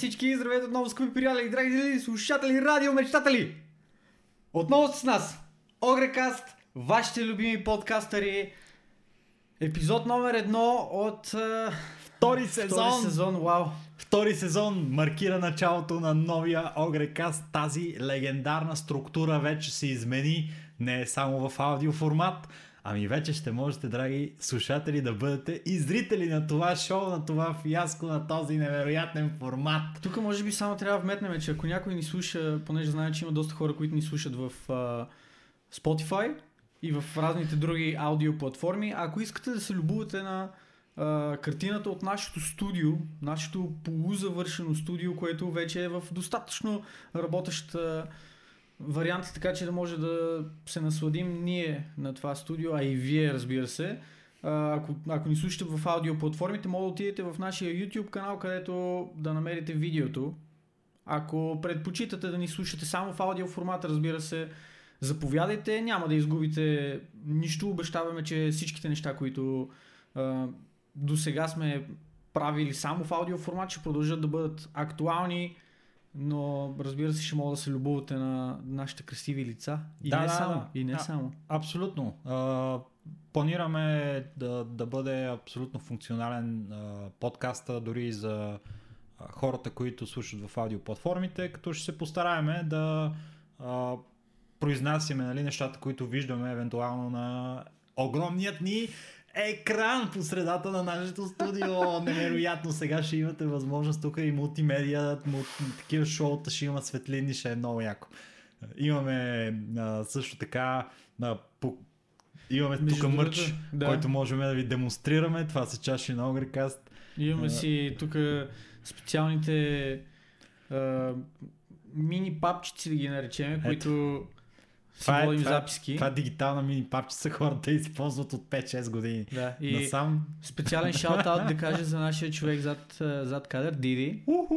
Всички, здравейте отново, скъпи приятели, драги зрители, слушатели, радио мечтатели! Отново с нас, Огрекаст, вашите любими подкастъри, епизод номер едно от uh, втори сезон. Втори сезон, вау! Втори сезон маркира началото на новия Огрекаст. Тази легендарна структура вече се измени, не е само в аудиоформат, Ами вече ще можете, драги слушатели, да бъдете и зрители на това шоу, на това фиаско, на този невероятен формат. Тук може би само трябва да вметнем, че ако някой ни слуша, понеже знаем, че има доста хора, които ни слушат в uh, Spotify и в разните други аудио платформи, ако искате да се любувате на uh, картината от нашето студио, нашето полузавършено студио, което вече е в достатъчно работеща варианти, така че да може да се насладим ние на това студио, а и вие, разбира се. Ако, ако ни слушате в аудиоплатформите, може да отидете в нашия YouTube канал, където да намерите видеото. Ако предпочитате да ни слушате само в аудио формат, разбира се, заповядайте, няма да изгубите нищо. Обещаваме, че всичките неща, които а, до сега сме правили само в аудио формат, ще продължат да бъдат актуални, но разбира се ще мога да се любовате на нашите красиви лица. И да, не да, само. Да. И не а, само. Абсолютно. А, планираме да, да бъде абсолютно функционален а, подкаста дори за а, хората, които слушат в аудиоплатформите, като ще се постараеме да а, произнасяме нали, нещата, които виждаме евентуално на огромният ни екран по средата на нашето студио. Невероятно, сега ще имате възможност тук и мултимедия, мулти, такива шоута, ще има светлини, ще е много яко. Имаме а, също така а, по, имаме тук мърч, да. който можем да ви демонстрираме. Това са чаши на Огрекаст. Имаме а, си тук специалните а, мини папчици, да ги наречем, които това е, това, записки. Това е дигитална мини папчица хората използват от 5-6 години. Да, и Насам... специален шаут-аут да кажа за нашия човек зад, зад кадър, Диди. Уху!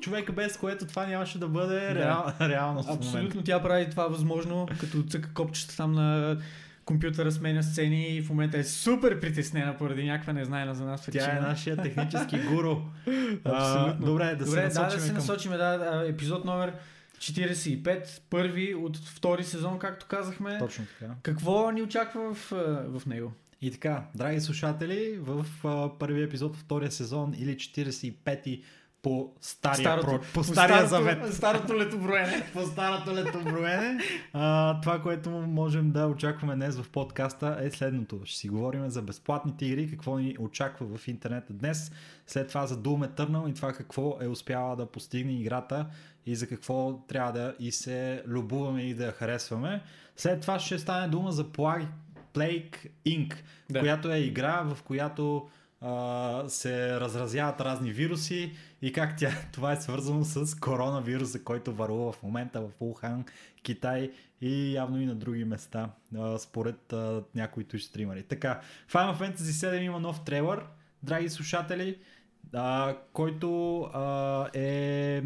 Човека без което това нямаше да бъде да. реал, реалност Абсолютно тя прави това възможно, като цъка копчета там на компютъра сменя сцени и в момента е супер притеснена поради някаква незнайна за нас причина. Тя е нашия технически гуру. Абсолютно. добре, да добре, се да, да се насочим. Да, епизод номер 45, първи от втори сезон, както казахме. Точно така. Какво ни очаква в, в него? И така, драги слушатели, в uh, първи епизод втория сезон или 45-ти по стария, старото, про, по, по стария старото, завет. Старото летоброене. по старото летоброене. А, това, което можем да очакваме днес в подкаста е следното. Ще си говорим за безплатните игри, какво ни очаква в интернет днес. След това за Doom Eternal и това какво е успяла да постигне играта и за какво трябва да и се любуваме и да харесваме. След това ще стане дума за Plague Inc., да. която е игра, в която се разразяват разни вируси и как тя, това е свързано с коронавируса, който варува в момента в Ухан, Китай и явно и на други места, според някои туш стримари. Така, Final Fantasy 7 има нов трейлър, драги слушатели който е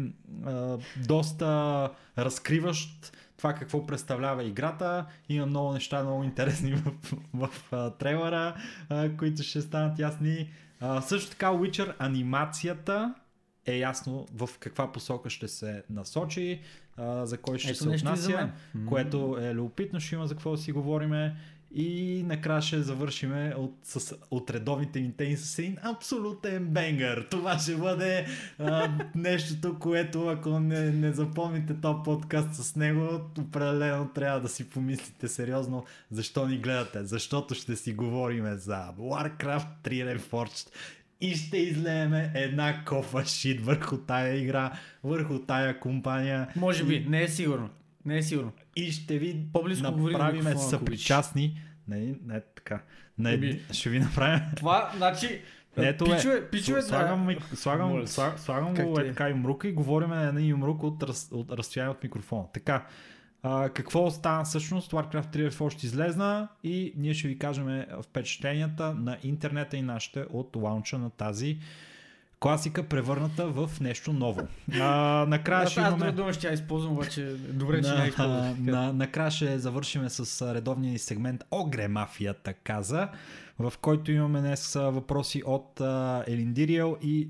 доста разкриващ това какво представлява играта. Има много неща, много интересни в, в, в трейлера, а, които ще станат ясни. А, също така Witcher анимацията е ясно в каква посока ще се насочи, а, за кой ще Ето се отнася, което е любопитно, ще има за какво да си говориме. И накрая ще завършиме от, с, от редовните ни тени с един абсолютен бенгър. Това ще бъде а, нещото, което ако не, не запомните този подкаст с него, определено трябва да си помислите сериозно защо ни гледате. Защото ще си говориме за Warcraft 3 Reforged и ще излееме една кофа шит върху тая игра, върху тая компания. Може би, не е сигурно. Не е сигурно. И ще ви По-близко направим съпричастни. Не, не така. Не, Еби... ще ви направим. Това, значи, ето пичове, пичове, слагам, да. слагам, слагам, слагам го е, е така юмрук и говорим на един юмрук от, раз, от разстояние от микрофона. Така, а, какво стана всъщност? Warcraft 3 още излезна и ние ще ви кажем впечатленията на интернета и нашите от лаунча на тази класика превърната в нещо ново. А, накрая ще имаме... Аз дума ще я използвам, обаче добре, че не я използвам. На, накрая ще завършим с редовния сегмент Огре мафията каза, в който имаме днес въпроси от Елиндириел и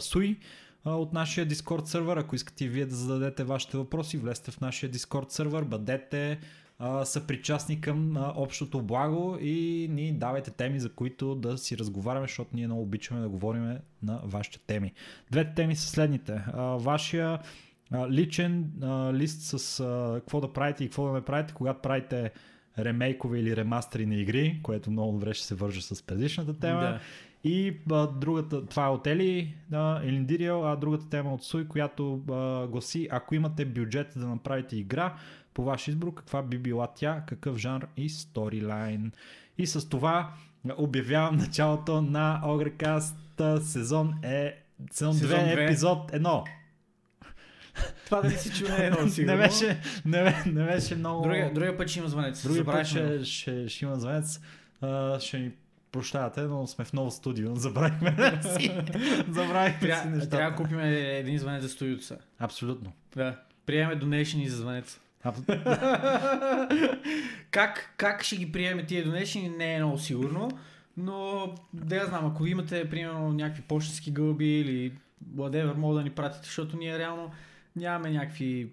Суи от нашия Discord сервер. Ако искате вие да зададете вашите въпроси, влезте в нашия Discord сервер, бъдете а, съпричастни към а, общото благо и ни давайте теми, за които да си разговаряме, защото ние много обичаме да говорим на вашите теми. Двете теми са следните. А, вашия а, личен а, лист с а, какво да правите и какво да не правите, когато правите ремейкове или ремастери на игри, което много добре ще се вържа с предишната тема. Да. И а, другата, това е от Ели, да, Елиндириал, а другата тема е от Суй, която а, гласи, ако имате бюджет да направите игра, по ваш избор, каква би била тя, какъв жанр и сторилайн. И с това обявявам началото на Огрекаст сезон е сезон 2, Сезон две. епизод 1. Това да не си чу не е много сигурно. не, беше, не, не беше много... Другия, другия път ще има звънец. Другия път ще, ще, ще има звънец. А, ще ни прощавате, но сме в ново студио. Забравихме да си, забравихме си Тря, нещата. трябва да купим един звънец за студиото са. Абсолютно. Да. Приемаме донейшни за звънец. Как, как ще ги приеме тия донейшни не е много сигурно, но да я знам, ако имате примерно някакви почтенски гълби или whatever, мога да ни пратите, защото ние реално нямаме някакви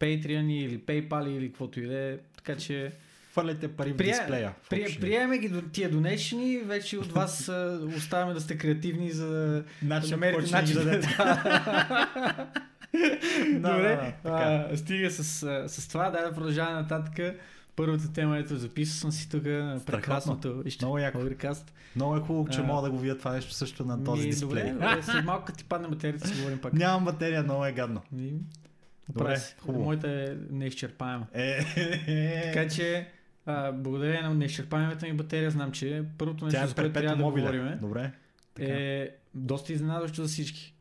Patreon или PayPal или каквото и да е, така че Хвърляйте пари в Прие- дисплея. в при, приеме ги до тия донейшни, вече от вас оставяме да сте креативни за да Начин, намерите ще ни начин. Да, Добре, да, да, така. а, стига с, това, дай да продължаваме нататък. Първата тема, ето записал съм си тук прекрасното. Много яко. Много е хубаво, че А. мога да го видя това нещо също на този Ми, дисплей. Добре, добре, след малко ти падне материята, си говорим пак. Нямам батерия, много е гадно. Ми, Добре, хубаво. Моята е неизчерпаема. Е, Така че, а, благодарение на неизчерпаемата ми батерия, знам, че първото нещо, е за което трябва перпетуум да говорим Добре. Така. е доста изненадващо за всички.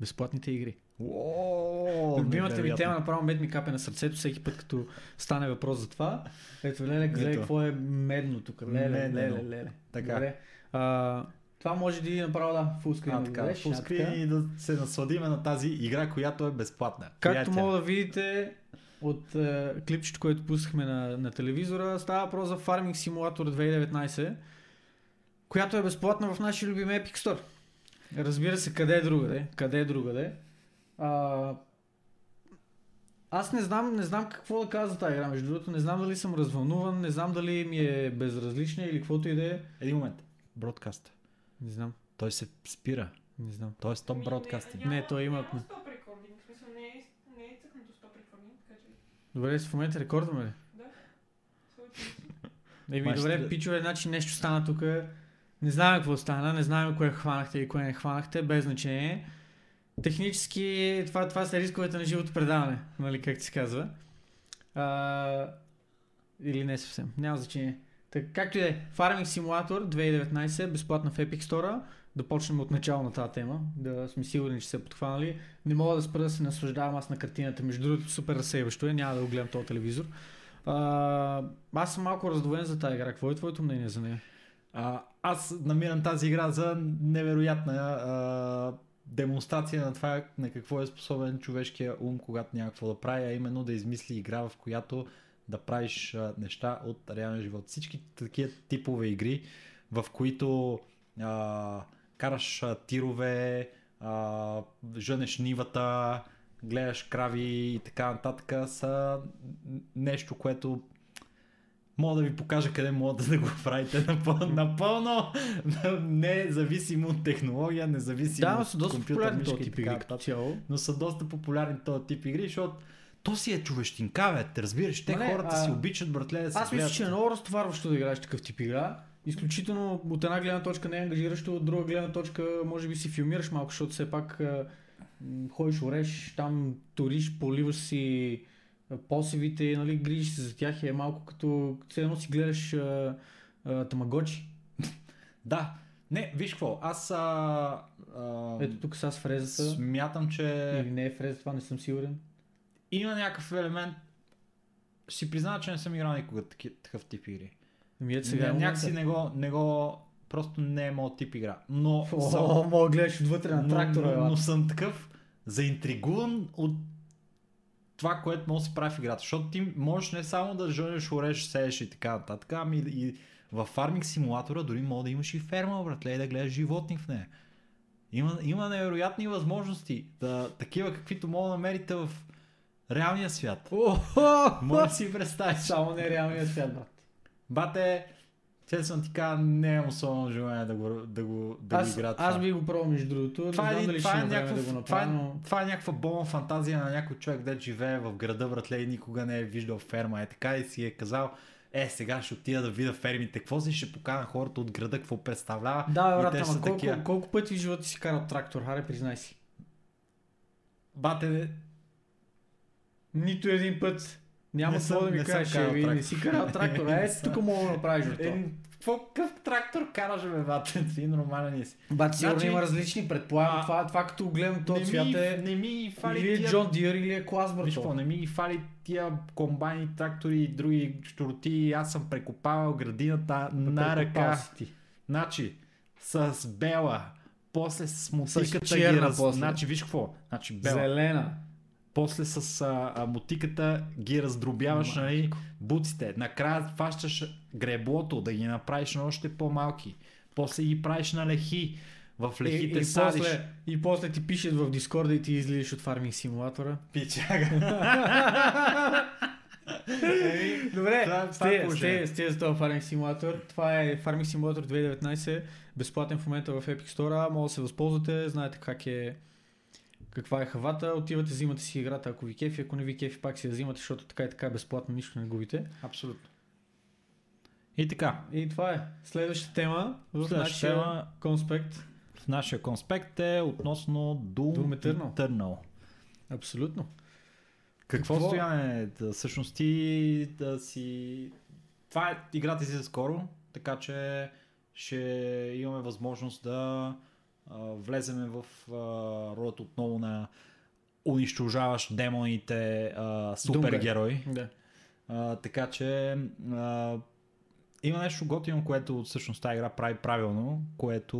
Безплатните игри. Уоо, Любимата ми тема направо мед ми капе на сърцето всеки път, като стане въпрос за това. Ето, леле, гледай какво е медно тук. Леле, Медно. леле, леле. Така. Добре. А, това може да и направо да фулскрин А, така, screen и да се насладиме на тази игра, която е безплатна. Както мога да видите от е, клипчето, което пускахме на, на телевизора, става въпрос за Farming Simulator 2019, която е безплатна в нашия любим Epic Store. Разбира се, къде е другаде? Къде е другаде? А, аз не знам, не знам какво да кажа за тази игра, между другото. Не знам дали съм развълнуван, не знам дали ми е безразлична или каквото и да е. Един момент. Бродкаст. Не знам, Той се спира. не знам. Той е стоп Ами, бродкастинг. Не, той има- Няма стоп рекординг, в смисъл не е, не е цъкнато стоп рекординг, така че... Добре, в момента рекордваме ли? своето- Еми, добре, ще- пичове, значи нещо стана тук. Не знаем какво стана, не знаем кое хванахте и кое не хванахте, без значение. Технически това, това са рисковете на живото предаване, нали, как се казва. А, или не съвсем, няма значение. Так, както и да е, Farming Simulator 2019, безплатна в Epic Store. Да почнем от начало на тази тема, да сме сигурни, че се подхванали. Не мога да спра да се наслаждавам аз на картината. Между другото, супер разсейващо е, няма да го гледам този телевизор. А, аз съм малко раздвоен за тази игра. Какво е твоето мнение за нея? А, аз намирам тази игра за невероятна а, демонстрация на това на какво е способен човешкия ум, когато няма какво да прави, а именно да измисли игра, в която да правиш неща от реален живот. Всички такива типове игри, в които а, караш тирове, а, жънеш нивата, гледаш крави и така нататък, са нещо, което Мога да ви покажа къде могат да го правите напълно, напълно независимо от технология, независимо Да, от компютър, мишка тип игри като цяло. Но са доста популярни този тип игри, защото то си е човещинка, бе, те разбираш, те не, хората а- си обичат, братле, да се Аз мисля, че е много разтоварващо да играеш такъв тип игра. Изключително от една гледна точка не е ангажиращо, от друга гледна точка може би си филмираш малко, защото все пак ходиш, ореш, там туриш, поливаш си посевите, нали, грижиш се за тях и е малко като все едно си гледаш а, а, тамагочи. Да, не, виж какво, аз а, а, Ето тук са с фрезата. смятам, че Или не е фреза, това не съм сигурен. има някакъв елемент, ще си призная, че не съм играл никога такъв тип игри. Ами ето сега не, е някакси не го, не го, просто не е моят тип игра. Но, съм, О, мога да гледаш отвътре на трактора. но, но съм такъв заинтригуван от това, което може да се прави в играта. Защото ти можеш не само да жънеш, ореш, сееш и така нататък, ами и във фарминг симулатора дори може да имаш и ферма, братле, и да гледаш животни в нея. Има, има невероятни възможности. Да, такива, каквито мога да намерите в реалния свят. Може да си представиш. Само нереалният свят, брат. Бате, честно ти кажа, не имам особено желание да го, да го, да го Аз, игра това. аз би го пробвал между другото. това, не е, знам дали това, е някаква, да го това, направя, е, но... това е някаква болна фантазия на някой човек, да живее в града, братле, и никога не е виждал ферма. Е така и си е казал, е, сега ще отида да видя фермите. Какво си ще покана хората от града, какво представлява? Да, брат, ама колко, такива. колко пъти в живота си карал трактор? Харе, признай си. Бате, Нито един път. Няма какво да ми кажеш, Еви, не си карал трактор. Е, тук мога да направиш от това. е, какво какъв трактор караш, бе, бате? Ти нормален си. Бат, сигурно Значи- има различни, предполагам. Това, това като гледам този цвят е... не ми фали Или е тия... Джон Дир, или е клас, Виж брато. не ми фали тия комбайни, трактори и други штурти. Аз съм прекопавал градината на ръка. Значи, с бела, после с мотиката ги раз... после. Значи, виж какво? Значи, бела. Зелена. После с а, а, мотиката ги раздробяваш, нали, буците. Накрая фащаш греблото, да ги направиш на още по-малки. После ги правиш на лехи. В И, лехите и, садиш. после, и после ти пишат в Дискорда и ти излизаш от фарминг симулатора. Пичага. Добре, Това- това е сте, положение. сте, сте за този фарминг симулатор. Това е Farming Simulator 2019, безплатен в момента в Epic Store. Може да се възползвате, знаете как е каква е хавата, отивате, взимате си играта, ако ви кефи, ако не ви кефи, пак си я взимате, защото така и така безплатно нищо не губите. Абсолютно. И така, И това е. Следващата тема в нашия тема- конспект. в нашия конспект е относно Doom, Doom Eternal. Eternal. Абсолютно. Какво, Какво? стояне? Да, всъщност ти да си... Това е играта излиза скоро, така че ще имаме възможност да влеземе в ролята отново на унищожаваш демоните а, супергерой. Да. А, така че а, има нещо готино, което всъщност тази игра прави правилно, което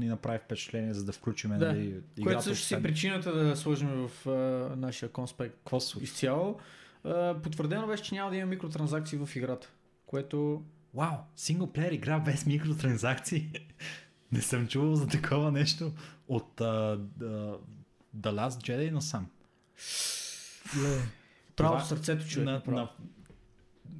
ни направи впечатление, за да включим Да. нали, играта. Което също си освен- причината да сложим в а, нашия конспект случва? изцяло. А, потвърдено беше, че няма да има микротранзакции в играта. Което Вау, синглплеер игра без микротранзакции. Не съм чувал за такова нещо от uh, uh, The Last Jedi насам. право Това- сърцето човек. на, направо. на,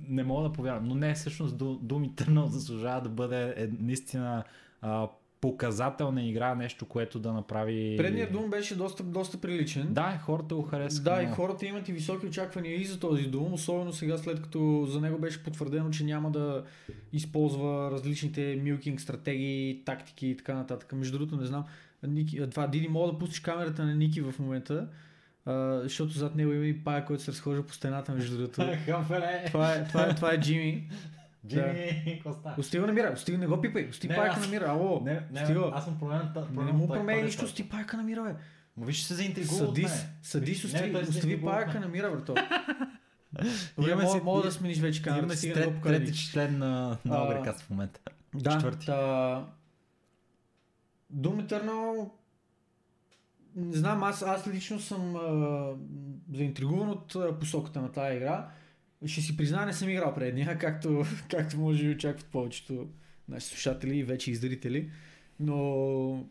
не мога да повярвам, но не, всъщност Ду- Doom Eternal заслужава да бъде е, наистина а, показателна игра, нещо, което да направи... Предният Doom беше доста, доста приличен. Да, хората го харесаха. Да, и хората имат и високи очаквания и за този Doom, особено сега след като за него беше потвърдено, че няма да използва различните милкинг стратегии, тактики и така нататък. Между другото, не знам, Ники, това Диди, мога да пуснеш камерата на Ники в момента, а, защото зад него има и пая, който се разхожда по стената, между другото. Хафеле! това, е, това, е, това е Джими. Джими, какво става? Ости го намира, ости не го пипай, ости Не, пайка аз- намира, ало. Не, не, Стига. аз съм променен. Не, не му промей нищо, ости пайка намира, бе. Ма виж, се заинтригува Съди, съди от паяка мен. намира, брато. Имаме мога, си- мога да смениш вече камерата. Имаме си трет, трети член на, на А, Огрекаст в момента. Да, четвърти. Та... Doom Eternal... Не знам, аз, аз лично съм а, заинтригуван от а, посоката на тази игра. Ще си призная, не съм играл предния, както, както може би очакват повечето наши слушатели и вече и зрители. Но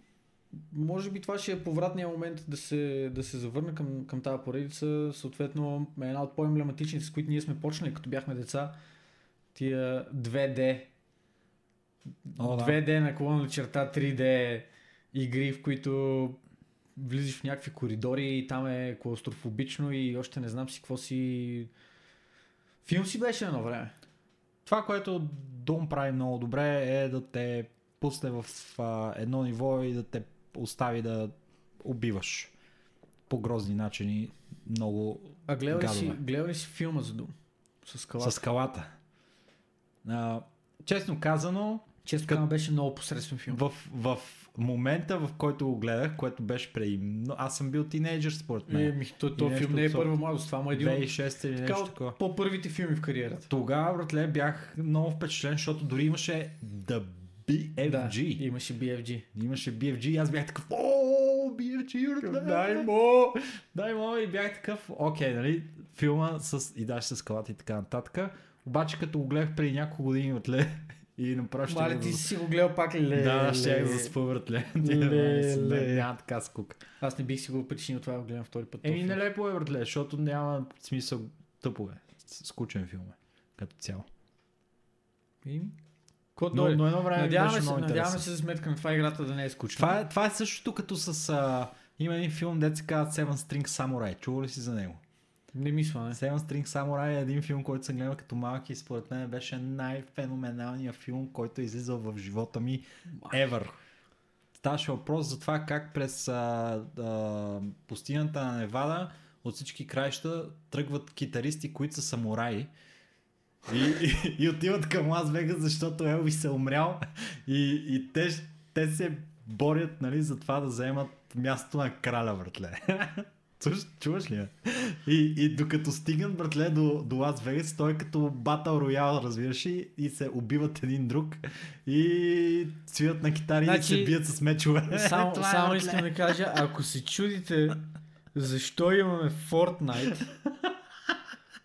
може би това ще е повратния момент да се, да се завърна към, към тази поредица. Съответно, една от по-емблематичните, с които ние сме почнали, като бяхме деца. Тия 2D О, да. 2D наклонна черта 3D игри, в които влизаш в някакви коридори и там е клаустрофобично и още не знам си какво си... Филм си беше едно време. Това, което Doom прави много добре е да те пусне в а, едно ниво и да те остави да убиваш по грозни начини много А гледал ли, си, гледал ли си филма за Doom? С скалата. с скалата. А, честно казано, Често казвам, беше много посредствен филм. в, в момента, в който го гледах, което беше преди... Аз съм бил тинейджър според Е, мен. ми, то, то филм не е първа младост, това му е един от 2006 или така, нещо такова. по-първите филми в кариерата. Тогава, братле, бях много впечатлен, защото дори имаше The BFG. Да, имаше BFG. Имаше BFG и аз бях такъв, о, BFG, братле! Дай му! Дай му! И бях такъв, окей, нали, филма с, и даже с скалата и така нататък. Обаче като го гледах преди няколко години, братле, и направо ще Мали, го- ти си го гледал пак ли? Ле, Да, ще я заспа, братле. Ле, Не, ле. Няма така скука. Аз не бих си го причинил това да го гледам втори път. Еми, филм. нелепо е, братле, защото няма смисъл тъпо е. С- Скучен филм е. Като цяло. Какво Но, дойде? но едно време Надяваме беше се, много надяваме интересен. се за сметка на това играта да не е скучна. Това е, това е същото като с... А, има един филм, се казва Seven String Samurai. Чува ли си за него? Не мисля, не. Seven String Samurai е един филм, който съм гледал като малък и според мен беше най-феноменалният филм, който е излизал в живота ми ever. Ставаше въпрос за това как през а, а, пустинята на Невада от всички краища тръгват китаристи, които са самураи. И, и, и отиват към Лас Вегас, защото Елвис е умрял и, и те, те се борят нали, за това да вземат мястото на краля, братле. Чуваш, чуваш ли? я? И, и докато стигнат, братле, до, до Лас Вегас, той е като батъл роял, разбираш ли, и се убиват един друг и свират на китари Значи, и се бият с мечове. Само, е, само братле. искам да кажа, ако се чудите защо имаме Fortnite,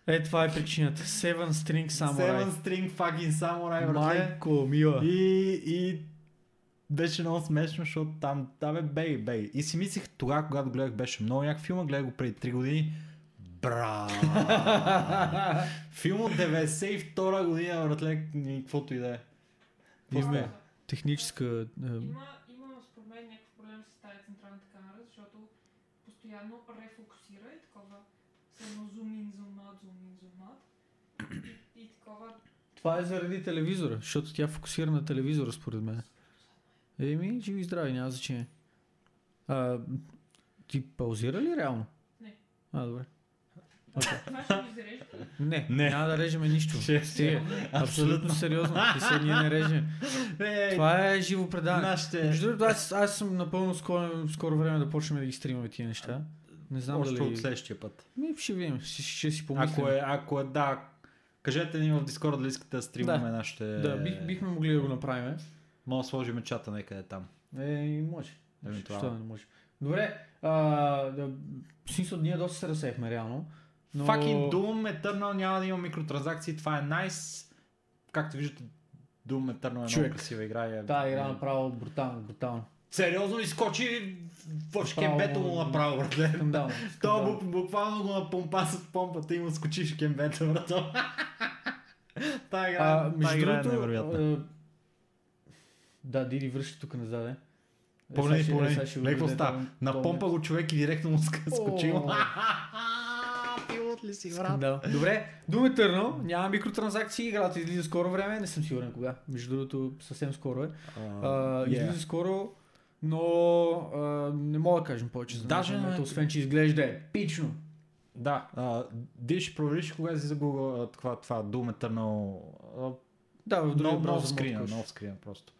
е това е причината. Seven String Samurai. Seven String fucking Samurai, братле. Майко, мила. И, и беше много смешно, защото там, да бе, бей, бей. И си мислех тогава, когато гледах, беше много як филма, гледах го преди 3 години. Бра! Филм от 92 година, братле, каквото и да е. Има техническа... е, Има, има според мен някакъв проблем с тази централната камера, защото постоянно рефокусира и такова едно зум ин, зум аут, зум ин, зум аут. И, и такова Това е заради телевизора, защото тя фокусира на телевизора, според мен. Еми, живи и здрави, няма значение. А, ти паузира ли реално? Не. А, добре. Това ще ми зарежда. Не, Не. няма да режеме нищо. Стига. Абсолютно сериозно. Ти се ние не режем. Това е живо предаване. нашите... Между другото, аз, аз съм напълно скоро, скоро време да почнем да ги стримаме тия неща. Не знам Още дали... от следващия път. Ми, ще видим, ще, ще си помислим. Ако е, ако е, да, кажете ни в Дискорд дали искате да стримаме Да. нашите... Да, бих, бихме могли да го направим. Мога да сложим чата някъде там. Е, може. Да не може? Добре, а, да, смисъл, ние доста се разсехме реално. Но... Fucking Doom Eternal няма да има микротранзакции, това е nice. Както виждате, Doom Eternal е много красива игра. Е... Да, игра направо брутално, брутално. Сериозно изкочи в шкембето му направо, братле. То буквално го напомпа с помпата и му скочи в шкембето, брато. Та игра, А, между е другото, невероятна. Да, Диди връща тук назад, е. Е, Гледай какво видите, става. там, На то- помпа го човек и директно му скочи. Пилот ли си, брат? Добре, Doom Eternal, няма микротранзакции, играта излиза скоро време, не съм сигурен кога. Между другото, съвсем скоро е. Yeah. Излиза скоро, но а, не мога да кажем повече за Даже не- освен че изглежда епично. Да, а, ти ще провериш кога излиза Google това, това Doom Eternal. А, Да, в другия нов, да нов скрина просто.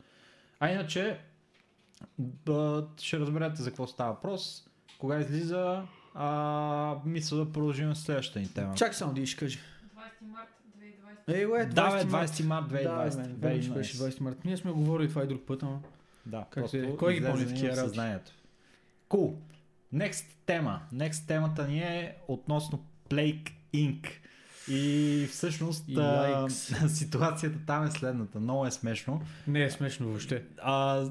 А иначе, ще разберете за какво става въпрос. Кога излиза, а, мисля да продължим с следващата ни тема. Чакай само да ще кажа. 20 март 2020. Ей, уе, да, бе, 20 март. 20 март 2020. Да, бе, беше 20 март. Ние сме говорили това и друг път, ама... Да, Как просто се- кой ги помни ни такива в работи? съзнанието. Cool. Next тема. Next темата ни е относно Plague Inc. И всъщност а, ситуацията там е следната. Много е смешно. Не е смешно въобще. А,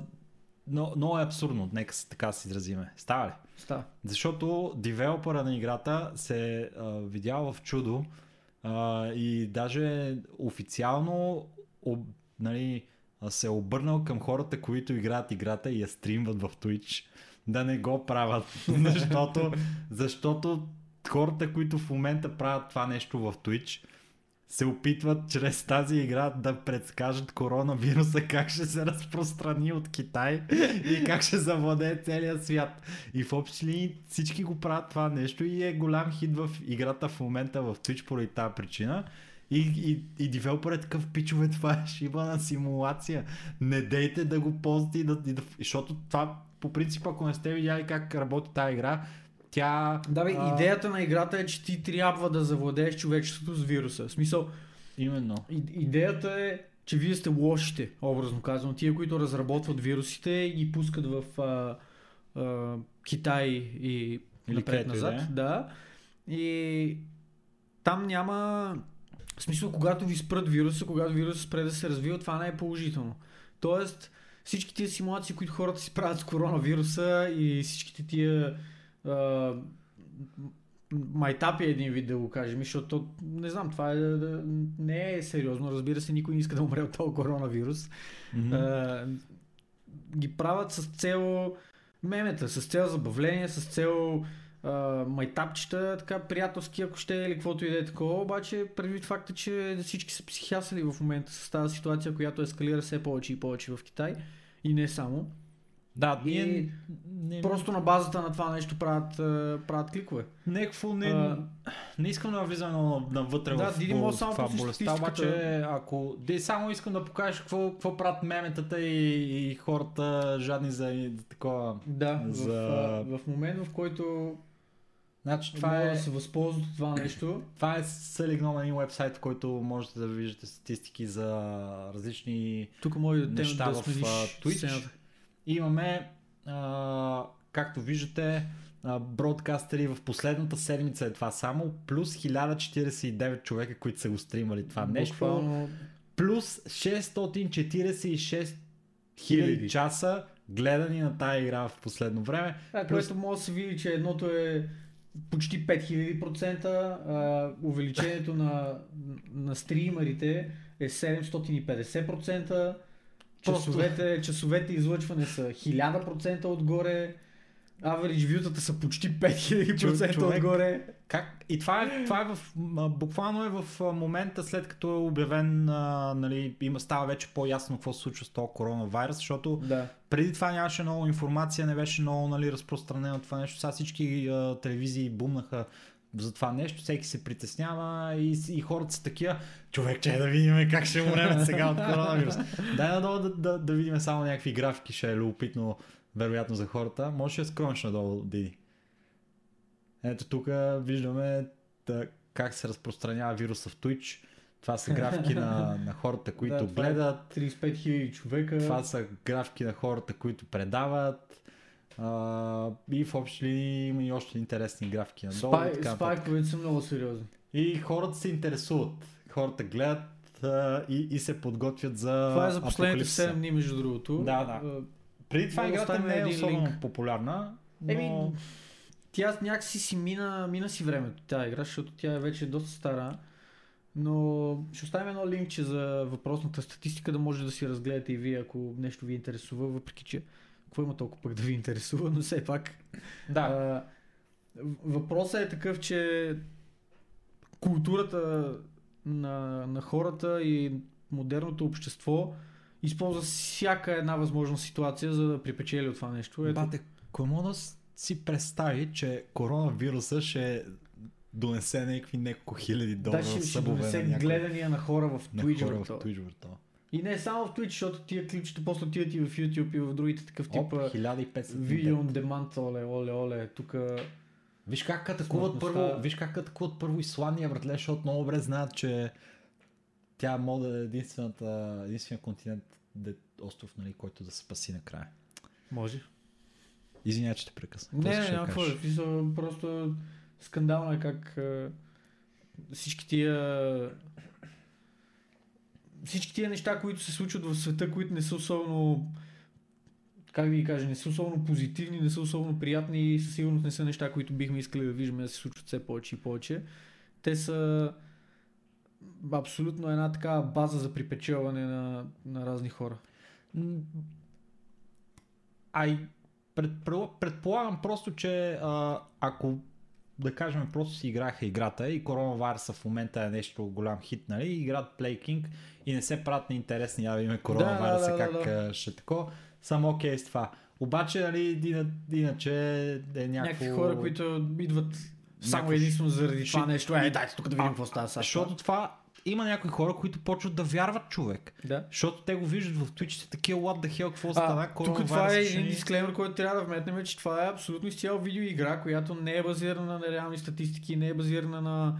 но, много е абсурдно, нека се така се изразиме. Става ли? Става. Защото девелопера на играта се е видял в чудо а, и даже официално об, нали, се е обърнал към хората, които играят играта и я стримват в Twitch, да не го правят. защото, защото хората, които в момента правят това нещо в Twitch, се опитват чрез тази игра да предскажат коронавируса как ще се разпространи от Китай и как ще завладее целия свят. И в общи линии всички го правят това нещо и е голям хит в играта в момента в Twitch поради тази причина. И, и, и девелопер е такъв пичове, това е шибана симулация. Не дейте да го ползвате и да, и да... Защото това по принцип, ако не сте видяли как работи тази игра, тя... Да, бе, а, идеята на играта е, че ти трябва да завладееш човечеството с вируса. В смисъл, Именно. и- идеята е, че вие сте лошите, образно казано. Тия, които разработват вирусите и ги пускат в а, а, Китай и напред-назад. да е. Да. И там няма В смисъл, когато ви спрат вируса, когато вирусът спре да се развива, това не е положително. Тоест, всички тия симулации, които хората си правят с коронавируса и всичките тия а, майтапи един вид да го кажем, защото то, не знам, това е, не е сериозно. Разбира се, никой не иска да умре от този коронавирус. Мгм. А, ги правят с цел мемета, с цел забавление, с цел а, майтапчета, така приятелски, ако ще или каквото и да е такова, обаче предвид факта, че всички са психиасали в момента с тази ситуация, която ескалира все повече и повече в Китай и не само. Да, И ние не, Просто на базата на това нещо правят, правят кликове. Някакво не, А, не искам да влизам на, навътре Да, в, Диди може само това болестта, обаче ако... Де, само искам да покажеш какво, какво правят меметата и, и хората жадни за, такова. Да, За- в, в момент в който Значи това е... да се възползват от това нещо, това е сълигнал на един вебсайт, в който можете да виждате статистики за различни тук може да, Неща да в, Twitch. сцената. Имаме, а, както виждате, бродкастери в последната седмица е това само, плюс 1049 човека, които са го стримали това нещо, Буквално плюс 646 Хиляди. часа гледани на тази игра в последно време. Да, Плюс- което може да се види, че едното е почти 5000%, а, увеличението на, на стримерите е 750%, часовете, часовете излъчване са 1000% отгоре, average вютата са почти 5000% Човек- отгоре. Как? И това е, това е в, буквално е в момента след като е обявен, а, нали, има, става вече по-ясно какво се случва с този коронавирус, защото Да. преди това нямаше много информация, не беше много нали, разпространено това нещо. Сега всички а, телевизии бумнаха за това нещо, всеки се притеснява и, и хората са такива, човек, че да видим как ще умрем сега от коронавирус. Дай надолу да, да, да видим само някакви графики, ще е любопитно, вероятно за хората. Може да скрониш надолу, Диди. Ето тук виждаме да, как се разпространява вируса в Twitch. Това са графики на, на хората, които Да, е гледат. 35 000 човека. Това са графики на хората, които предават. А, и в общи линии има и още интересни графики надолу. Спай, така спайковете са много сериозни. И хората се интересуват. Хората гледат а, и, и се подготвят за. Това е за последните апокалипсиса. 7 дни, между другото. Да, да. Преди това играта не е особено линк. популярна. Но... Еми, тя някакси си мина, мина си времето, тази игра, защото тя е вече доста стара. Но ще оставим едно линкче за въпросната статистика, да може да си разгледате и вие, ако нещо ви интересува, въпреки че какво има толкова пък да ви интересува, но все пак. да. А, въпросът е такъв, че културата на, на хората и модерното общество използва всяка една възможна ситуация, за да припечели от това нещо. Ето, Бате, мога да си представи, че коронавируса ще донесе някакви няколко хиляди долара да, ще, ще донесе на някой. гледания на хора в на Twitch. хора бе, в. Twitch. И не само в Twitch, защото тия клипчета после отиват и в YouTube и в другите такъв тип Оп, а, 1500. видео on demand, оле, оле, оле, тук Виж как атакуват първо, виж как атакуват първо Исландия, братле, защото много добре знаят, че тя може да е единствената, единствения континент, де, остров, нали, който да се спаси накрая. може. Извинявай, че те прекъсна. Не, не, няма какво. смисъл, Просто скандално е как всички тия всички тия неща, които се случват в света, които не са особено как да ги кажа, не са особено позитивни, не са особено приятни и със сигурност не са неща, които бихме искали да виждаме да се случват все повече и повече. Те са абсолютно една такава база за припечелване на, на разни хора. Ай, предполагам просто, че а, ако да кажем просто си играха играта и коронавируса в момента е нещо голям хит, нали? Играят Play King и не се правят неинтересни, да видим коронавируса да, да, как да. ще е тако. Съм окей с това. Обаче, нали, ина- иначе е някакво... Някакви хора, които идват само единствено заради ши- това нещо. Е, дайте тук да видим А, какво става сега. Защото това има някои хора, които почват да вярват човек. Да. Защото те го виждат в Twitch, те такива what the hell, какво стана, тук това е коронавируса ще един дисклеймер, който трябва да вметнем, че това е абсолютно изцяло видеоигра, която не е базирана на реални статистики, не е базирана на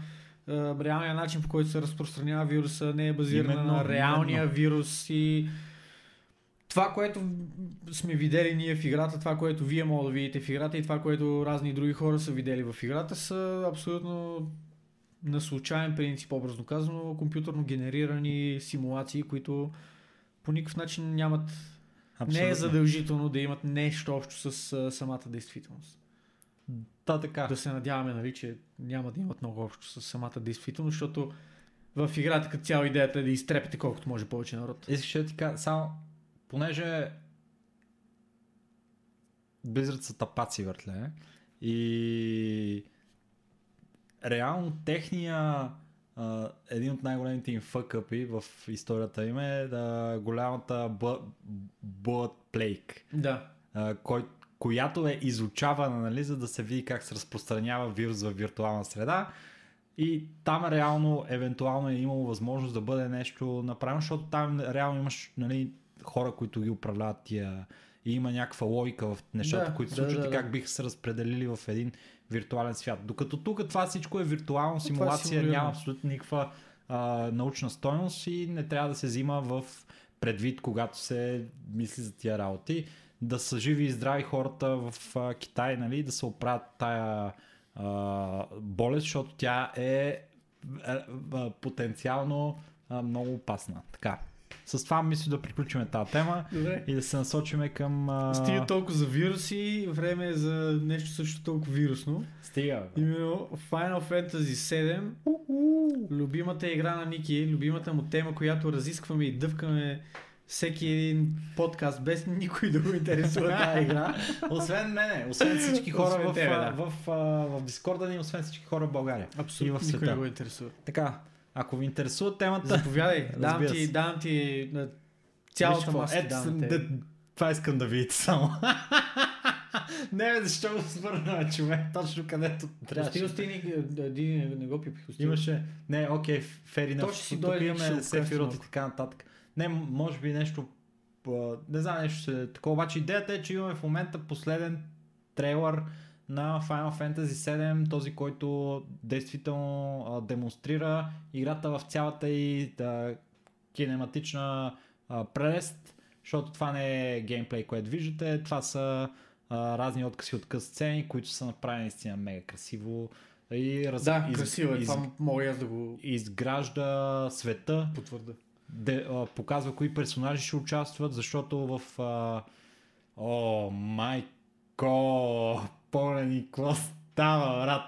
е, реалния начин по който се разпространява вируса, не е базирана Именно, на реалния именно. вирус и това, което сме видели ние в играта, това, което вие мога да видите в играта и това, което разни други хора са видели в играта, са абсолютно на случайен принцип, образно казано, компютърно генерирани симулации, които по никакъв начин нямат Не е задължително да имат нещо общо с а, самата действителност. Да, така. Да се надяваме, нали, че няма да имат много общо с самата действителност, защото в играта като цяло идеята е да изтрепете колкото може повече народ. Искаш да ти кажа, само, понеже Blizzard са тапаци въртле и реално техния а, един от най-големите им фъкъпи в историята им е да, голямата Blood, Plague, Да. а, кой, която е изучавана, нали, за да се види как се разпространява вирус в виртуална среда. И там реално, евентуално е имало възможност да бъде нещо направено, защото там реално имаш нали, хора, които ги управляват тия и има някаква логика в нещата, Да, които се случват да, и да. как биха се разпределили в един виртуален свят. Докато тук това всичко е виртуално, е симулация, симулирано. няма абсолютно никаква а, научна стойност и не трябва да се взима в предвид, когато се мисли за тия работи. Да са живи и здрави хората в а, Китай, нали, да се оправят тая а, болест, защото тя е а, а, потенциално а, много опасна. Така. С това мисля да приключим тази тема Добре. и да се насочиме към... А... Стига толкова за вируси, време е за нещо също толкова вирусно. Стига. бе. Именно Final Fantasy 7, любимата игра на Ники, любимата му тема, която разискваме и дъвкаме всеки един подкаст, без никой да го интересува тази игра. Освен мене, освен всички хора Освен в, тебе, да. в, а, в Дискорда ни, освен всички хора в България. Абсолютно И в никой не го интересува. Така, ако ви интересува темата... Заповядай, давам ти, давам ти цялата ти ето, да, това искам да видите само. не, бе, защо го свърна, човек, точно където Стига, трябваше. стига, да, Диди не, не го пипих. Имаше, не, окей, фери на ще си тук имаме Сефирот и така нататък. Не, може би нещо, не знам, нещо такова, обаче идеята е, че имаме в момента последен трейлър на Final Fantasy 7, този, който действително а, демонстрира играта в цялата и да, кинематична а, прелест, защото това не е геймплей, което виждате, това са а, разни откъси от къс сцени, които са направени наистина мега красиво и раз, Да, из- красиво е. из- Това мога аз да го изгражда света, потвърда. де, а, показва кои персонажи ще участват, защото в... А, о, майко, пълен и какво става, брат?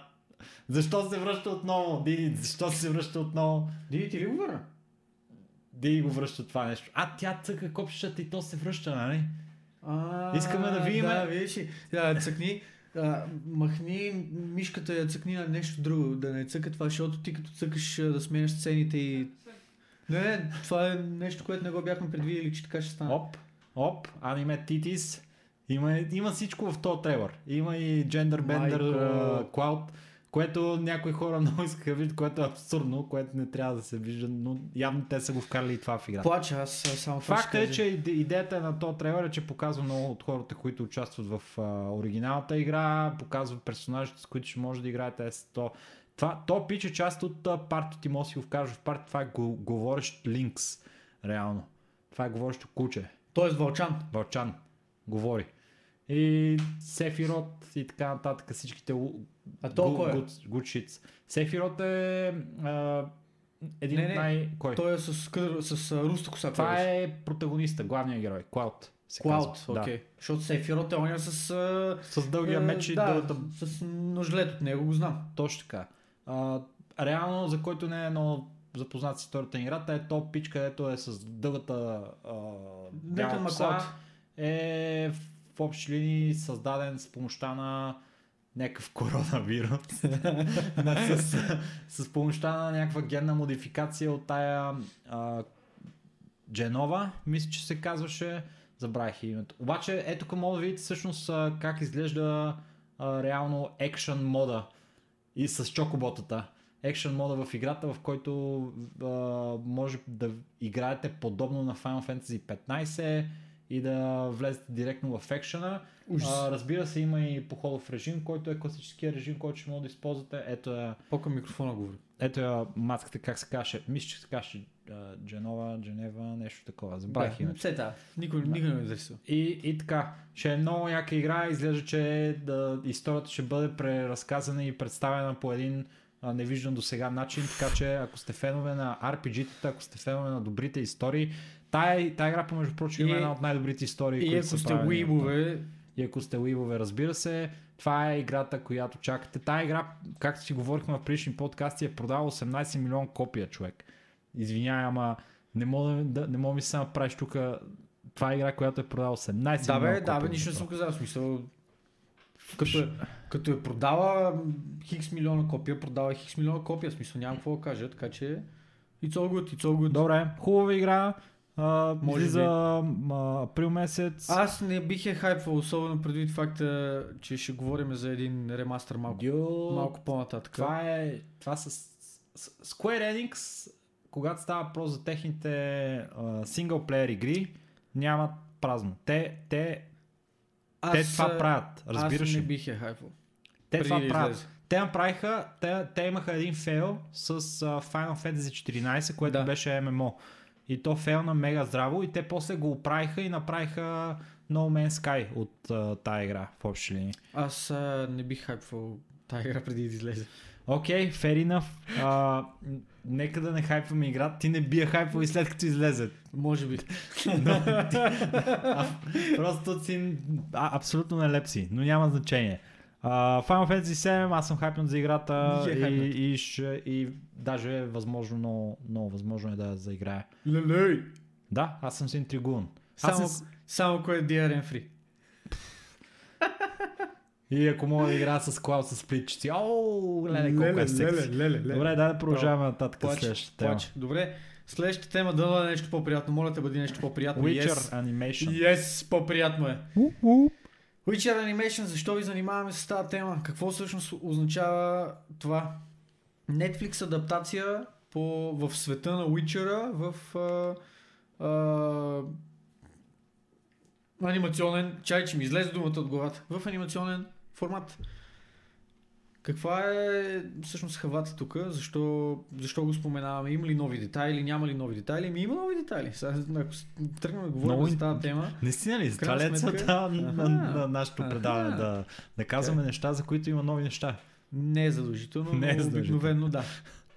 Защо се връща отново? Диди, защо се връща отново? Диди, ти ли го върна? Диди го връща това нещо. А, тя цъка копчетата и то се връща, нали? А, Искаме да видим- Да, видиш ли. Да, цъкни. А, махни мишката я цъкни на нещо друго, да не цъка това, защото ти като цъкаш да сменяш сцените и... Не, не, това е нещо, което не го бяхме предвидели, че така ще стане. Оп, оп, аниме титис. Има, има всичко в този трейлър. Има и Gender Bender uh, Cloud, което някои хора много искаха да видят, което е абсурдно, което не трябва да се вижда, но явно те са го вкарали и това в играта. Плача, аз само Факт е, че иде- идеята на този трейлер е, че показва много от хората, които участват в а, оригиналната игра, показва персонажите, с които ще може да играете с то. Това, то пич е част от а, парти, ти може да си го вкараш в парти, това е го, говорещ Линкс, реално. Това е говорещо куче. Тоест Вълчан. Вълчан говори. И Сефирот и така нататък, всичките А то е? good, good shits. Сефирот е а, един Не, не, най... Кой? Той е с, с а, руста коса. Това е протагониста, главният герой, Клауд. се Клауд, казва. окей. Защото Сефирот е оня с... А, Да. С дългия меч и да, дългата... с ножлет от него, го знам. Точно така. А, реално, за който не е много запознат с историята на играта, е топ пич, където е с дългата а, бяла коса, е в общи линии създаден с помощта на някакъв коронавирус. На- с, с помощта на някаква генна модификация от тая а, Дженова, мисля, че се казваше. Забравих името. Обаче, ето тук мога да видите всъщност как изглежда а, реално екшен мода и с чокоботата. Екшен мода в играта, в който а, може да играете подобно на Final Fantasy 15 и да влезете директно в екшена. А, разбира се, има и походов режим, който е класическия режим, който ще може да използвате. Ето е, По-към микрофона говори. ето е маската, как се каже. Мисля, че се каже Дженова, Дженева, нещо такова. Забравих Да, името. все та. Никой, никой не ме интересува. И, и така, ще е много яка игра, изглежда, че да, историята ще бъде преразказана и представена по един а, невиждан до сега начин, така че ако сте фенове на RPG-тата, ако сте фенове на добрите истории, тая, тая игра, между прочим, И- една от най-добрите истории, И които ако са сте правени. уибове, И ако сте уибове, разбира се, това е играта, която чакате. Тая игра, както си говорихме в предишни подкасти, е продала 18 милион копия, човек. Извинявай, ама не мога да, не мога ми се направиш тук. Това е игра, която е продала 18 да бе, да бе, нищо не съм казал. Смисъл, като, е- като е продава м, хикс милиона копия, продава хикс милиона копия. Смисъл, нямам какво да кажа, така че it's all good, it's all good. Добре, хубава игра. А, Може за април месец. Аз не бих е хайпвал, особено предвид факта, че ще говорим за един ремастър малко, Дю, малко по-нататък. Това е. Това с, с Square Enix, когато става въпрос за техните синглплеер игри, нямат празно. Те, те, те това правят. Разбираш Аз не бих е хайпвал. Те преди това да правят. излезе. Те направиха, те, те имаха един фейл с а, Final Fantasy 14, което Да. беше ММО. И то фейлна мега здраво и те после го оправиха и направиха No Man's Sky от а, тая игра в общи линии. Аз а, не бих хайпвал тази игра преди да излезе. Окей, okay, fair enough. Н- нека да не хайпваме игра. Ти не би я хайпвал и след като излезе. Може би. Но, ти, а, просто си а, абсолютно нелеп си, но няма значение. Uh, Final Fantasy 7, аз съм хайпнат за играта Е и, и, ще, и даже е възможно, много, много възможно е да я заиграя. Лелей! Да, аз съм си интригуван. Само, съм, само кое е DRM free. и ако мога да играя с клауд с сплитчици, оу, леле, колко е секси. леле, леле. Добре, дай да продължаваме нататък Плач, следващата тема. плач. Добре, следващата тема да е нещо по-приятно. Моля те бъди нещо по-приятно. Witcher Yes. Animation. Yes, по-приятно е. Witcher Animation, защо ви занимаваме с тази тема? Какво всъщност означава това? Netflix адаптация по, в света на Witcher в а, а, анимационен, чай, че ми излезе думата от главата, в анимационен формат. Каква е всъщност хавата тук? Защо, защо го споменаваме? Има ли нови детайли? Няма ли нови детайли? Ми има нови детайли. Сега, ако тръгнем да говорим Много за тази тема, Наистина ли? Това е целта на, на, Аха. на нашето предаване? Да, да казваме неща, за които има нови неща. не е задължително, Не е но задължително. обикновено да.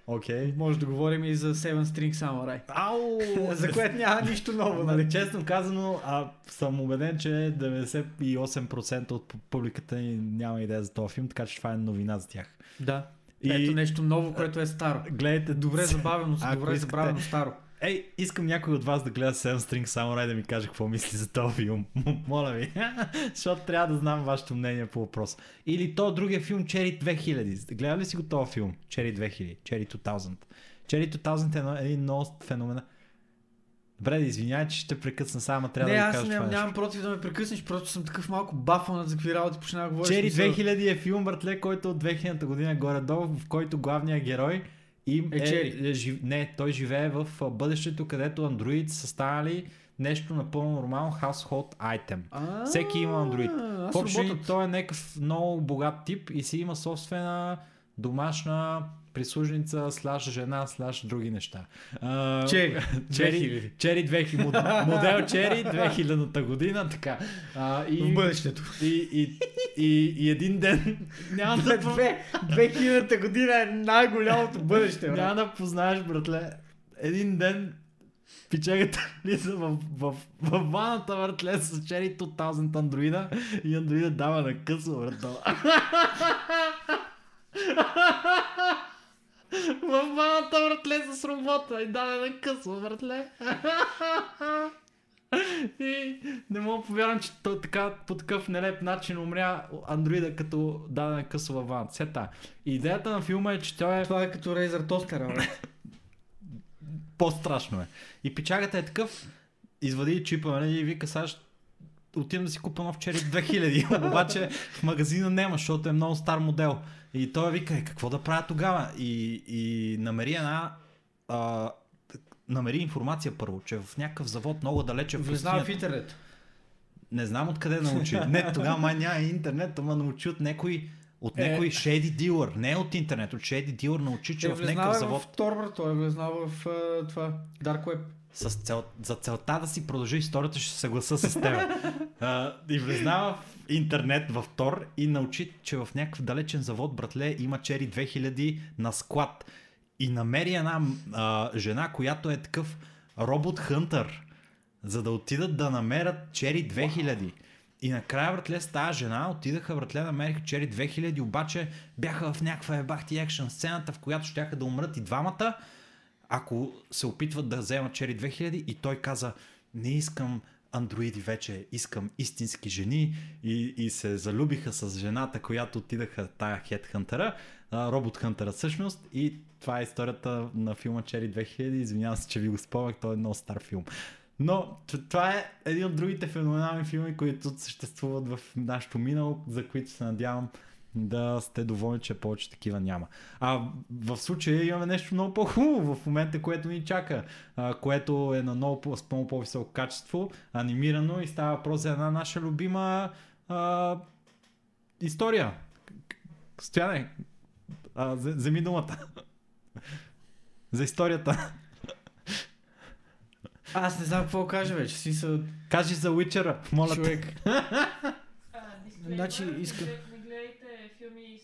Окей. Може да говорим и за Seven String Samurai. Ау! за което няма нищо ново, Нали, честно казано, а, съм убеден, че 98% от пу- публиката ни няма идея за този филм, така че това е новина за тях. Да. И- Ето нещо ново, което е старо. Гледайте, Добре забавено, добре забравено старо. Ей, искам някой от вас да гледа Seven String Samurai да ми каже какво мисли за този филм. Моля ви. Защото трябва да знам вашето мнение по въпрос. Или то другия филм Cherry 2000. Гледа ли си го този филм? Cherry 2000. Cherry 2000. Cherry 2000 е един много феномена. Добре, да извинявай, че ще прекъсна само, трябва не, да ви аз кажа нямам, това нямам против да ме прекъснеш, просто съм такъв малко бафанат за какви работи почна да говориш. Чери Смисъл, 2000 е филм, братле, който от 2000 година горе-долу, в който главният герой им Е, Чери. е, жив... не, той живее в бъдещето, където андроид са станали нещо напълно нормално household item. А, Всеки има Android. Аз В общи линии, работят. той е някакъв много богат тип и си има собствена домашна прислужница, слаш жена, слаш други неща. А, Чери. Чери, 2000. Чери 2000, мод- модел Чери 2000-та година, така. А, и, В бъдещето. и, и, и, и един ден няма да, по- Две- 2000-та година е най-голямото бъдеще, брат. няма да познаеш, братле. Един ден пичагата влиза в, в, в, в ваната, братле, с Чери 2000 андроида и андроида дава на късо, брател. В ваната, братле, с робота и даде на късо, братле. И не мога да повярвам, че то така, по такъв нелеп начин умря андроида, като даде на късо във ваната. Сета. Идеята на филма е, че той е Това е като Razer тостера, по-страшно е. И печагата е такъв, извади чипа, нали, и вика, сега ще отивам да си купа нов Cherry 2000, обаче в магазина няма, защото е много стар модел. И той вика, е, какво да правя тогава? И, и намери една... А, намери информация първо, че в някакъв завод много далече в Влезнава в интернет. Не знам откъде научи. Не, тогава май няма интернет, ама научи от някой от Е. някой shady dealer, не от интернет, от shady dealer научи, че Е, в някакъв завод в Tor. Той е влезнал в това Dark Web. С цел, за целта да си продължи историята, ще се съгласа с теб. и влезна в интернет, в Тор и научи, че в някакъв далечен завод, братле, има Чери 2000 на склад. И намери една а, жена, която е такъв робот хънтър, за да отидат да намерят Чери 2000. И накрая, братле, с тази жена отидаха, братле, намериха Чери 2000, обаче бяха в някаква ебахти екшен сцената, в която щяха да умрат и двамата, ако се опитват да вземат Чери 2000 и той каза, не искам андроиди вече, искам истински жени и, и се залюбиха с жената, която отидаха тая хедхънтера, робот хънтера всъщност и това е историята на филма Чери 2000, извинявам се, че ви го спомнях, той е много стар филм. Но това е един от другите феноменални филми, които съществуват в нашото минало, за които се надявам да сте доволни, че повече такива няма. А в случая имаме нещо много по-хубаво в момента, което ни чака, а, което е на много, с много по-високо качество, анимирано и става въпрос за една наша любима а, история. Стояне, а, вземи думата. за историята. Аз не знам какво кажа вече. Си са Кажи за Уичера, моля човек. Значи, искам- глед- Не гледайте филми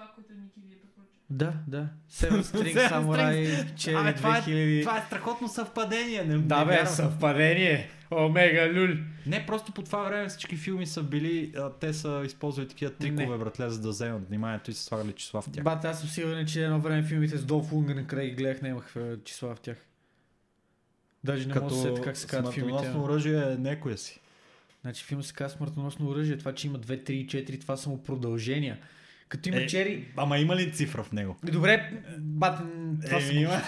числа, които Ники ви е препоръча. Да, да. Seven String Samurai, Cherry Абе, това, е, 2000. това е страхотно съвпадение. Не, Да, не бе, вярвам. съвпадение. Омега люл. Не, просто по това време всички филми са били, а, те са използвали такива трикове, Не. братле, за да вземат вниманието и са слагали числа в тях. Бат, аз съм сигурен, че едно време филмите с Долф Лунгрен край гледах, нямах е, числа в тях. Даже не мога да се как се казват филмите. смъртоносно оръжие е некоя си. Значи филм се казва Смъртоносно оръжие. Това, че има 2, 3, 4, това са му продължения. Като има Е, чери... Ама има ли цифра в него? Добре, бат, м, това. Е, има.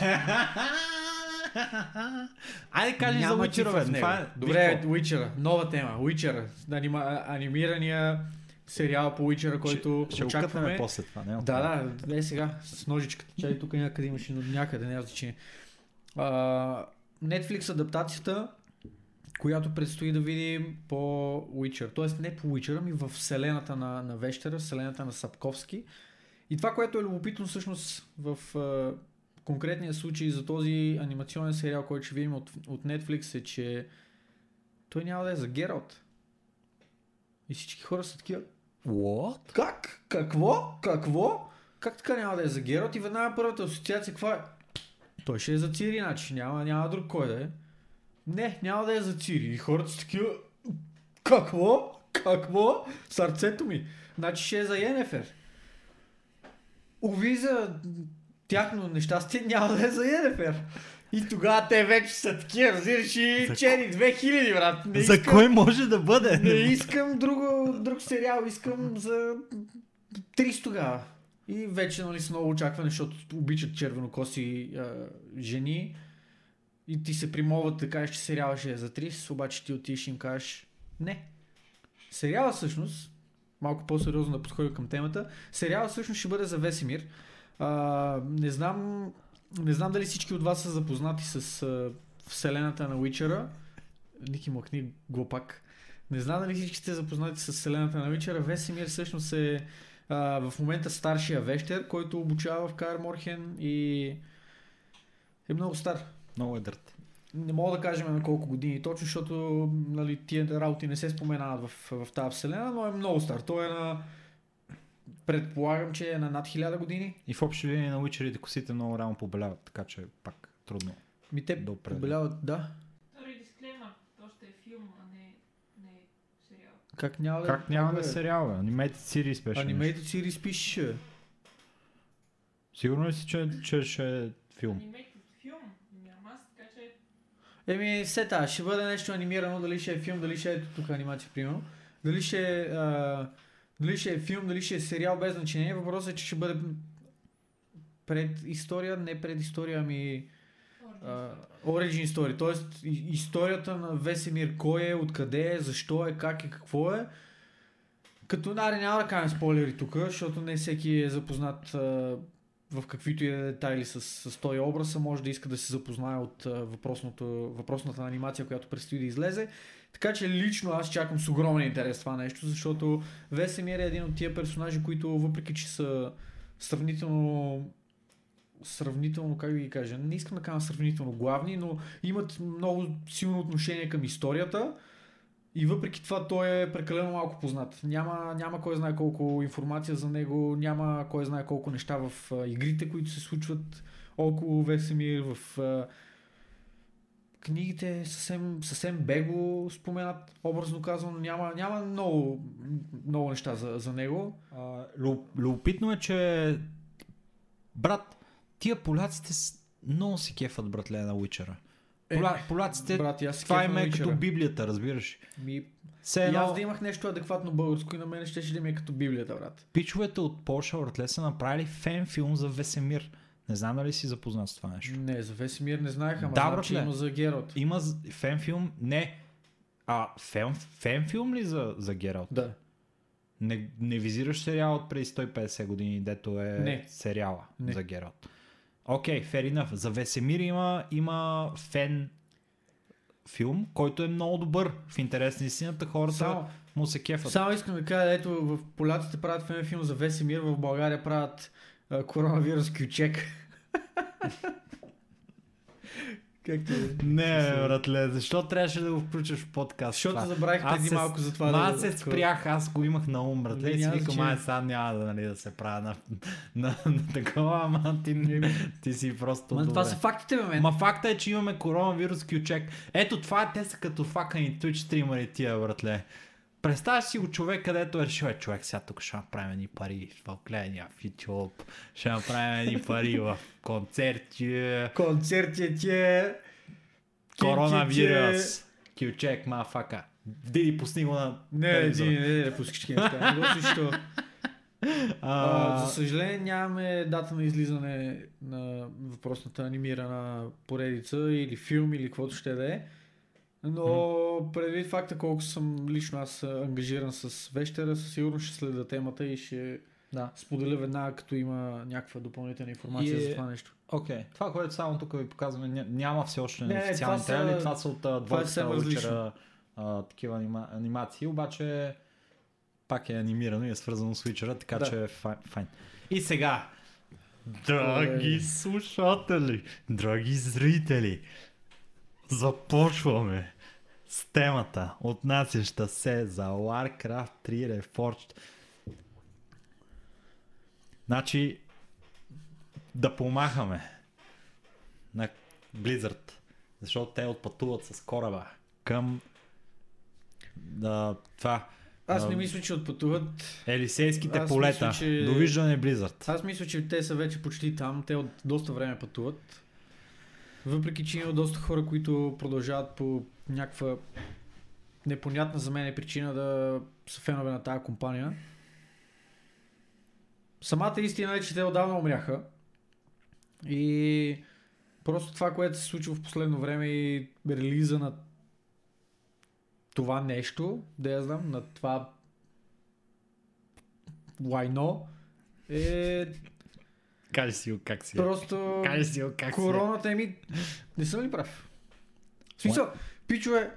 Айде кажи за Няма Witcher, в него. Това е... Добре, Уичера. Нова тема. Уичера. Анима... Анимирания сериал по какво. който ще, ще очакваме. после това. Не, Да, да, е сега, с ножичката. Чай тук някъде имаше, но някъде, няма значение. А, Netflix адаптацията, която предстои да видим по Witcher. Тоест не по Witcher, ами в вселената на, на Вещера, вселената на Сапковски. И това, което е любопитно всъщност в а, конкретния случай за този анимационен сериал, който ще видим от, от Netflix е, че той няма да е за Гералт. И всички хора са такива, What? как? Какво? Какво? Как така няма да е за Гералт? И веднага първата асоциация каква е? Той ще е за Цири, значи няма, няма друг кой да е. Не, няма да е за Цири. И хората са такива... Какво? Какво? Сърцето ми. Значи ще е за Йенефер. Уви за тяхно нещастие няма да е за Йенефер. И тогава те вече са такива, разбираш и За Чери 2000, брат. Не За искам- кой може да бъде? не искам друго, друг сериал, искам за 30 тогава. И вече нали, с много очакване, защото обичат червенокоси а, жени. И ти се примоват да кажеш, че сериала ще е за 30, обаче ти отидеш и им кажеш не. Сериала всъщност, малко по-сериозно да подходя към темата, сериала всъщност ще бъде за Весемир. А, не знам не знам дали всички от вас са запознати с а, вселената на Уичера. Ники махни глупак. Не знам дали всички сте запознати с вселената на Вичера. Весемир всъщност е а, в момента старшия вещер, който обучава в Кар Морхен и е много стар. Много е дърт. Не мога да кажем на колко години точно, защото нали, тия работи не се споменават в, в тази вселена, но е много стар. Той е на... Предполагам, че е на над 1000 години. И в общи линии на Уичерите косите много рано побеляват, така че пак трудно. Ми те Да побеляват, да. Втори дисклеймър, то ще е филм, а не, не сериал. Как няма да Как няма да е сериал, бе? Animated Series беше нещо. Animated Series пише. Сигурно ли си, че, че ще е филм? Animated филм няма аз, така че Еми, сета, ще бъде нещо анимирано, дали ще е филм, дали ще е тук анимация, примерно. Дали ще е, а, дали ще е филм, дали ще е сериал, без значение. Въпросът е, че ще бъде пред история, не пред история, ами origin story. И- историята на Весемир, кой е, откъде е, защо е, как е, какво е. Като, аре, няма да кажем спойлери тук, защото не всеки е запознат а, в каквито и е детайли с, с този образ, може да иска да се запознае от въпросната анимация, която предстои да излезе. Така че лично аз чакам с огромен интерес това нещо, защото Весемир е един от тия персонажи, които въпреки, че са сравнително сравнително, как да ги кажа, не искам да кажа сравнително главни, но имат много силно отношение към историята. И въпреки това той е прекалено малко познат. Няма, няма кой знае колко информация за него, няма кой знае колко неща в а, игрите, които се случват около Весемир, в а, книгите съвсем, съвсем бего споменат, образно казано, няма, няма много, много неща за, за него. Любопитно е, че брат, тия поляците много се кефат, братле, на Уичера. Е, Поля, поляците, брат, аз се това им е като Witcher-а. Библията, разбираш. Ми, Все и едно, аз да имах нещо адекватно българско и на мен ще, ще да ми е като Библията, брат. пичовете от Польша, братле, са направили фен филм за Весемир. Не знам дали си запознат с това нещо. Не, за Весемир не знаех, ама Да, знам, че има за Герот. Има фен филм, не. А, фен, фен филм ли за, за Гералт? Да. Не, не визираш сериал от преди 150 години, дето е Не. сериала Не. за Гералт. Окей, okay, fair enough. За Весемир има, има фен филм, който е много добър. В интерес на истината хората Само, му се кефат. само искам да кажа, ето в поляците правят фен филм за Весемир, в България правят а, коронавирус кючек. Както е. Не, братле, защо трябваше да го включиш в подкаст? Защото това? забравих Аз преди се- малко за това. Ма да- аз се спрях, аз го имах на ум, братле, и си викам, ай, сега няма да, нали, да се правя на, на, на такова, ама ти, не, ти си просто Ма, това са фактите, бе. Ма факта е, че имаме коронавирус кючек. Ето това е, те са като факани Twitch стримари тия, братле. Представяш си го човек, където е решил, е, човек, сега тук ще направим едни пари в гледания в YouTube, ще направим едни пари в концерти, Концерти ти коронавирус, кючек, мафака. Диди, пусни го на Не, телевизора. не, не, не пускаш такива неща. Не го за съжаление нямаме дата на излизане на въпросната анимирана поредица или филм или каквото ще да е. Но предвид факта колко съм лично аз ангажиран с вещера, със сигурност ще следа темата и ще Да. споделя веднага, като има някаква допълнителна информация И за това нещо. Окей, okay. това, което само тук ви показваме, ня- няма все още Не, официални това са- това са от е двойката различно. а, такива анима, анимации, обаче пак е анимирано и е свързано с Witcher, така Да. че е файн. файн. И сега, драги слушатели, драги зрители, започваме с темата, отнасяща се за Warcraft 3 Reforged. Значи, да помахаме на Blizzard, защото те отпътуват с кораба към да, това Аз не мисля, че отпътуват. Елисейските Аз полета. мисля, че- Довиждане Blizzard. Аз мисля, че те са вече почти там. Те от доста време пътуват. Въпреки, че има доста хора, които продължават по някаква непонятна за мен причина да са фенове на тази компания. Самата истина е, че те отдавна умряха. И просто това, което се случва в последно време и релиза на това нещо, да я знам, на това лайно, е Кажи си го как си. просто Кажи си как си. короната е ми... Не съм ли прав? В смисъл, пичове,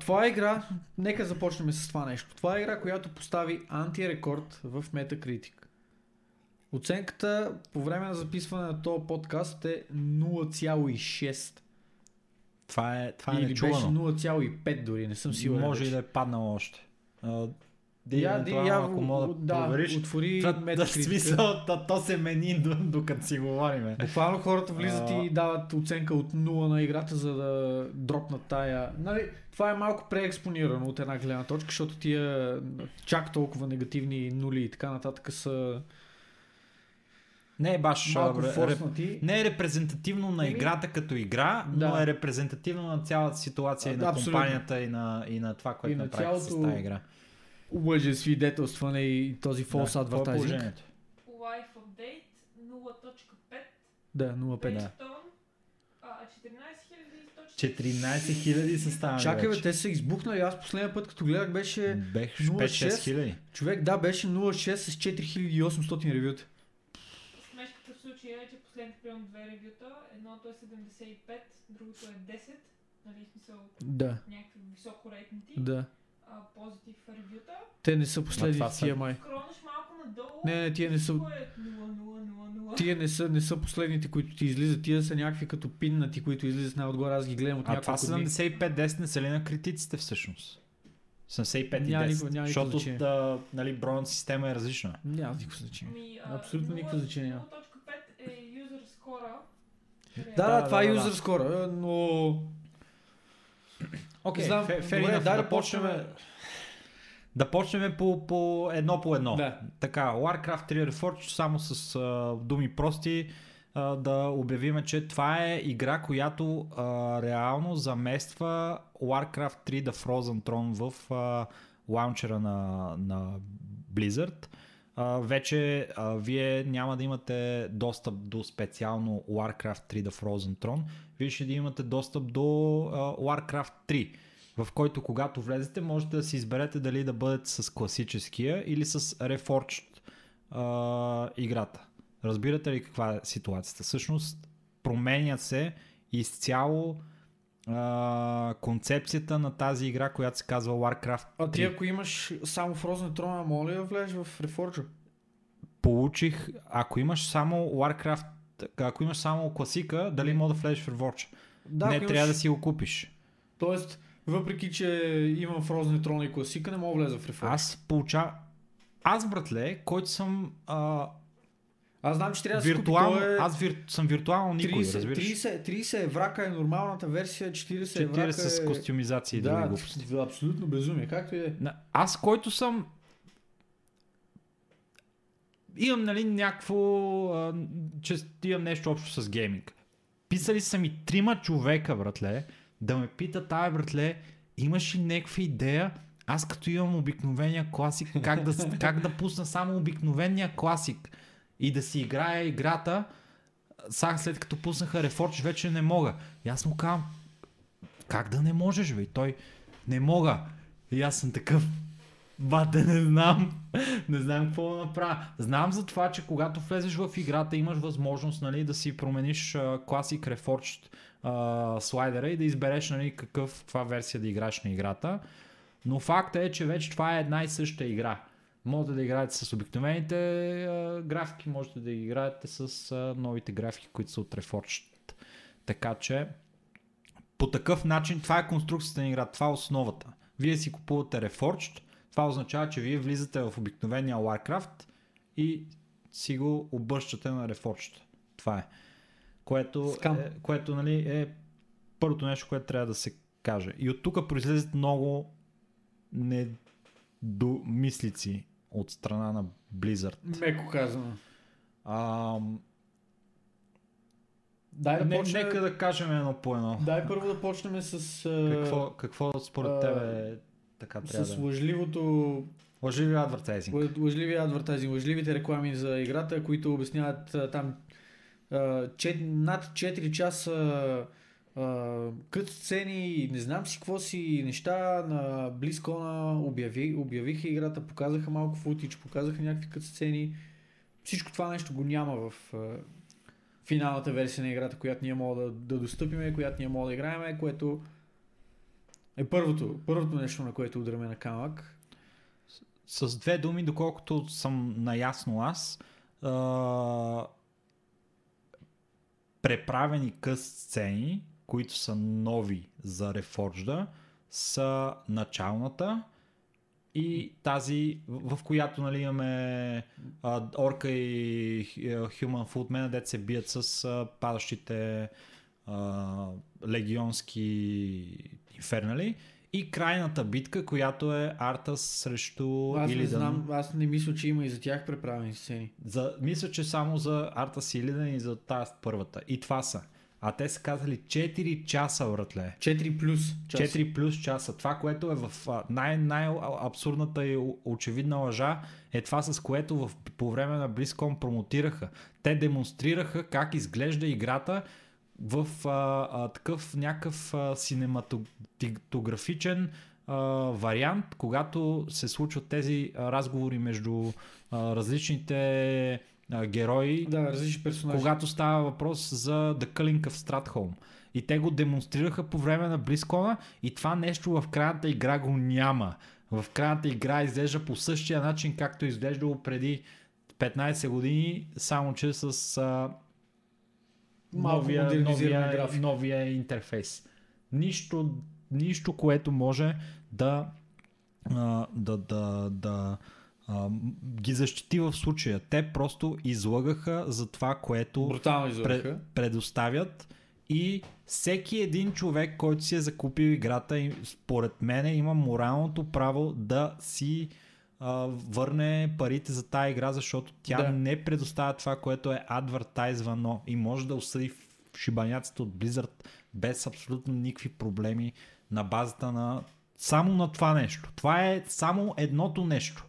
това е игра, нека започнем с това нещо. Това е игра, която постави антирекорд в Metacritic. Оценката по време на записване на този подкаст е 0,6. Това е, това е Или беше нечувано. 0,5 дори, не съм сигурен. Може и да е паднало още. А, Я, да, ди, я, ако мога да, да, провериш. отвори Това, да, смисъл, то, то се мени до- докато си говориме. Буквално хората влизат А. и дават оценка от 0 на играта, за да дропнат тая. Нали, това е малко преекспонирано от една гледна точка, защото тия чак толкова негативни нули и така нататък са Не е баш... малко а, форснати. не е репрезентативно на играта като игра, да. но е репрезентативно на цялата ситуация и Да, на абсолютно. компанията и на, и на това, което И на направихте с тази игра. Лъже свидетелстване и този false да, е advertising. положението? Life Update 0.5 Да, 0,5. Да. Paytone, а, 14 14 000 са станали Чакай, бе, те са избухнали. Аз последния път, като гледах, беше... Бех 0,6. 5-6 хиляди. Човек, да, беше 0,6 с 4800 ревюта. Смешката в случая е, че последните примерно две ревюта, едното е 75, другото е 10, нали, смисъл Да, някакви високо рейтинги. да. А, позитив ревюта. Те не са последните това са- тия май. Скрониш малко надолу. Не, не, тия не са- е 0, 0, 0, 0. Тия не са, не са последните, които ти излизат. Тия са някакви като пиннати, които излизат най-отгоре. Аз ги гледам от А това няколко дни. 75-10 не са ли на критиците всъщност? 75 и Няма 10. никакво- няма защото значение. да, нали, броят система е различна. Няма никакво значение. Ами, а, Абсолютно никакво значение няма. 0.5 е user score. Да, да, да, това е да, да. юзер скоро, но... Окей, Знам, фе- fair добре, да да почнем. Да почнем по, по едно по едно. Да. Така, Warcraft 3 Reforged, само с а, думи прости, а, да обявиме, че това е игра, която а, реално замества Warcraft 3 The Frozen Throne в а, лаунчера на, на Blizzard. А, вече а, вие няма да имате достъп до специално Warcraft 3 The Frozen Throne, вие ще да имате достъп до а, Warcraft 3 в който когато влезете можете да си изберете дали да бъдете с класическия или с Reforged а, играта. Разбирате ли каква е ситуацията? Всъщност променя се изцяло а, концепцията на тази игра, която се казва Warcraft 3. А ти ако имаш само Frozen Throne, моля да влезеш в Reforger? Получих, ако имаш само Warcraft, ако имаш само класика, дали мога да влезеш в Reforged? Да, Не, трябва да си го купиш. Тоест, въпреки, че имам Frozen Throne и класика, не мога да влеза в Reforger. Аз получавам... Аз, братле, който съм а, Аз знам, че трябва да си купи. е аз вир, съм виртуално никой, 30, разбираш? 30, 30 еврака е нормалната версия, 40, 40 еврака с е... костюмизация и други Да, глупости. абсолютно безумие. Както и да е. Аз, който съм имам, нали, някакво, че имам нещо общо с гейминг. Писали са ми трима човека, братле, да ме питат, ай, братле, имаш ли някаква идея, аз като имам обикновения класик, как да, как да пусна само обикновения класик и да си играя играта, сега след като пуснаха Reforged вече не мога. И аз му казвам, как да не можеш, бе? И той, не мога. И аз съм такъв, бате, не знам. не знам какво да направя. Знам за това, че когато влезеш в играта, имаш възможност нали, да си промениш Reforged uh, слайдера и да избереш нали, какъв, каква версия да играеш на играта. Но факта е, че вече това е една и съща игра. Можете да играете с обикновените uh, графики, можете да играете с uh, новите графики, които са от Reforged. Така че по такъв начин, това е конструкцията на игра, това е основата. Вие си купувате Reforged, това означава, че вие влизате в обикновения Warcraft и си го обръщате на Reforged. Това е. Което, Скам. е, което нали, е първото нещо, което трябва да се каже. И от тук произлизат много недомислици от страна на Blizzard. Меко казано. Ам, Дай да не, почнем... Нека да кажем едно по едно. Дай първо да почнем с... а, Какво, какво според а, тебе така трябва С да... лъжливото Лъжливи адвертайзинг. Лъ- Лъжливия адвертайзинг, лъжливите реклами за играта, които обясняват а, там а, чет, над 4 часа кът сцени и не знам си какво си неща на BlizzCon обяви, обявиха играта, показаха малко футич, показаха някакви кът сцени. Всичко това нещо го няма в а, финалната версия на играта, която ние мога да, да достъпиме, която ние мога да играем, което е първото, първото нещо, на което удряме на камък. С две думи, доколкото съм наясно аз, а, преправени къс сцени, които са нови за Reforged, са началната и тази, в в която нали, имаме а, Орка и Human Footman, дет се бият с а, падащите а, легионски инфернали. И крайната битка, която е Артас срещу Аз не Илидан. знам, аз не мисля, че има и за тях преправени сцени. За, мисля, че само за Артас и Илидан и за тази първата. И това са. А те са казали 4 часа, братле. 4 плюс час. 4 плюс часа. Това, което е в най- най-абсурдната и очевидна лъжа, е това с което в, по време на BlizzCon промотираха. Те демонстрираха как изглежда играта в а, а, такъв някакъв а, синематографичен а, вариант, когато се случват тези а, разговори между а, различните а, герои, Да, различни персонажи. когато става въпрос за The Culling of Stratholme. И те го демонстрираха по време на BlizzCon и това нещо в крайната игра го няма. в крайната игра изглежда по същия начин, както е изглеждало преди 15 години, само че с а, Малко новия, новия, графика. новия интерфейс. Нищо, нищо, което може да, а, да, да, да а, ги защити в случая. Те просто излъгаха за това, което Брутално пре, излъгаха. предоставят и всеки един човек, който си е закупил играта, според мен има моралното право да си а, върне парите за тази игра, защото тя Да. не предоставя това, което е адвертайзвано и може да осъди шибаняците от Blizzard без абсолютно никакви проблеми на базата на само на това нещо. Това е само едното нещо.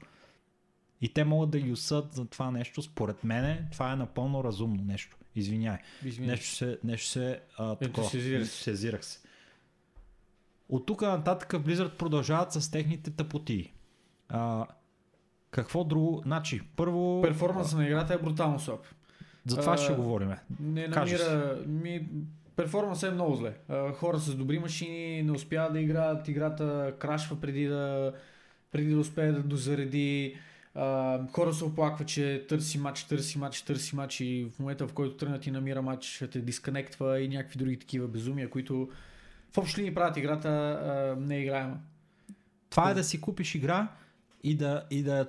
И те могат да ги осъдят за това нещо. Според мен това е напълно разумно нещо. Извинявай. Нещо се, нещо се а, такова. Ентусиазирах се. Ентусиазирах се. От тук нататък Blizzard продължават с техните тъпоти. А, какво друго? Значи, първо... Перформанса на играта е брутално слаб. За това А, ще говорим. Не намира... Ми, перформансът е много зле. А, Хора с добри машини не успяват да играят, играта крашва преди да, преди да успее да дозареди. А, хора се оплакват, че търси матч, търси матч, търси матч и в момента в който тръгнат и намира матч, ще те дисконектва и някакви други такива безумия, които в общи линии правят играта а, неиграема. Това е да си купиш игра и да, и да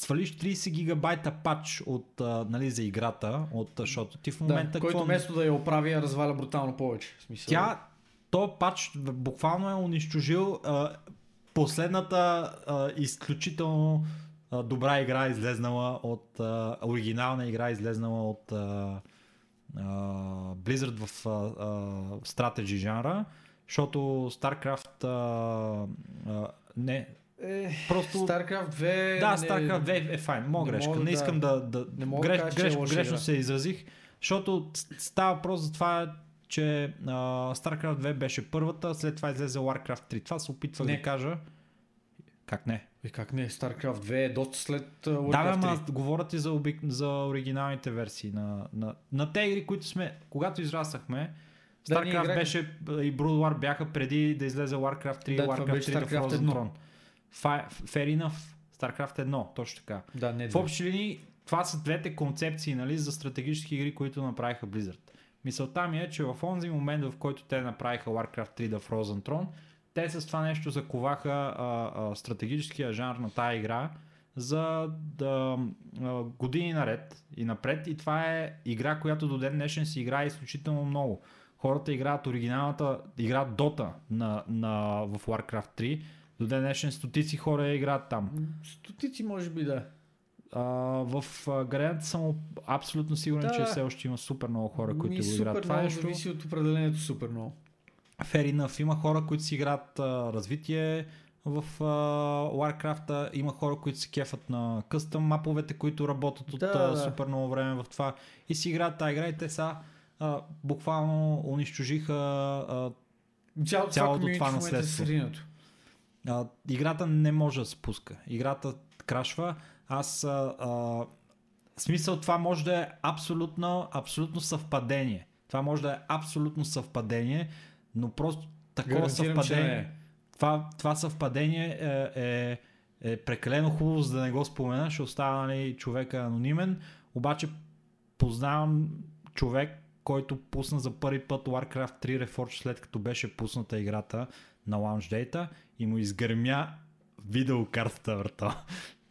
свалиш 30 гигабайта пач от, а, нали, за играта, от, защото ти в момента... Да, който какво- вместо да я оправи, я разваля брутално повече. В смисъл, Тя, то пач буквално е унищожил а, последната а, изключително а, добра игра излезнала от а, оригинална игра излезнала от а, а, Blizzard в а, а, strategy жанра, защото StarCraft а, а, не, Е, просто... StarCraft 2... Да, StarCraft 2 е файн, мога грешка. мога Не да- искам да, да, не мога да греш, е греш, лоша грешно игра. се изразих, защото става въпрос за това, че а, StarCraft 2 беше първата, след това излезе Warcraft 3. Това се опитвах Не. да кажа. Как не? Е, как не? StarCraft 2 е доста след uh, Да, Warcraft ама 3. говоря ти за, обик... за оригиналните версии на, на, на те игри, които сме, когато израснахме, Да, ние StarCraft играхме. беше и Brood War бяха преди да излезе Warcraft 3 и Да, това Warcraft беше 3 The StarCraft Frozen 1. Throne. Fa- Fair enough. StarCraft 1, точно така. Да, не В общи линии, това са двете концепции нали, за стратегически игри, които направиха Blizzard. Мисълта ми е, че в онзи момент, в който те направиха Warcraft 3 The Frozen Throne, те с това нещо заковаха а, а, стратегическия жанр на тая игра за да, а, години наред и напред. И това е игра, която до ден днешен си играе изключително много. Хората играят оригиналната, играят Dota на, на, в Warcraft 3. До ден днешен стотици хора играят там. Стотици може би да. А, в а, Гарант съм абсолютно сигурен, Да, че все още има супер много хора, които Ми, го играят. Това много нещо зависи от определението супер много. fair enough. Има хора, които си играят а, развитие в а, Warcraft, има хора, които се кефат на къстъм маповете, които работят от Да, а, супер много време в това и си играят тази игра и те са а, буквално унищожиха а, Цялото, Цялото това, това е наследство. сринато. А, играта не може да се пуска. Играта крашва. Аз а, а, смисъл това може да е абсолютно, абсолютно съвпадение. Това може да е абсолютно съвпадение, но просто такова Гарантирам, съвпадение. е. Това, това съвпадение е, е, е прекалено хубаво, за да не го спомена. Ще остава нали, човека анонимен. Обаче познавам човек, който пусна за първи път Warcraft 3 Reforged след като беше пусната играта на Launch Data и му изгърмя видеокартата върта.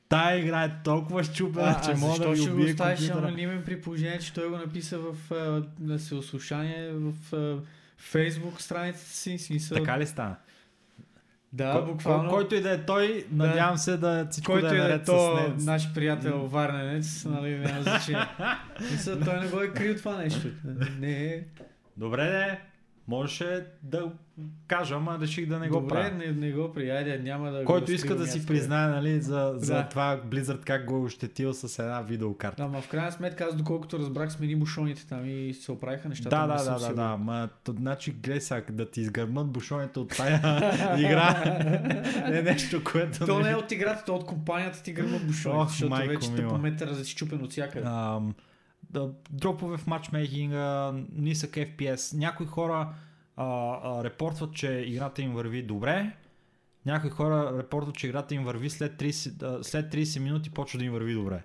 Тая игра е толкова щупена, А, че мога да ви ще го оставиш анонимен при положение, че той го написа в а, на съослушание в а, Facebook страницата си? Смисъл, Така ли стана? Да, Кой- буквално. кой- Който и да е той, надявам се да всичко който да и е да е наред то, с него. наш приятел Варненец, нали, няма значение. Мисля, той не го е крил това нещо. Не е. Добре, де, можеше да кажа, ама реших да не го Добре, правя. не, не го приядя, няма да Който го иска да си признае нали, за, за Да. това Blizzard как го е ощетил с една видеокарта. Ама в крайна сметка, аз доколкото разбрах, смени бушоните там и се оправиха нещата. Да, не да, да, да, да, ма, то, значи, гледай сега, да ти изгърмат бушоните от тая игра е нещо, което То не е от играта, то от компанията ти гърмат бушоните, защото вече те по метър разчупен от всякъде. Да, дропове в матчмейкинга, нисък FPS. Някои хора а, а, репортват, че играта им върви добре Някои хора репортват, че играта им върви след 30, а, след 30 минути почва да им върви добре.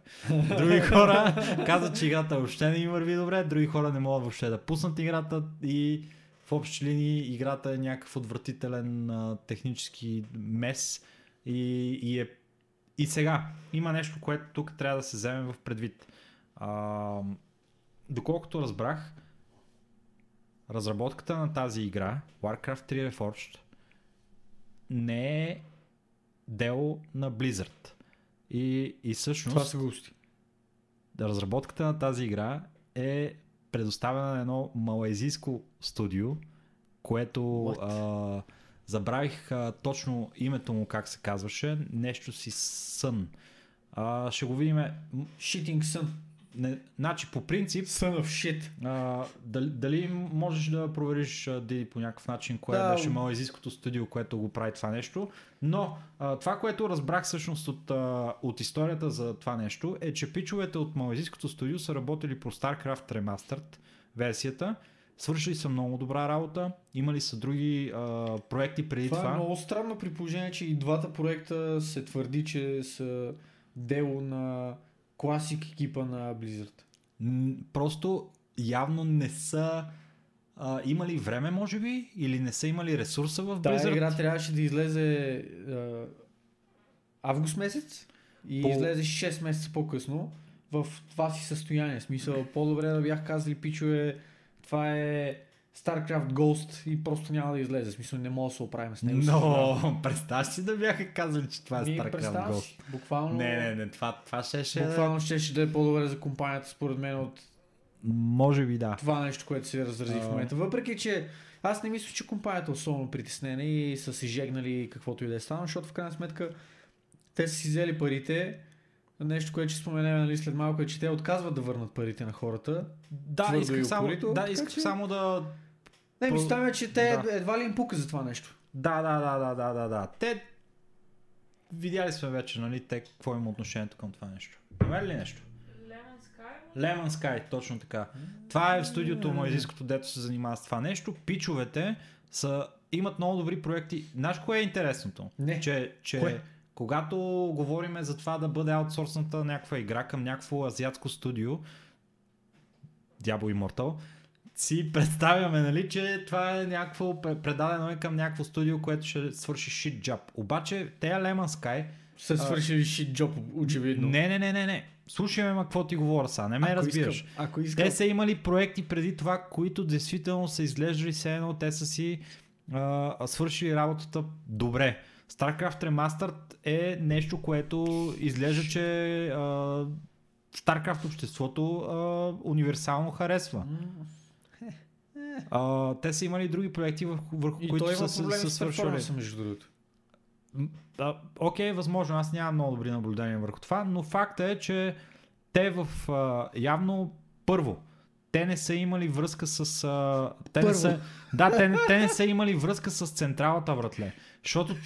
Други хора казват, че играта въобще не им върви добре, други хора не могат въобще да пуснат играта и в общи линии играта е някакъв отвратителен а, технически мес и, и е и сега, има нещо, което тук трябва да се вземе в предвид. А, доколкото разбрах, разработката на тази игра, Warcraft 3 Reforged, не е дело на Blizzard. И, и всъщност... Това са гости. Разработката на тази игра е предоставена на едно малайзийско студио, което а, забравих а, точно името му как се казваше, нещо си сън. А, ще го видим. Shitting Sun. Не, значи по принцип, Son of shit. а, дали, дали можеш да провериш Диди по някакъв начин, кое Да. беше малайзийското студио, което го прави това нещо, но а, това, което разбрах всъщност от, а, от историята за това нещо, е, че пичовете от малайзийското студио са работили по StarCraft Remastered версията, свършили са много добра работа, имали са други а, проекти преди Това, това. е много странно при положение, че и двата проекта се твърди, че са дело на класик екипа на Blizzard. Просто явно не са а, имали време, може би, или не са имали ресурса в Тая Blizzard. игра трябваше да излезе а, август месец и По- излезе 6 месеца по-късно в това си състояние. Смисъл, по-добре да бях казали, пичове, това е StarCraft Ghost и просто няма да излезе. В смисъл, не мога да се оправим с него. Но, представяш си да бяха казали, че това е Ми, StarCraft Ghost. Буквално, Не, не, не, това, това ще ще... буквално ще, ще да е по-добре за компанията, според мен, от Може би да. това нещо, което се разрази в А. момента. Въпреки, че аз не мисля, че компанията е особено притеснена и са си жегнали каквото и да е станало, защото в крайна сметка те са си взели парите. Нещо, което ще споменем нали, след малко е, че те отказват да върнат парите на хората. Да, исках само, да, исках че- само да... Не, ми става, че те да. едва ли им пука за това нещо. Да, да, да, да, да, да, да. Те... Видяли сме вече, нали, те какво има отношението към това нещо. Има ли нещо? Lemon Sky. Lemon Sky, точно така. Това е в студиото малайзийското, дето се занимава с това нещо. Пичовете са, имат много добри проекти. Знаеш кое е интересното? Не. Че, че Кое? когато говорим за това да бъде аутсорсната някаква игра към някакво азиатско студио, Diablo Immortal, си представяме, нали, че това е някакво пре- предадено е към някакво студио, което ще свърши shit job. Обаче, те Lemon Sky, Са свършили shit job, очевидно. не, не, не, не, не. Слушай ме, какво ти говоря сега, не ме ако разбираш. Искам, ако искам. Те са имали проекти преди това, които действително са изглеждали все едно, те са си а, свършили работата добре. StarCraft Remastered е нещо, което изглежда, че а, StarCraft обществото а, универсално харесва. А, те са имали други проекти, върху, върху И които са, са, свършили. между другото. А, Окей, възможно, аз нямам много добри наблюдения върху това, но факта е, че те в а, явно първо, те не са имали връзка с... А, те не са, да, те, те не са имали връзка с централата, братле. Защото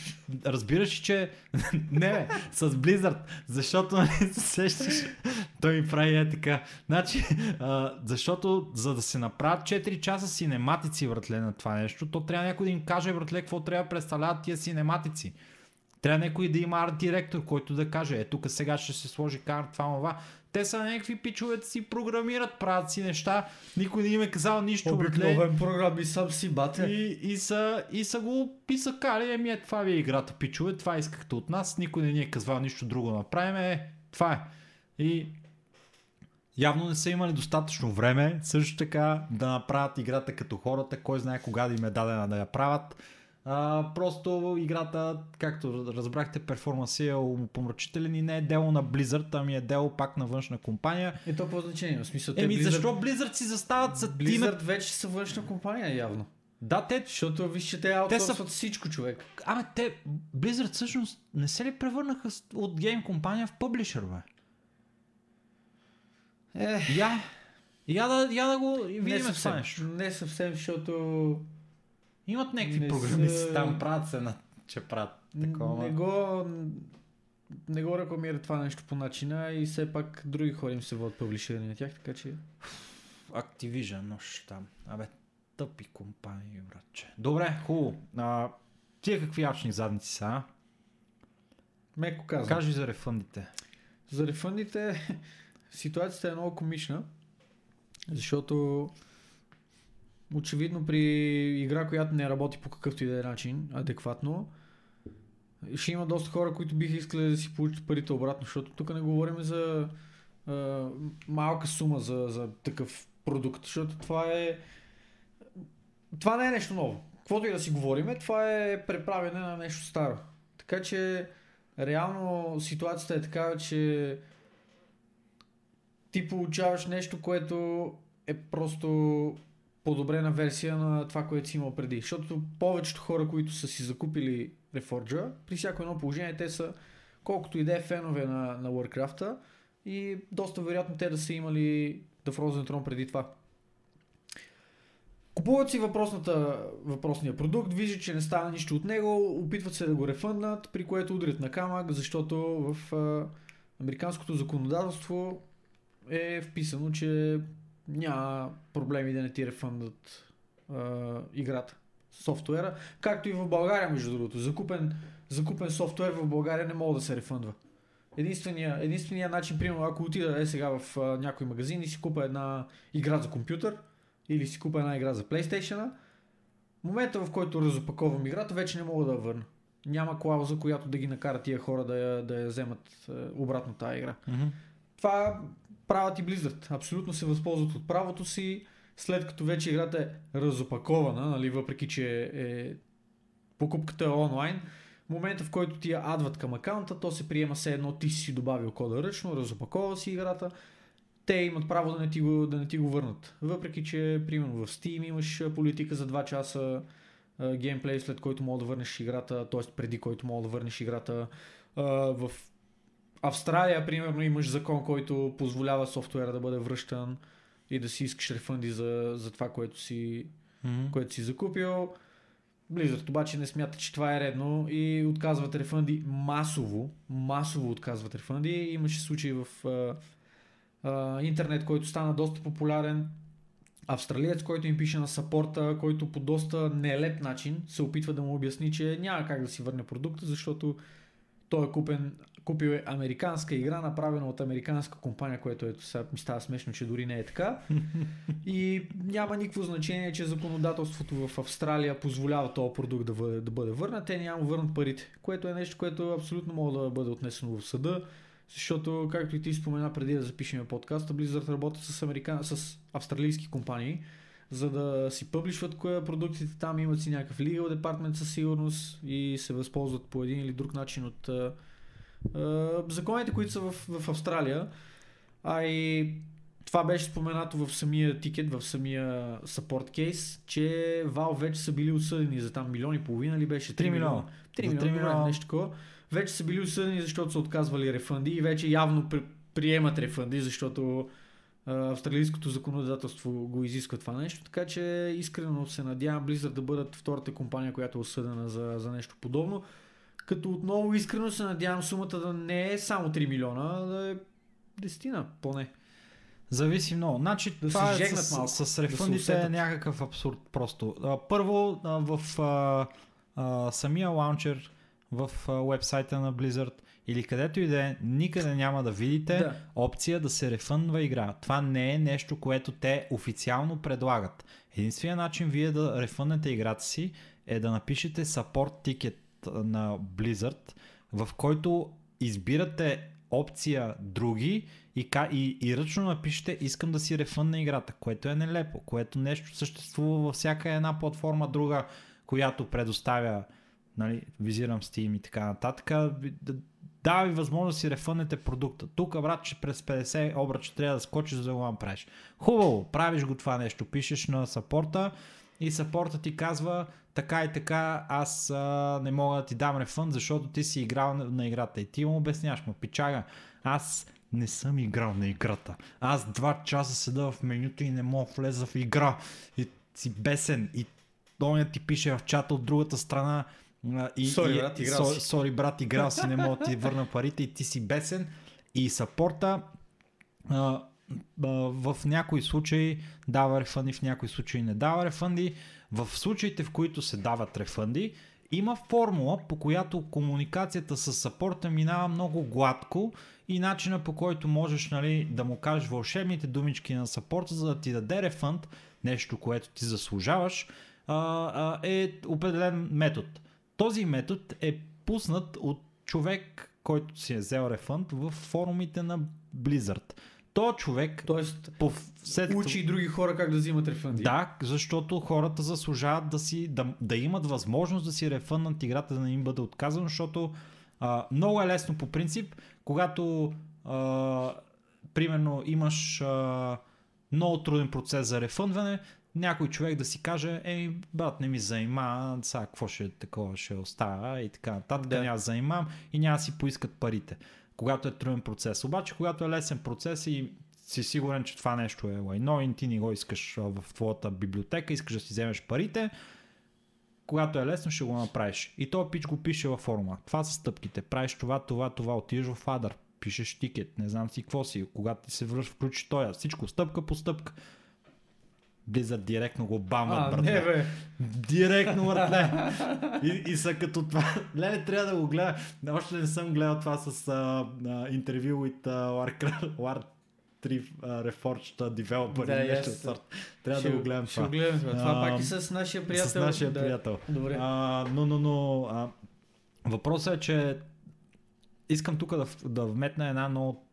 разбираш, че... не, с Blizzard, защото нали, се сещаш, той ми прави е така. Значи, а, защото за да се направят 4 часа синематици, братле, на това нещо, то трябва някой да им каже, братле, какво трябва да представляват тия синематици. Трябва някой да има арт директор, който да каже, е тук сега ще се сложи карт, това, това. Те са някакви пичове, си програмират, правят си неща, никой не им е казал нищо, братле. Обикновен програм и сам си бате. И, и, са, и са го и са кали, еми е, това ви е играта, пичове, това искахте от нас, никой не ни е казвал нищо друго направим, е, това е. И явно не са имали достатъчно време, също така да направят играта като хората, кой знае кога да им е дадена да я правят. А, просто играта, както разбрахте, перформанси е помрачителен и не е дело на Blizzard, ами е дело пак на външна компания. И то по значение. В смисъл, Еми Blizzard, защо Blizzard си застават за Blizzard имат... вече са външна компания, явно. Да, те Защото виж, че те са- аутсорсват всичко, човек. Ама те, Blizzard всъщност не се ли превърнаха с- от гейм компания в публишър, бе? Е, Я, я да, я да го не видим това съвсем. нещо. Не съвсем, защото Имат някакви Не програмисти са- там, правят се на че правят такова. не го, не го рекламира това нещо по начина и все пак други хора им се водят публиширани на тях, така че... Activision, нощ там. Абе, тъпи компании, братче. Добре, хубаво. А, Тия какви ячни задници са, а? Меко казвам. Кажи за рефъндите. За рефъндите ситуацията е много комична, защото очевидно при игра, която не работи по какъвто и да е начин, адекватно, ще има доста хора, които биха искали да си получат парите обратно, защото тук не говорим за а, малка сума за, за такъв продукт, защото това е това не е нещо ново. Каквото и да си говориме, това е преправяне на нещо старо. Така че реално ситуацията е такава, че ти получаваш нещо, което е просто подобрена версия на това, което си имал преди. Защото повечето хора, които са си закупили Reforger, при всяко едно положение те са колкото и да е фенове на, на Warcraft и доста вероятно те да са имали The Frozen Throne преди това. Купуват си въпросната, въпросния продукт, виждат, че не става нищо от него, опитват се да го рефънднат, при което удрят на камък, защото в а, американското законодателство е вписано, че няма проблеми да не ти рефъндат а, играта, софтуера, както и в България, между другото. Закупен, закупен софтуер в България не мога да се рефъндва. Единствения, единствения начин, примерно, ако отида е сега в а, някой магазин и си купа една игра за компютър, или си купа една игра за PlayStation, момента в който разопаковам играта, вече не мога да я върна. Няма клауза, която да ги накара тия хора да я, да я вземат е, обратно тази игра. Mm-hmm. Това правят и Blizzard. Абсолютно се възползват от правото си, след като вече играта е разопакована, нали, въпреки че е покупката е онлайн, в момента в който ти я адват към акаунта, то се приема все едно ти си добавил кода ръчно, разопакова си играта, те имат право да не ти го, да не ти го върнат. Въпреки, че примерно в Steam имаш политика за 2 часа геймплей, след който мога да върнеш играта, т.е. преди който мога да върнеш играта. В Австралия, примерно, имаш закон, който позволява софтуера да бъде връщан и да си искаш рефънди за, за това, което си, Mm-hmm. което си закупил. Blizzard обаче не смята, че това е редно и отказват рефънди масово. Масово отказват рефънди. Имаше случаи в а, а, интернет, който стана доста популярен. Австралиец, който им пише на сапорта, който по доста нелеп начин се опитва да му обясни, че няма как да си върне продукта, защото той е купен, купил е американска игра, направена от американска компания, което ето сега ми става смешно, че дори не е така. И няма никакво значение, че законодателството в Австралия позволява този продукт да бъде, да бъде върнат. Те няма върнат парите, което е нещо, което абсолютно може да бъде отнесено в съда. Защото, както и ти спомена преди да запишем подкаста, Blizzard работят с, американ... с австралийски компании, за да си пъблишват кое продуктите там, имат си някакъв legal департмент със сигурност и се възползват по един или друг начин от законите, които са в, в Австралия. А и това беше споменато в самия тикет, в самия support кейс, че Valve вече са били осъдени за там милиони и половина ли беше? 3 милиона. 3 За милиона, 3 добре, милиона. нещо такова. Вече са били осъдени, защото са отказвали рефънди и вече явно при, приемат рефънди, защото а, австралийското законодателство го изисква това нещо. Така че искрено се надявам Blizzard да бъдат втората компания, която е осъдена за, за нещо подобно. Като отново искрено се надявам сумата да не е само 3 милиона, а да е десетина поне. Зависи много. Значи, Да това се е с, малко, с да се рефъндите е някакъв абсурд просто. А, първо, а, в а, а, самия лаунчер, в а, вебсайта на Blizzard или където и да е, никъде няма да видите Да. опция да се рефъндва игра. Това не е нещо, което те официално предлагат. Единственият начин вие да рефъннете играта си е да напишете support ticket на Blizzard, в който избирате опция други и, и, и ръчно напишете искам да си рефънна играта, което е нелепо, което нещо съществува във всяка една платформа друга, която предоставя, нали, визирам Steam и така нататък, дава ви възможност да си рефъннете продукта. Тук, брат, че през 50 обръча трябва да скочиш, за да го направиш. Хубаво, правиш го това нещо, пишеш на сапорта и сапорта ти казва така и така, аз а, не мога да ти дам рефънд, защото ти си играл на, на играта. И ти му обясняваш, му пичага, аз не съм играл на играта. Аз два часа седа в менюто и не мога влеза в игра. И си бесен. И той ти пише в чата от другата страна. И, Сори, и, брат, играл си. Сори, брат, играл си, не мога да ти върна парите и ти си бесен. И сапорта а, а, в някои случаи дава рефънди, в някои случаи не дава рефънди. В случаите, в които се дават рефънди, Има формула, по която комуникацията с сапорта минава много гладко и начина по който можеш нали, да му кажеш вълшебните думички на сапорта, за да ти даде рефънд, нещо, което ти заслужаваш, е определен метод. Този метод е пуснат от човек, който си е взел рефънд в форумите на Blizzard. То човек Тоест, по след учи и други хора как да взимат рефънди. да, защото хората заслужават да, си, да, да имат възможност да си рефъннат играта, да не им бъде отказано, защото а, много е лесно по принцип, когато а, примерно имаш а, много труден процес за рефънване, някой човек да си каже, ей, брат, не ми заима, сега какво ще такова ще оставя и така нататък, Да. няма заимам и няма си поискат парите, когато е труден процес. Обаче, когато е лесен процес и си сигурен, че това нещо е лайно ти не го искаш в твоята библиотека, искаш да си вземеш парите, когато е лесно, ще го направиш. И то пич го пише във форума. Това са стъпките. Правиш това, това, това. Отиваш в Adder, пишеш тикет, не знам си какво си. Когато ти се връщ, включи тоя. Всичко стъпка по стъпка. Близат директно го бамват, братле. не бе. Директно, братле. И, и са като това. Леле, трябва да го гледа. Още не съм гледал това с а, а, интервю with а, War, War 3 а, Reforged Developer Да, или нещо от сорта. Трябва Ще- да го гледам Ще това. го гледаме това. Това пак и с нашия приятел. С нашия да. приятел. Добре. А, но, но, но, а, въпросът е, че искам тук да, да вметна една много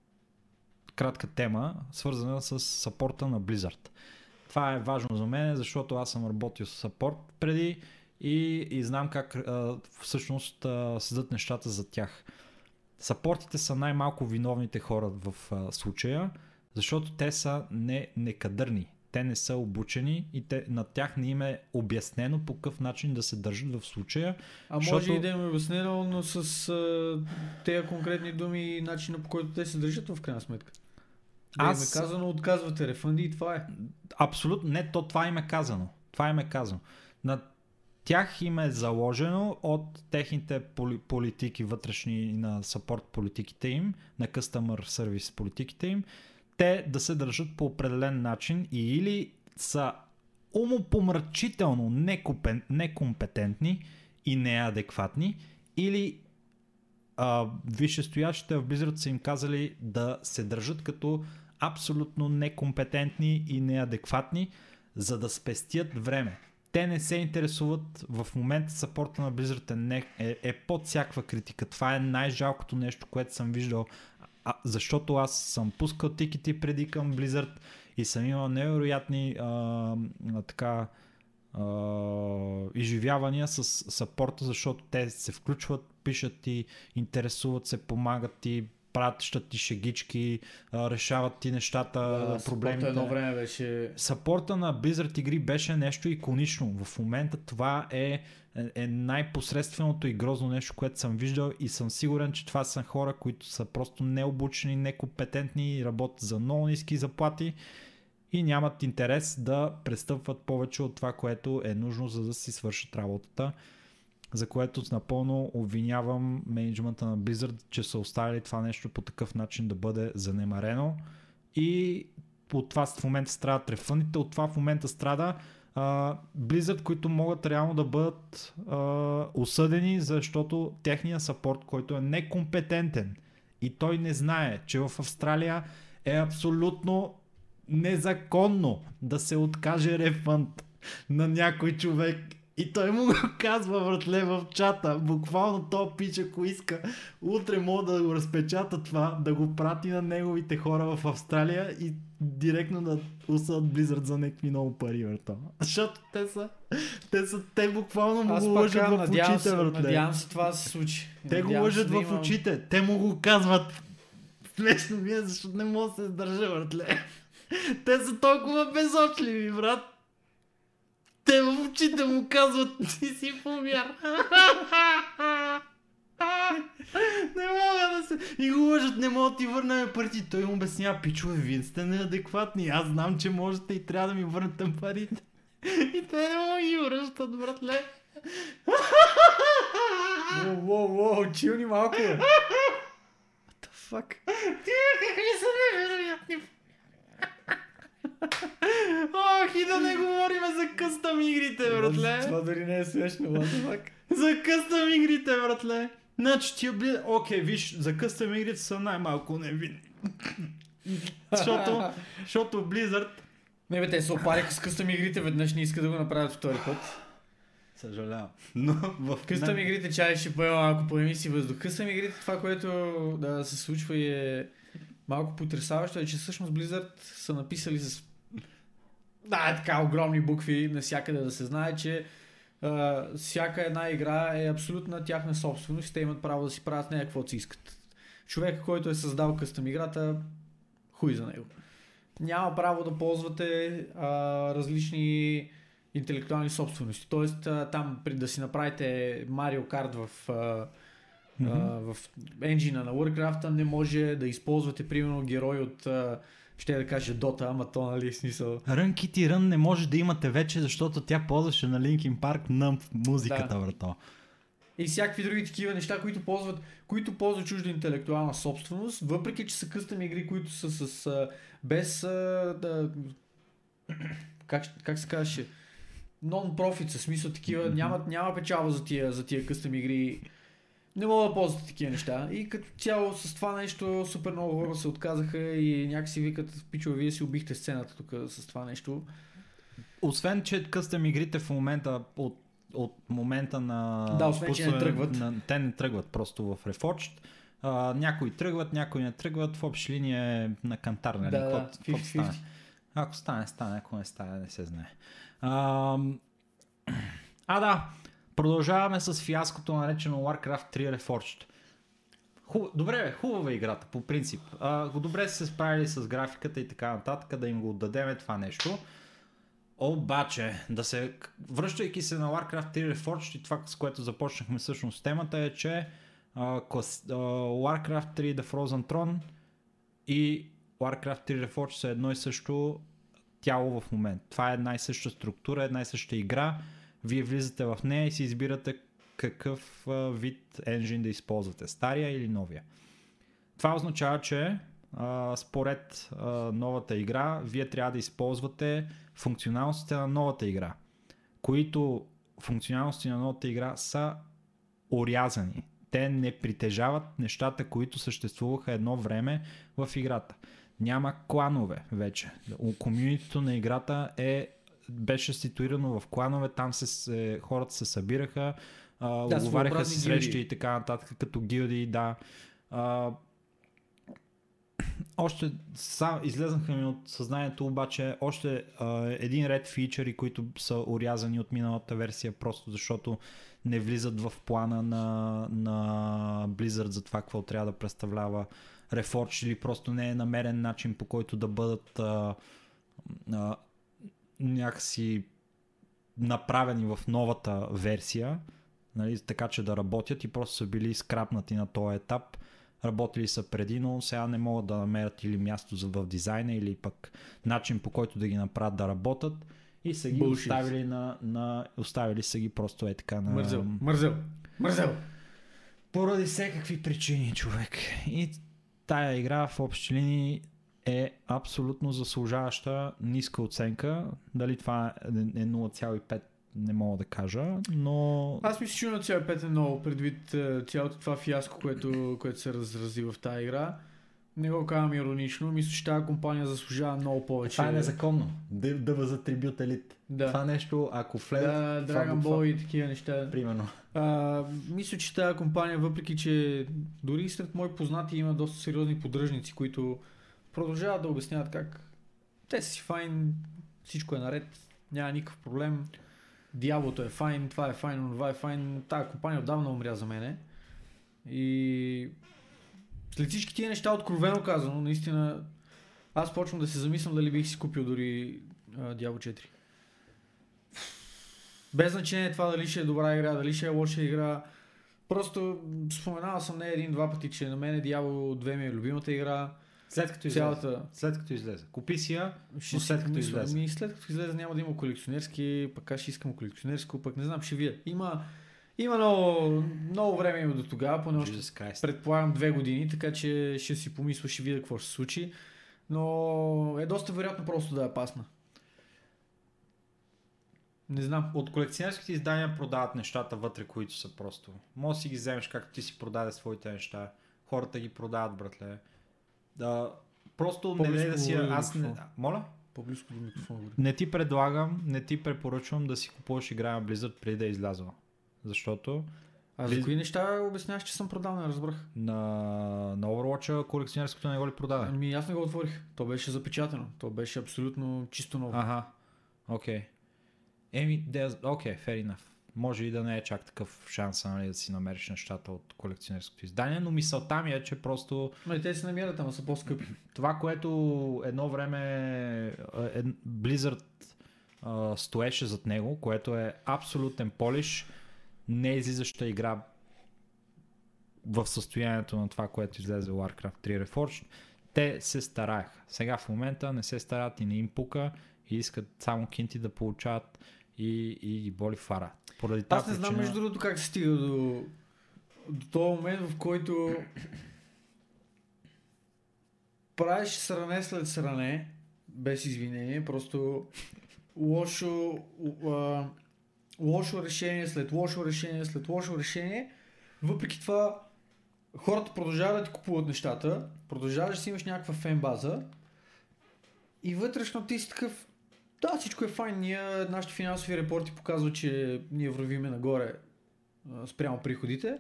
кратка тема, свързана с сапорта на Blizzard. Това е важно за мен, защото аз съм работил с сапорт преди и, и знам как а, всъщност а, седат нещата за тях. Сапортите са най-малко виновните хора в а, случая, защото те са не, некадърни. Те не са обучени и те, на тях не им е обяснено по какъв начин да се държат в случая. А може защото- и да им е обяснено, но с а, тези конкретни думи и начина по който те се държат в крайна сметка. Аз- им е казано, отказвате рефънди и това е. Абсолютно не, то това им е казано. Това им е казано. На тях им е заложено от техните поли, политики вътрешни на сапорт политиките им, на customer service политиките им, те да се държат по определен начин и или са умопомрачително некупен, некомпетентни и неадекватни, или а, висшестоящите в Blizzard са им казали да се държат като абсолютно некомпетентни и неадекватни, за да спестят време. Те не се интересуват, в момента сапорта на Blizzard е, е, е под всякаква критика. Това е най-жалкото нещо, което съм виждал, а, защото аз съм пускал тикети преди към Blizzard и съм имал невероятни а, така а, изживявания с сапорта, защото те се включват, пишат ти, интересуват се, помагат ти, пращат ти шегички, решават ти нещата, Да, проблемите. Едно време беше... Сапорта на Blizzard игри беше нещо иконично. В момента това е, е, е най-посредственото и грозно нещо, което съм виждал и съм сигурен, че това са хора, които са просто необучени, некомпетентни работят за много ниски заплати и нямат интерес да престъпват повече от това, което е нужно, за да си свършат работата за което напълно обвинявам менеджмента на Blizzard, че са оставили това нещо по такъв начин да бъде занемарено. И от това в момента страдат рефъндите, от това в момента страда а, Blizzard, които могат реално да бъдат а, осъдени, защото техният сапорт, който е некомпетентен и той не знае, че в Австралия е абсолютно незаконно да се откаже рефънд на някой човек и той му го казва, братле, в чата. Буквално то пич, ако иска, утре мога да го разпечата това, да го прати на неговите хора в Австралия и директно да усъдат Blizzard за някакви много пари, брато. Защото те са, те са, те буквално му Аз го лъжат в очите, се, братле. надявам се това се случи. Те го Надявам лъжат да в очите. Те му го казват. Смешно ми е, защото не мога да се държа, братле. Те са толкова безочливи, брат. Те в очите му казват, ти си повяр. не мога да се... И го лъжат, не мога да ти върнем парите. Той им обяснява, пичове, вие сте неадекватни. Аз знам, че можете и трябва да ми върнете парите. И те не могат да ги връщат, братле. Воу, воу, воу, чилни малко. What the fuck? Ти какви са невероятни. И да не говорим за къстъм игрите, братле. Това дори не е смешно, what За къстъм игрите, братле. Значи ти обли... Окей, виж, за къстъм игрите са най-малко невинни. защото, защото Blizzard... Не бе, те се опариха с къстъм игрите, веднъж не иска да го направят втори път. Съжалявам. Но в Къстъм игрите чай ще поема малко по емисии въздух. Къстъм игрите, това, което да се случва и е малко потрясаващо, е, че всъщност Blizzard са написали с да, е така огромни букви навсякъде да се знае, че а, всяка една игра е абсолютна тяхна собственост и те имат право да си правят нея каквото си искат. Човек, който е създал къстъм играта, хуй за него. Няма право да ползвате а, различни интелектуални собствености. Тоест, а, там при да си направите Mario Kart в, а, а, в енджина на Warcraft, не може да използвате, примерно, герой от а, ще да кажа Дота, ама то нали смисъл. Рън Кити Рън не може да имате вече, защото тя ползваше на Linkin Park на музиката, Да. брато. И всякакви други такива неща, които ползват, които ползват чужда интелектуална собственост, въпреки че са къстъм игри, които са с без да, как, как се казваше нон-профит, в смисъл такива, няма, няма печалба за тия, за тия къстъм игри. Не мога да ползвате такива неща. И като цяло с това нещо супер много хора се отказаха и някакси викат, пичове, вие си убихте сцената тук с това нещо. Освен, че къстъм игрите в момента от, от момента на... Да, освен, че не пускане тръгват. На, те не тръгват просто в Reforged. А, някои тръгват, някои не тръгват. В общи линия е на кантар, нали? Да, да, Каквото- каквото 50-50. стане. Ако стане, стане, ако не стане, не се знае. А, а да, продължаваме с фиаското наречено Warcraft 3 Reforged. Хуб... Добре, бе, хубава е играта, по принцип. А, добре са се справили с графиката и така нататък, да им го отдадеме това нещо. Обаче, да се, връщайки се на Warcraft 3 Reforged и това, с което започнахме всъщност темата е, че а, клас, а, Warcraft 3 The Frozen Throne и Warcraft 3 Reforged са едно и също тяло в момент. Това е една и съща структура, една и съща игра. Вие влизате в нея и си избирате какъв вид енжин да използвате. Стария или новия. Това означава, че а, според а, новата игра, вие трябва да използвате функционалностите на новата игра, които функционалности на новата игра са орязани. Те не притежават нещата, които съществуваха едно време в играта. Няма кланове вече. Комьюнитито на играта е беше ситуирано в кланове, там се, се, хората се събираха, а, Да, своеобразни си срещи гилдии. и така нататък, като гилдии, да. А, още сам, излезнаха ми от съзнанието обаче още а, един ред фичъри, които са урязани от миналата версия, просто защото не влизат в плана на, на Blizzard за това какво трябва да представлява Reforged или просто не е намерен начин по който да бъдат а, а, някакси направени в новата версия, нали, така че да работят и просто са били скрапнати на този етап. Работили са преди, но сега не могат да намерят или място за в дизайна, или пък начин по който да ги направят да работят. И са ги Bullshit. оставили на, на, оставили са ги просто е така на... Мързел, мързел, мързел. Поради всякакви причини, човек. И тая игра в общи линии е абсолютно заслужаваща ниска оценка. Дали това е 0,5 не мога да кажа, но... Аз мисля, че 0,5 е много предвид е, цялото това фиаско, което, което се разрази в тази игра. Не го казвам иронично, мисля, че тази компания заслужава много повече. Това е незаконно. Да, да за трибют елит. Да, Това нещо, ако влезе... да Dragon Ball и такива неща. Примерно. А, мисля, че тази компания, въпреки че дори сред мои познати има доста сериозни поддръжници, които продължават да обясняват как те си файн, всичко е наред, няма никакъв проблем. Дяволото е файн, това е файн, това е файн. Тая компания отдавна умря за мене. И след всички тия неща, откровено казано, наистина, аз почвам да се замислям дали бих си купил дори а, Diablo 4. Без значение това дали ще е добра игра, дали ще е лоша игра. Просто споменавал съм не един-два пъти, че на мен Diablo 2 ми е любимата игра. След като излезе. Цялата... След като излезе. Купи си я, Ще но след като помисля. излезе. Ами, след като излезе няма да има колекционерски, пък аз ще искам колекционерско, пък не знам, ще вия. Има, има много, много време има до тогава, поне още предполагам две години, така че ще си помисля, ще видя какво ще се случи. Но е доста вероятно просто да е пасна. Не знам. От колекционерските издания продават нещата вътре, които са просто. Може да си ги вземеш както ти си продаде своите неща. Хората ги продават, братле. Да, просто не дай да си... Аз не... Моля? По-близко до микрофона. Не ти предлагам, не ти препоръчвам да си купуваш игра на Blizzard преди да е излязла. Защото А за Близ- кои неща обясняваш, че съм продал, не разбрах. на, на Overwatch колекционерското не го ли продаде? Ами аз не го отворих. То беше запечатано. То беше абсолютно чисто ново. Аха, окей. Еми, окей, fair enough. Може и да не е чак такъв шанс нали, да си намериш нещата от колекционерското издание, но мисълта ми е, че просто Ма и те се намират, ама са по-скъпи. това, което едно време а, е, Blizzard а, стоеше зад него, което е абсолютен полиш, не излизаща игра в състоянието на това, което излезе Warcraft 3 Reforged, те се стараеха. Сега в момента не се старат и не им пука и искат само кинти да получават и, и ги боли фара. Поради тази Аз не знам причина- между другото как се стига до, до този момент, в който правиш сране след сране, без извинение, просто лошо, а, лошо решение след лошо решение след лошо решение. Въпреки това, хората продължават да ти купуват нещата, продължаваш да си имаш някаква фен база и вътрешно ти си такъв, да, всичко е файн. Ние, нашите финансови репорти показват, че ние вървиме нагоре спрямо приходите.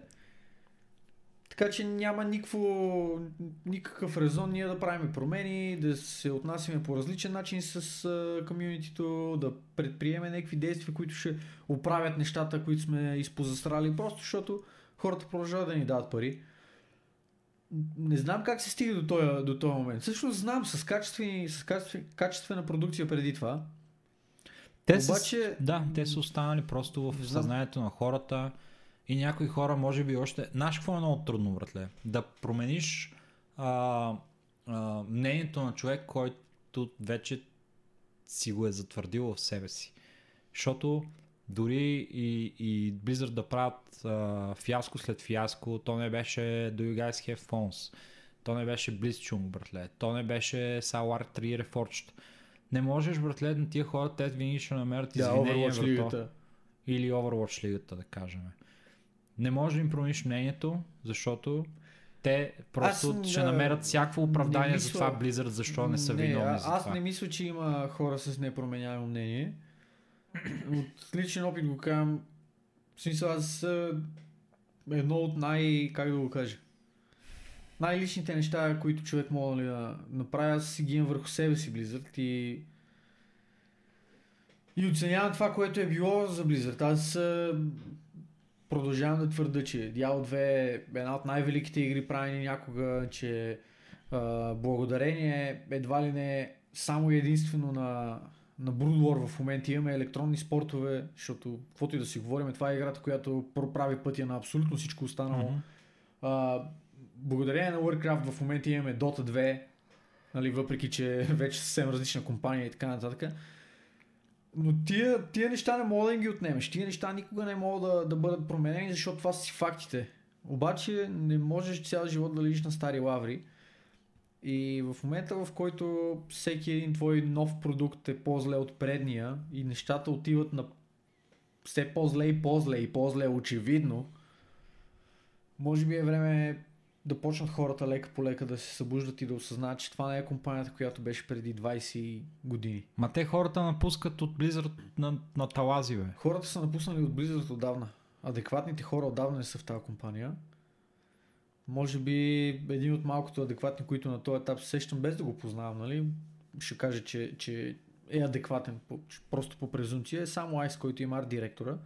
Така че няма никакво, никакъв резон ние да правим промени, да се отнасяме по различен начин с а, комюнитито, да предприеме някакви действия, които ще оправят нещата, които сме изпозастрали, просто защото хората продължават да ни дават пари. Не знам как се стига до този, до този момент. Също знам с, качествени, с качествен, качествена продукция преди това. Те са, Обаче- да, те са останали просто в съзнанието на хората и някои хора може би още... Знаеш какво е много трудно, братле? Да промениш а, а, мнението на човек, който вече си го е затвърдил в себе си. Защото дори и, и Blizzard да правят а, фиаско след фиаско, то не беше Do You Guys Have Phones, то не беше Blitzchung, братле, то не беше Sour 3 Reforged. Не можеш, братле, на тия хора, те винаги ще намерят Да, Overwatch върху- лигата. или Overwatch лигата, да кажем. Не може да им промениш мнението, защото те просто Аз, ще да, намерят всякакво оправдание не за мисля- това Blizzard, защо не са виновни а- за аз това. не мисля, че има хора с непроменяемо мнение. От личен опит го казвам. В смисъл, аз едно от най... как да го кажа? Най-личните неща, които човек мога нали, да направи, аз си ги имам върху себе си Blizzard и и оценявам това, което е било за Blizzard. Аз продължавам да твърда, че Diablo 2 е една от най-великите игри правени някога, че а, благодарение едва ли не само единствено на, на Brood в момента имаме електронни спортове, защото каквото и да си говорим, това е играта, която проправи пътя на абсолютно всичко останало. Мгм. А, благодарение на Warcraft в момента имаме Dota 2, нали, въпреки че вече съвсем различна компания и така нататък. Но тия, тия неща не мога да ги отнемеш. Тия неща никога не могат да, да бъдат променени, защото това са си фактите. Обаче не можеш цял живот да лежиш на стари лаври. И в момента, в който всеки един твой нов продукт е по-зле от предния и нещата отиват на все по-зле и по-зле и по-зле очевидно, може би е време да почнат хората лека по лека да се събуждат и да осъзнаят, че това не е компанията, която беше преди 20 години. Ма те хората напускат от Blizzard на, на талази, бе. Хората са напуснали от Blizzard отдавна. Адекватните хора отдавна не са в тази компания. Може би един от малкото адекватни, които на този етап се сещам, без да го познавам, нали? Ще кажа, че, че е адекватен просто по презумпция. Е само Айс, който има арт директора.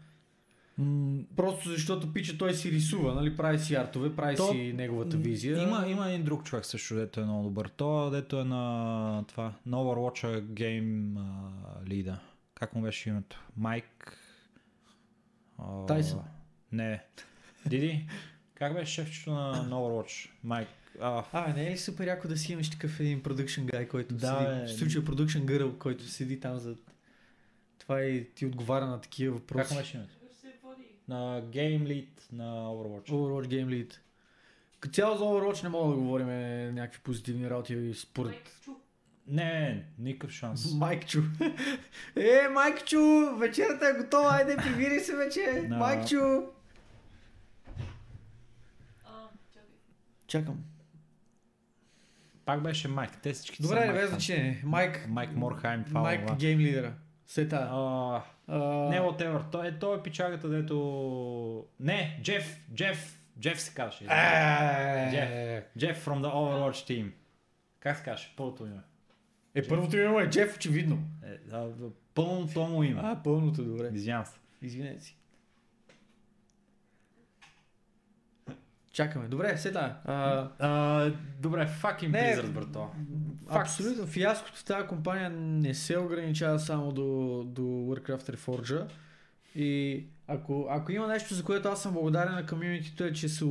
М, Просто защото пича той си рисува, нали? Прави си артове, прави То- си неговата визия. Има, има един друг човек също, дето е много добър. То, дето е на това, на Overwatch Game uh, лида. Как му беше името? Майк... Тайсън. Не. Диди? Как беше шефчето на, на Overwatch? Майк... А, А, не е ли супер яко да си имаш такъв един продъкшн гай, който Да, седи, бе. в случая продъкшн гърл, който седи там за това и ти отговаря на такива как въпроси. му беше името? На Game Lead на Overwatch. Overwatch Game Lead. Като цяло за Overwatch не мога да говорим някакви позитивни работи според... Чу. Не, никакъв шанс. Майкчо. е, Майкчо, вечерата е готова, айде, прибири се вече. Да. Майкчо. А, чакай. Чакам. Пак беше Майк. Те всички Добре, са без значение. Майк. Майк Морхайм, това Майк това. гейм лидера. Сета. Не, whatever. Той е, той е пичагата, дето... Не, Джеф, Джеф, Джеф се казваше. Е, Джеф. Джеф from the Overwatch team. Как се казваше? Пълното име. Е, първото име е Джеф, очевидно. Е, пълното му име. А, пълното, добре. Извинявам се. Извинете си. Чакаме. Добре, сета. А, А, добре, fucking Не, Blizzard, брато. Факт. Абсолютно. Фиаското в тази компания не се ограничава само до, до Warcraft Reforged. И ако, ако има нещо, за което аз съм благодарен на комьюнитито е, че са,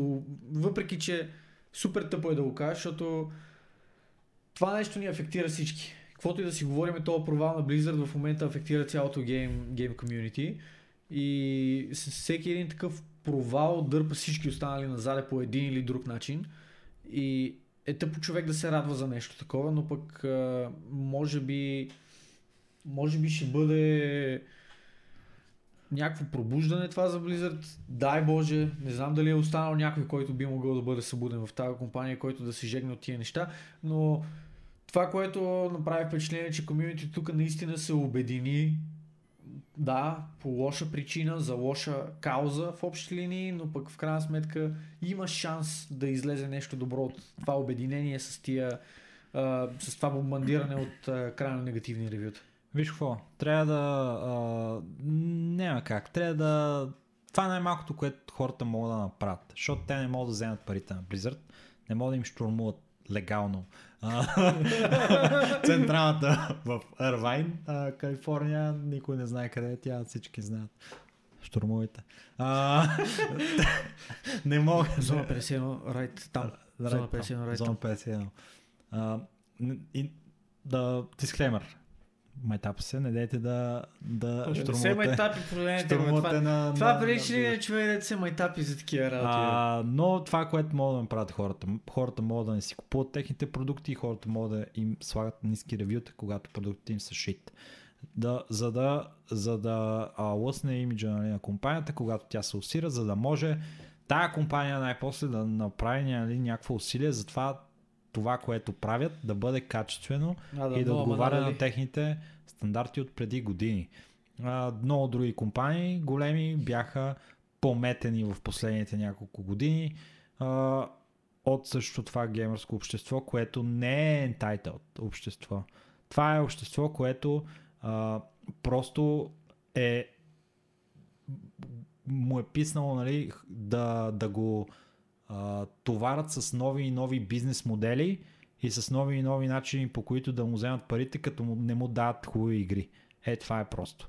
въпреки, че супер тъпо е да го кажа, защото това нещо ни афектира всички. Каквото и да си говорим, този провал на Blizzard в момента афектира цялото гейм, гейм комьюнити. И всеки един такъв провал дърпа всички останали назад по един или друг начин. И е тъпо човек да се радва за нещо такова, но пък може би може би ще бъде някакво пробуждане това за Blizzard. Дай Боже, не знам дали е останал някой, който би могъл да бъде събуден в тази компания, който да се жегне от тия неща, но това, което направи впечатление, че комьюнити тук наистина се обедини да, по лоша причина, за лоша кауза в общи линии, но пък в крайна сметка има шанс да излезе нещо добро от това обединение с тия а, с това бомбандиране от а, крайно негативни ревюта. Виж какво, трябва да... А, няма как, трябва да... Това е най-малкото, което хората могат да направят, защото те не могат да вземат парите на Blizzard, не могат да им штурмуват легално централата в Ирвайн, а, Калифорния, никой не знае къде е тя, всички знаят. Штурмувайте. А, не могат. Зона 51, райт там. Зона right, 51, right Зона там. 51. А, н- и, да, дисклеймер. Майтапа се, не дайте да, да се штурмувате. майтапи штурмувате това, на, това на- прилича ли на човек да се майтапи за такива работи? а, но това, което могат да направят хората, хората могат да не си купуват техните продукти хората могат да им слагат ниски ревюта, когато продуктите им са шит. Да, за да, за да а, лъсне имиджа нали, на компанията, когато тя се усира, за да може тая компания най-после да направи нали, някакво усилие за това, това, което правят, да бъде качествено А, и да но, ама отговаря на техните стандарти от преди години. А, много други компании, големи, бяха пометени в последните няколко години а, от също това геймърско общество, което не е entitled общество. Това е общество, което а, просто е му е писнало нали, да, да го а, с нови и нови бизнес модели и с нови и нови начини по които да му вземат парите, като му, не му дават хубави игри. Е, това е просто.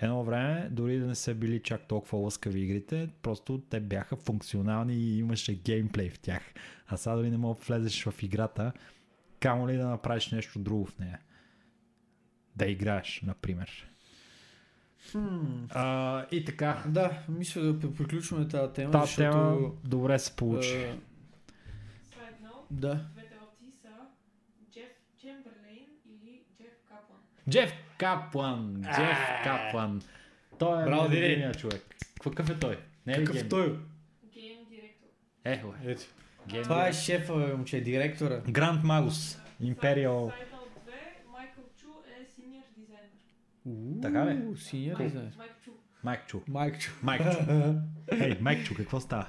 Едно време, дори да не са били чак толкова лъскави игрите, просто те бяха функционални и имаше геймплей в тях. А сега дори не мога да влезеш в играта, камо ли да направиш нещо друго в нея. Да играеш, например. А, и така. Да, мисля да при- приключваме тази тема, Та защото... тема добре се получи. note, да. двете опции са Джеф Чемберлейн или Джеф Каплан. Джеф Каплан. Джеф Каплан. Той е Браво, човек. Какъв е той? Не е Какъв гейм? той? Гейм директор. Ехо. Ето. Гейм Това е шефа, момче, директора. Гранд Магус. Империал. Side note 2, Майкъл Чу е синьор дизайнер. Така ли? Уу, Синьор. Майк Чу. Майкчо. Майк Чу. Ей, Майк Чу, какво става?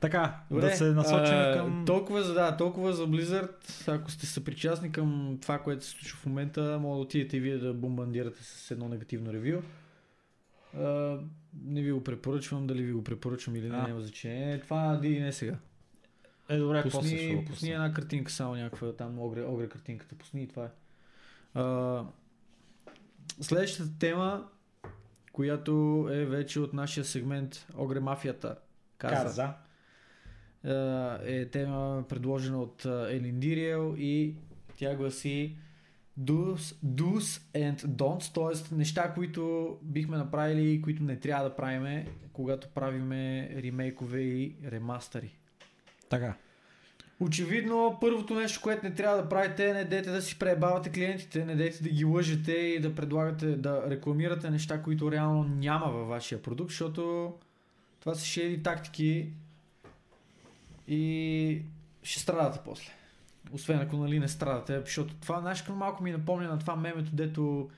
Така, Добре, да се насочим а, към... Толкова за, да, толкова за Blizzard. Ако сте съпричастни към това, което се случва в момента, може да отидете и вие да бомбандирате с едно негативно ревю. А, не ви го препоръчвам, дали ви го препоръчвам или не, А. няма значение. Това ди не сега. Е, добре, какво се Пусни, случва? пусни една картинка, само някаква там огре, огре картинката. Пусни и това е. А, следващата тема, която е вече от нашия сегмент Огре мафията. Каза. Каза. А, е тема предложена от а, Елин Дириел и тя гласи do's, do's and don'ts, т.е. неща, които бихме направили и които не трябва да правиме, когато правиме ремейкове и ремастъри. Така. Очевидно, първото нещо, което не трябва да правите е не дете да си пребавате клиентите, не дете да ги лъжете и да предлагате, да рекламирате неща, които реално няма във вашия продукт, защото това са шеди тактики и ще страдате после. Освен ако нали не страдате, защото това какво малко ми напомня на това мемето, дето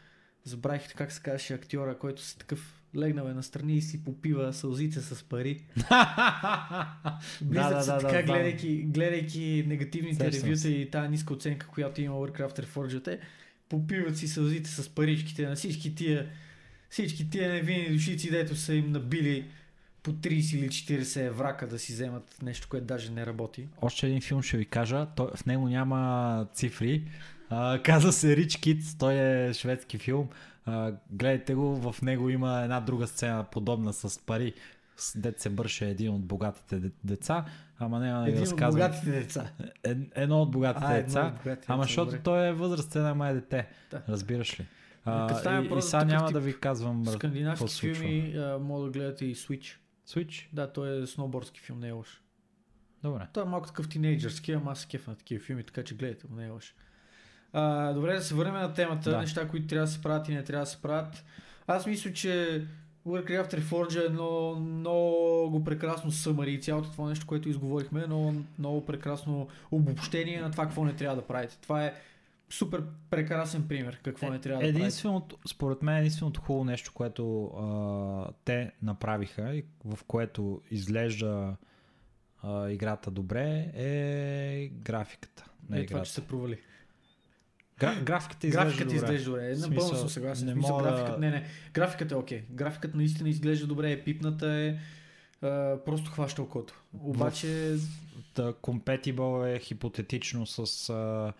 забравих как се казваше актьора, който си такъв легнал е настрани и си попива сълзице с пари. Близък да, се да, така, да, гледайки, гледайки негативните Сещам ревюта се. и тази ниска оценка, която има Warcraft Reforged, те попиват си сълзите с паричките на всички тия всички тия невинни душици, дето са им набили по 30 или 40 еврака да си вземат нещо, което даже не работи. Още един филм ще ви кажа. Той, в него няма цифри. А, казва се Rich Kids. Той е шведски филм. А, гледайте го. В него има една друга сцена, подобна с пари. С дет се бърше един от богатите де- деца. Ама няма да ви Един от разказвам. богатите деца. Е, едно от богатите А, деца. от богатите Ама деца, защото добре. той е възрастен, ама е дете. Да. Разбираш ли? А, и, и сега няма да ви казвам Скандинавски филми а, мога да гледате и Switch. Switch? Да, той е сноубордски филм, не е лош. Добре. Той е малко такъв тинейджърски, ама аз се кефа на такива филми, така че гледайте, не е лош. А, добре, да се върнем на темата, Да. неща, които трябва да се правят и не трябва да се правят. Аз мисля, че Warcraft Reforged е едно много прекрасно съмари и цялото това нещо, което изговорихме, но много прекрасно обобщение на това какво не трябва да правите. Това е супер прекрасен пример какво не трябва да правите. Единственото, според мен, единственото хубаво нещо, което а, те направиха и в което изглежда а, играта добре е графиката на Е, това, играта. че се провали. Гра, графиката изглежда Графиката добре. изглежда добре. Напълно съм съгласен. не мога да- графиката, не, не. Графиката е окей. Графиката наистина изглежда добре, е пипната е. А, просто хваща окото. Обаче, Та, compatible е хипотетично с а,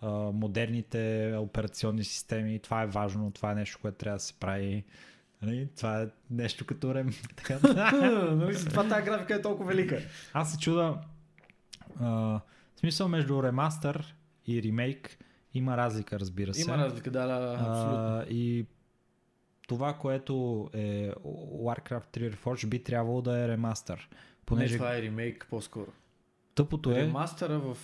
а, модерните операционни системи. Това е важно, това е нещо, което трябва да се прави. Нали? Това е нещо като рем. Нали, затова тази графика е толкова велика. Аз се чуда. В смисъл между ремастър и ремейк има разлика, разбира се. Има разлика, да, да, абсолютно. А, и това, което е Warcraft 3 Reforged би трябвало да е ремастър. Понеже Не, това е ремейк по-скоро. тъпото е, Ремастъра в...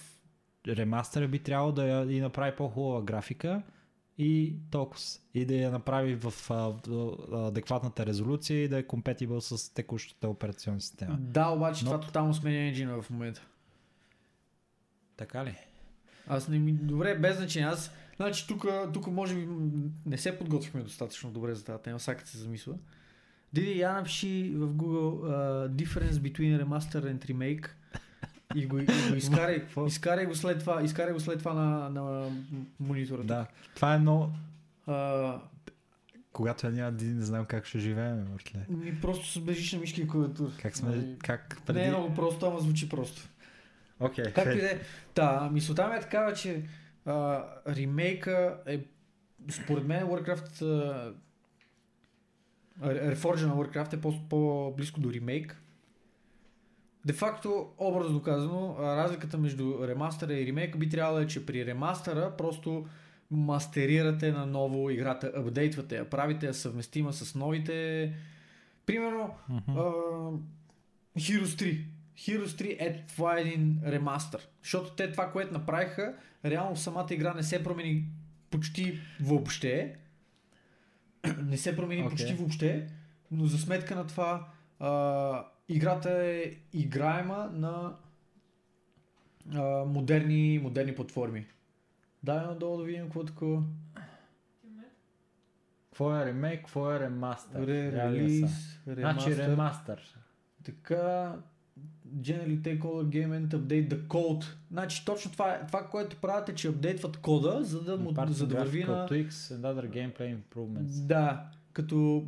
ремастъра би трябвало да я и направи по-хубава графика и толкова. И да я направи в а, в, адекватната резолюция и да е compatible с текущата операционна система. Да, обаче Но- това тотално сменя енджина в момента. Така ли? Аз не ми... Добре, без значение. Аз... Значи тук, тук може би не се подготвихме достатъчно добре за тази тема, като се замисля. Диди, я напиши в Google uh, difference between remaster and remake и го, и го изкарай, изкарай, го след това, изкарай го след това на, на монитора. Да. Това е много... Uh, Когато я няма Диди, не знам как ще живеем, ми просто с бежична мишка и клавиатура. Как сме... Нали, Как Не е много просто, ама звучи просто. Окей, Както и да е. Да, мисълта ми е такава, че а, ремейка е според мен Warcraft а, Reforged на Warcraft е по- по-близко до ремейк. Де факто, образно казано, а, разликата между ремастъра и ремейка би трябвало е, че при ремастъра просто мастерирате на ново играта, апдейтвате я, правите я съвместима с новите. Примерно, Мгм. Uh, Heroes 3. Heroes 3 е това е един ремастър. Защото те това, което направиха, реално самата игра не се промени почти въобще. не се промени okay. почти въобще, но за сметка на това а, играта е играема на а, модерни, модерни платформи. Дай надолу да видим какво е такова. Какво е ремейк, какво е ремастър? Ремастър. Значи ремастър. Така, generally take all game and update the code. Значи точно това, е, това което правят е, че апдейтват кода, за да, му, за да върви на... Tweaks and other gameplay improvements. Да, като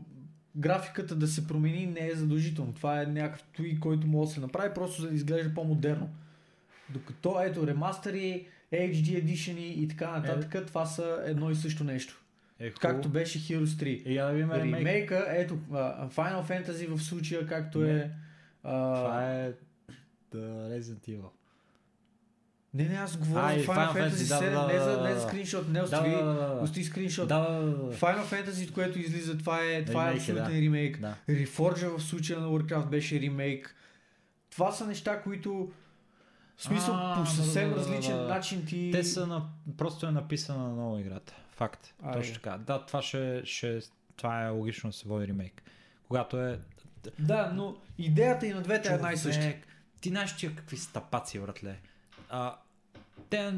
графиката да се промени не е задължително. Това е някакъв tweak, който може да се направи, просто за да изглежда по-модерно. Докато ето ремастъри, HD Edition и така нататък, това са едно и също нещо. Е. Както беше Heroes 3. И я да видим. Ремейка, ето, Final Fantasy в случая, както е... а, Това е Resident Evil. Не, не, аз говоря А, за Final, Final Fantasy Fantasy, 7, да, не, да, за, да, не да. за скриншот, не Да, остави, да, да, да. остави скриншот. Да, да, да, да. Final Fantasy, което излиза, това е, това Ремейк е, абсолютен да. ремейк. Да. Reforge в случая на Warcraft беше ремейк. Това са неща, които В смисъл, А, по да, съвсем да, да, да, различен да. начин ти... Те са на... Просто е написана на нова играта. Факт. А, Точно е. така. Да, това ще, ще... Това е логично да се води ремейк. Когато е... Да, но идеята и на двете е една и съща. Ти знаеш тия какви са тапаци, братле. А, те,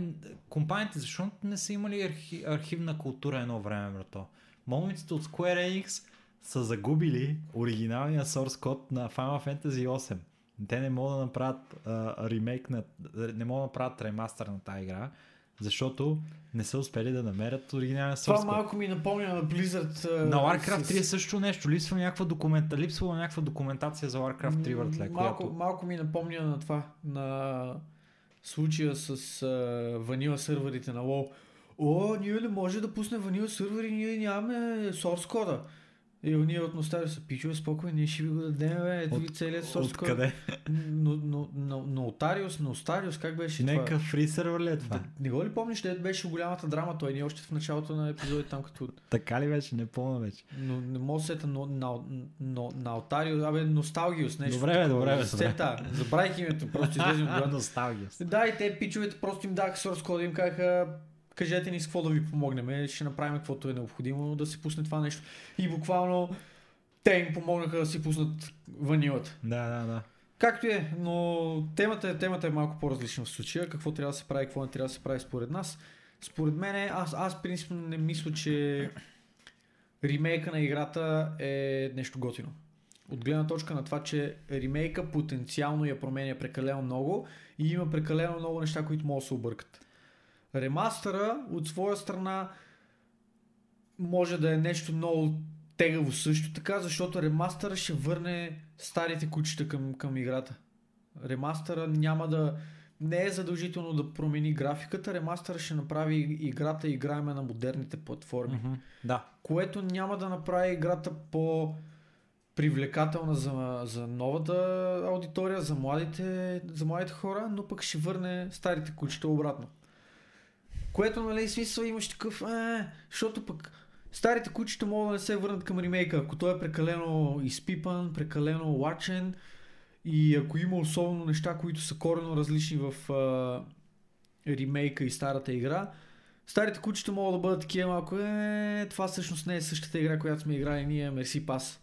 компаниите, защо не са имали архи, архивна култура едно време, брато? Моментите от Square Enix са загубили оригиналния source код на Final Fantasy 8. Те не могат да направят а, ремейк на... Не могат да направят ремастър на тази игра, защото не са успели да намерят оригиналния source Това малко ми напомня на Blizzard. На Warcraft с- 3 е също нещо. Липсва някаква, документа... Липсва някаква документация за Warcraft 3, братле, малко, която... малко ми напомня на това, на случая с а, ванила сървърите на WoW. О, ние не може да пуснем ванила сървъри, ние нямаме source кода. И ние от Носталия са пичове, спокойно, ние ще ви го дадем, бе, ето ви целият source код. Откъде? Но, но, но, Нотариус, Ностариус, как беше това? Нека фри сервер ли е това? Да, не го ли помниш, дето беше голямата драма, той ни още в началото на епизоди там като... Така ли беше? Не помня вече. Но не мога да сета но, на, на, на Алтариус, абе, Носталгиус, нещо. Добре, бе, добре, бе, Сета, забравих името, просто излезе от. Носталгия. Да, и те пичовете просто им даха source кода им казаха кажете ни с какво да ви помогнем, ще направим каквото е необходимо да се пусне това нещо. И буквално те им помогнаха да си пуснат ванилата. Да, да, да. Както е, но темата, е- темата е малко по-различна в случая. Какво трябва да се прави, какво не трябва да се прави според нас. Според мен, аз, аз принципно не мисля, че ремейка на играта е нещо готино. От гледна точка на това, че ремейка потенциално я променя прекалено много и има прекалено много неща, които могат да се объркат. Ремастъра от своя страна може да е нещо много тегаво също така, защото ремастъра ще върне старите кучета към, към играта. Ремастъра няма да... Не е задължително да промени графиката, ремастъра ще направи играта играеме на модерните платформи, Мгм. Да. което няма да направи играта по привлекателна за, за новата аудитория, за младите, за младите хора, но пък ще върне старите кучета обратно. Което, нали, смисъл имаш такъв, е, защото пък старите кучета могат да не се върнат към ремейка, ако той е прекалено изпипан, прекалено лачен и ако има особено неща, които са корено различни в а, ремейка и старата игра, старите кучета могат да бъдат такива малко, е, това всъщност не е същата игра, която сме играли ние, мерси пас.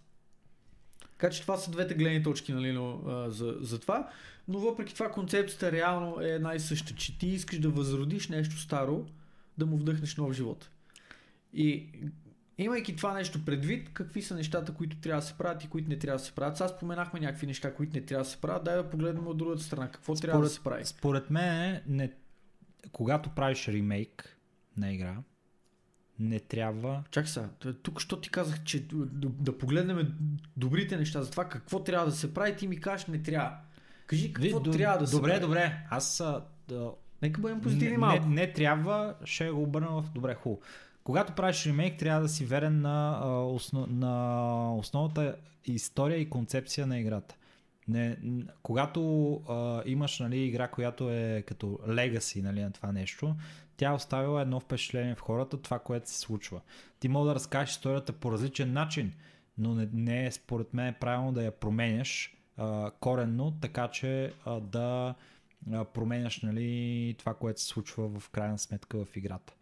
Така че това са двете гледни точки нали, но, а, за, за това. Но въпреки това концепцията реално е една и съща, че ти искаш да възродиш нещо старо, да му вдъхнеш нов живот. И имайки това нещо предвид, какви са нещата, които трябва да се правят и които не трябва да се правят. Сега споменахме някакви неща, които не трябва да се правят. Дай да погледнем от другата страна. Какво трябва да се прави? Според мен, не, когато правиш ремейк на игра, не трябва... Чакай сега, тук що ти казах, че да погледнем добрите неща за това какво трябва да се прави, ти ми кажеш не трябва. Кажи какво Ви, трябва да се Добре, прави. добре. Аз... а, да, Нека бъдем позитивни не, малко. не, не трябва, ще го обърна в добре хубаво. Когато правиш ремейк, трябва да си верен на, а, основ, на основната история и концепция на играта. Не, когато а, имаш нали, игра, която е като legacy нали, на това нещо, тя е оставила едно впечатление в хората, това, което се случва. Ти мога да разкажеш историята по различен начин, но не, не е според мен правилно да я променяш коренно, така че а, да променяш нали, това, което се случва в крайна сметка в играта.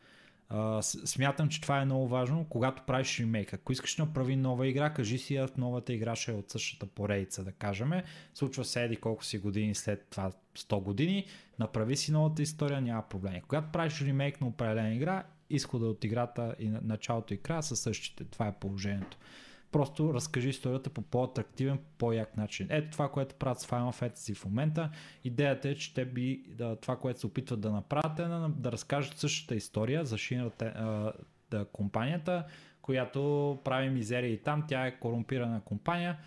А, смятам, че това е много важно, когато правиш ремейк. Ако искаш да направи нова игра, кажи си, а новата игра ще е от същата поредица, да кажем. Случва се еди колко си години след това 100 години, направи си новата история, няма проблеми. Когато правиш ремейк на определена игра, изхода от играта и на- началото и края са същите. Това е положението. Просто разкажи историята по по-атрактивен, по-як начин. Ето това, което правят с Final Fantasy в момента. Идеята е, че те би, да, това, което се опитват да направят е да, да разкажат същата история за Shinra, да, компанията, която прави мизерия и там. Тя е корумпирана компания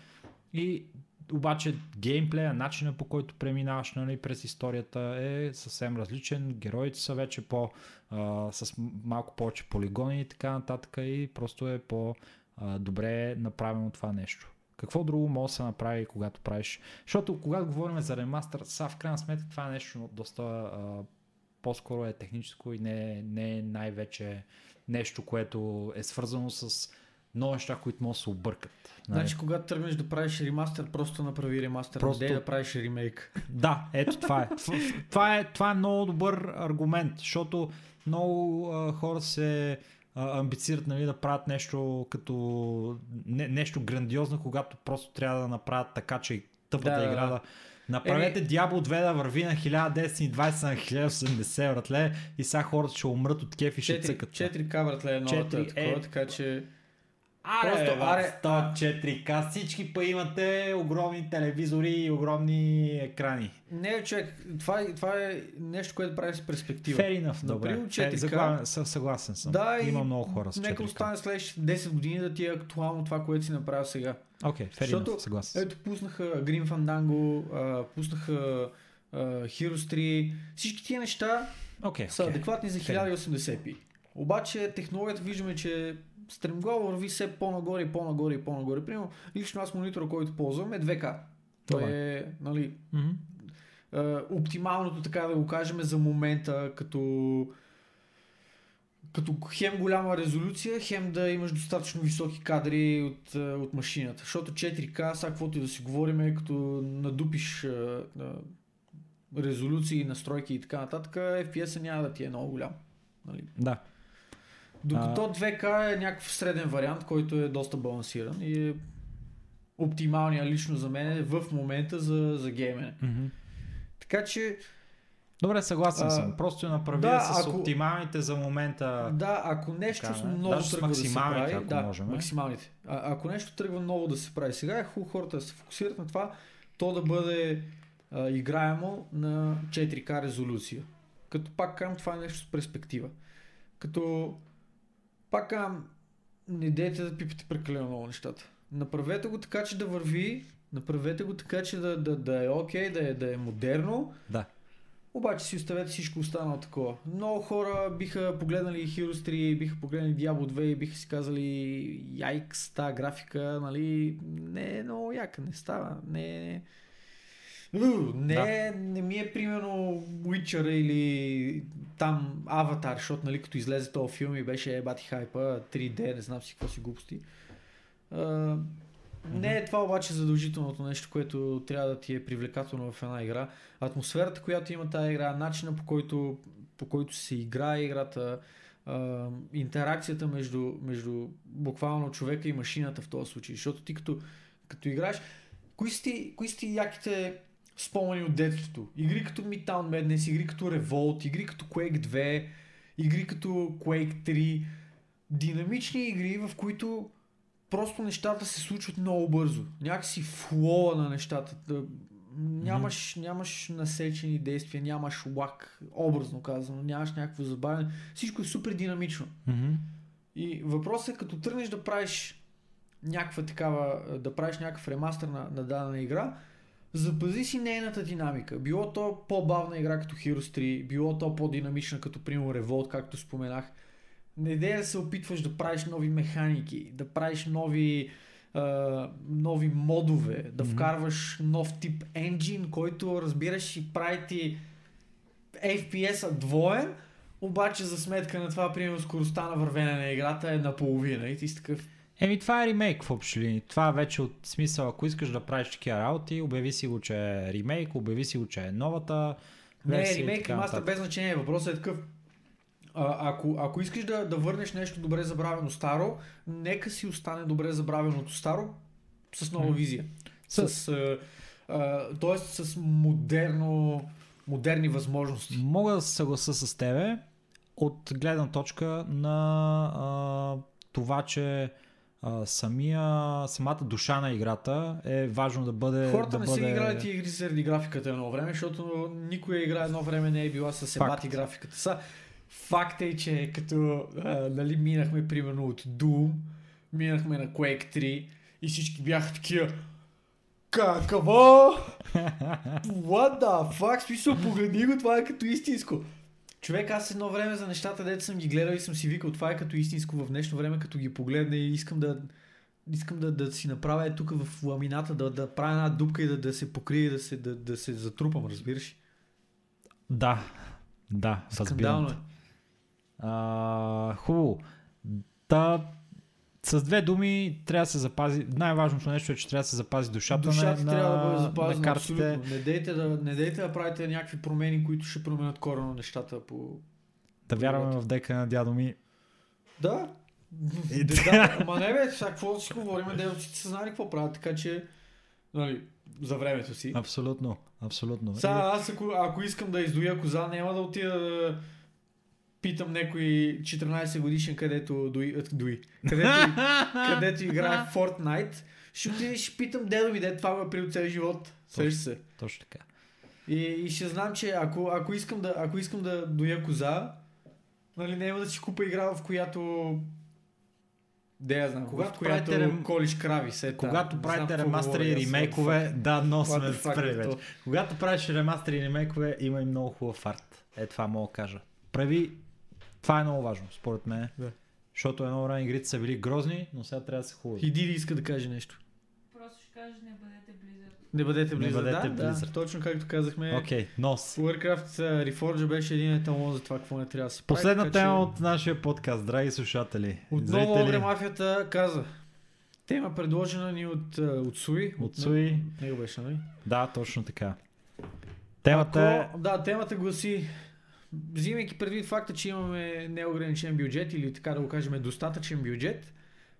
и обаче геймплея, начина по който преминаваш нали, през историята е съвсем различен. Героите са вече по, а, с малко повече полигони и така нататък и просто е по а, добре направено това нещо. Какво друго може да се направи, когато правиш? Защото когато говорим за ремастър, са в крайна сметка това е нещо доста а, по-скоро е техническо и не, не е най-вече нещо, което е свързано с много неща, които могат да се объркат. Нали? Значи, когато тръгнеш да правиш ремастър, просто направи ремастър, Просто- не да правиш ремейк. Да, ето това е. Това- това е. Това е много добър аргумент, защото много а, хора се а, амбицират нали, да правят нещо като не, нещо грандиозно, когато просто трябва да направят така, че тъпата Да, игра да. Направете Diablo 2 да върви на 1010 на 1080, братле, и сега хората ще умрат от кеф и ще 4, цъкат. 4К, братле, е новата, Четири, такова, е. така че... Аре, Просто, Просто, аре, аре, 104К, всички па имате огромни телевизори и огромни екрани. Не, човек, това, е- това е нещо, което прави с перспектива. Fair enough, добре. Например, Е, 4K. заглавен- съ- съгласен съм. Да, Има много хора с 4K. Нека остане следващите 10 години да ти е актуално това, което си направил сега. Окей, okay, fair Защото, enough, съгласен. Ето, пуснаха Green Fandango, а, пуснаха а, Heroes 3. Всички тия неща Окей, са окей. адекватни за Fair. 1080p. Обаче технологията виждаме, че стремглаво върви все по-нагоре и по-нагоре и по-нагоре. Примерно, лично аз монитора, който ползвам е 2К. Той Добре. е, нали, Мгм. е, оптималното, така да го кажем, за момента, като като хем голяма резолюция, хем да имаш достатъчно високи кадри от, е, от машината. Защото 4K, сега каквото и да си говорим, е като надупиш е, е, резолюции, настройки и така нататък, FPS-а няма да ти е много голям. Нали? Да. Докато 2K е някакъв среден вариант, който е доста балансиран и е оптималният лично за мен е в момента за, за геймене. Мгм. Така че Добре, съгласен А, съм. Просто направи да, с ако- оптималните за момента. Да, ако нещо Така, не? много Даже тръгва да се прави, ако да, можем, максималните. А, ако нещо тръгва много да се прави сега, е хубаво хората да се фокусират на това, то да бъде а, играемо на 4К резолюция. Като пак казвам, това е нещо с перспектива. Като пак казвам, не дейте да пипате прекалено много нещата. Направете го така, че да върви, направете го така, че да, да, да е окей, да, е, да е модерно, Да. обаче си оставете всичко останало такова. Много хора биха погледнали Heroes 3, биха погледнали Diablo 2 и биха си казали яйкс, тази графика, нали, не е много яка, не става, не е... У, Не, Да. не ми е примерно Witcher или там Аватар, защото нали като излезе този филм и беше е, бати хайпа, 3D, не знам си какво си глупости. А, не е това обаче задължителното нещо, което трябва да ти е привлекателно в една игра. Атмосферата, която има тази игра, начина по който, по който се играе играта, а, интеракцията между, между буквално човека и машината в този случай. Защото ти като, като играеш, кои са ти, кои са ти яките спомени от детството? Игри като Midtown Madness, игри като Revolt, игри като Quake 2, игри като Quake 3. Динамични игри, в които просто нещата се случват много бързо. Някакси флоа на нещата. Нямаш, нямаш насечени действия, нямаш лак, образно казано, нямаш някакво забавяне. Всичко е супер динамично. Мгм. И въпросът е като тръгнеш да правиш някаква такава, да правиш някакъв ремастър на, на дадена игра, запази си нейната динамика. Било то по-бавна игра като Heroes 3, било то по-динамична като примерно Revolt, както споменах. Не идея да се опитваш да правиш нови механики, да правиш нови, а, нови модове, да Мгм. вкарваш нов тип енджин, който разбираш и прави ти FPS-а двоен, обаче за сметка на това, примерно, скоростта на вървене на играта е наполовина и ти си такъв... Еми, това е ремейк в общи линии. Това вече от смисъл, ако искаш да правиш такива работи, обяви си го, че е ремейк, обяви си го, че е новата. Не, ремейк, ремастър нататък. без значение. Въпросът е такъв. А, ако, ако искаш да, да върнеш нещо добре забравено старо, нека си остане добре забравеното старо с нова визия. С- С, а, а, тоест с модерно, модерни възможности. Мога да се съгласа с тебе от гледна точка на а, това, че а, самия, самата душа на играта е важно да бъде. Хората да не бъде... са играли тия игри заради графиката едно време, защото никоя игра едно време не е била с ебати графиката. Са, факт е, че като а, нали, минахме примерно от Doom, минахме на Quake 3 и всички бяха такива Какво? What the fuck? Смисъл, погледни го, това е като истинско. Човек, аз едно време за нещата, дето съм ги гледал и съм си викал, това е като истинско в днешно време, като ги погледна и искам да, искам да, да си направя е тук в ламината, да, да правя една дупка и да, да се покрие, да се, да, да се затрупам, разбираш? Да, да, Скандално разбирам. е. А, хубаво. Та, С две думи трябва да се запази. Най-важното нещо е, че трябва да се запази душата, Душата на, трябва да бъде на, на запазена картите. абсолютно. Не дейте, да, не дейте да правите някакви промени, които ще променят корено нещата по... Да вярваме в дека на дядо ми. Да. И да, ама не бе, сега какво си говорим, девочките са знали какво правят, така че, нали, за времето си. Абсолютно, абсолютно. Сега аз ако, ако искам да издоя коза, няма да отида да питам някой 14 годишен, където дои, а, дои, където, където играе Fortnite. Ще отида и ще питам дедо ми, де това го е прил цел живот. Сещаш се. Точно така. И, и ще знам, че ако, ако, искам да, ако искам да доя коза, нали, няма да си купа игра, в която Де я знам, Когато в която рем- колиш крави. Се Когато правите ремастери и ремейкове, да, но сме спрели вече. Когато правиш ремастери и ремейкове, има и много хубав арт. Е, това мога да кажа. Прави... Това е много важно, според мен. Да. Защото едно време игрите са били грозни, но сега трябва да са хубави. И Диди иска да каже нещо. Просто ще кажа, не бъдете Blizzard. Не бъдете Не близо. бъдете да, Blizzard. Да, точно както казахме. Окей, нос. Warcraft Reforged беше един еталон за това какво не трябва да се прави. Последна така че тема от нашия подкаст, драги слушатели. Отново Огре Мафията каза. Тема предложена ни от, от Суи. От Суи. Него беше, нали? Да, точно така. Темата е... Ако, да, темата гласи, взимайки предвид факта, че имаме неограничен бюджет или така да го кажем достатъчен бюджет,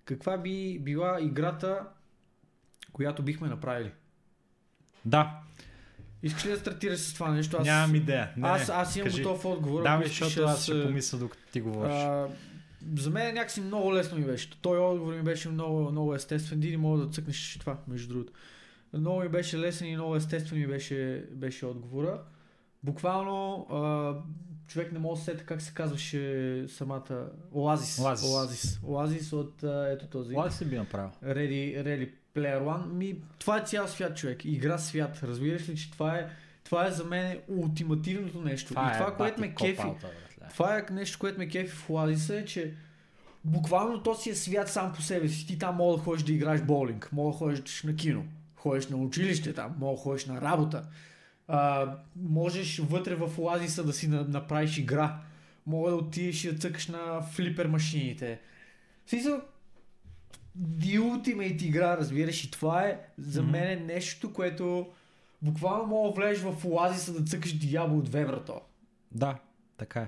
каква би била играта, която бихме направили? Да, Искаш ли да стартираш с това нещо? Аз, нямам идея. Не, аз, аз имам кажи. готов отговор. Да, защото аз аз, ще помисля докато ти говориш. а, за мен някакси много лесно ми беше. Той отговор ми беше много, много естествен. Диди мога да цъкнеш това, между другото. Много ми беше лесен и много естествен ми беше, беше отговора. Буквално а, човек не може да се сета как се казваше самата Оазис. Оазис. Оазис, Оазис от а, ето този. Това ли си би направил? Ready, Ready Player One. Ми, това е цял свят, човек. Игра свят. Разбираш ли, че това е, това е за мен ултимативното нещо. и това, е което ме кефи, това е нещо, което ме кефи в Оазиса е, че буквално то си е свят сам по себе си. Ти там мога да ходиш да играеш боулинг, мога да ходиш на кино, ходиш на училище там, мога да ходиш на работа. А, можеш вътре в Оазиса да си на, направиш игра. Мога да отидеш и да цъкаш на флипер машините. Смисъл, The Ultimate игра, разбираш, и това е за Мгм. мен е нещо, което буквално мога да влезеш в Оазиса да цъкаш Diablo 2, брато. Да, така е.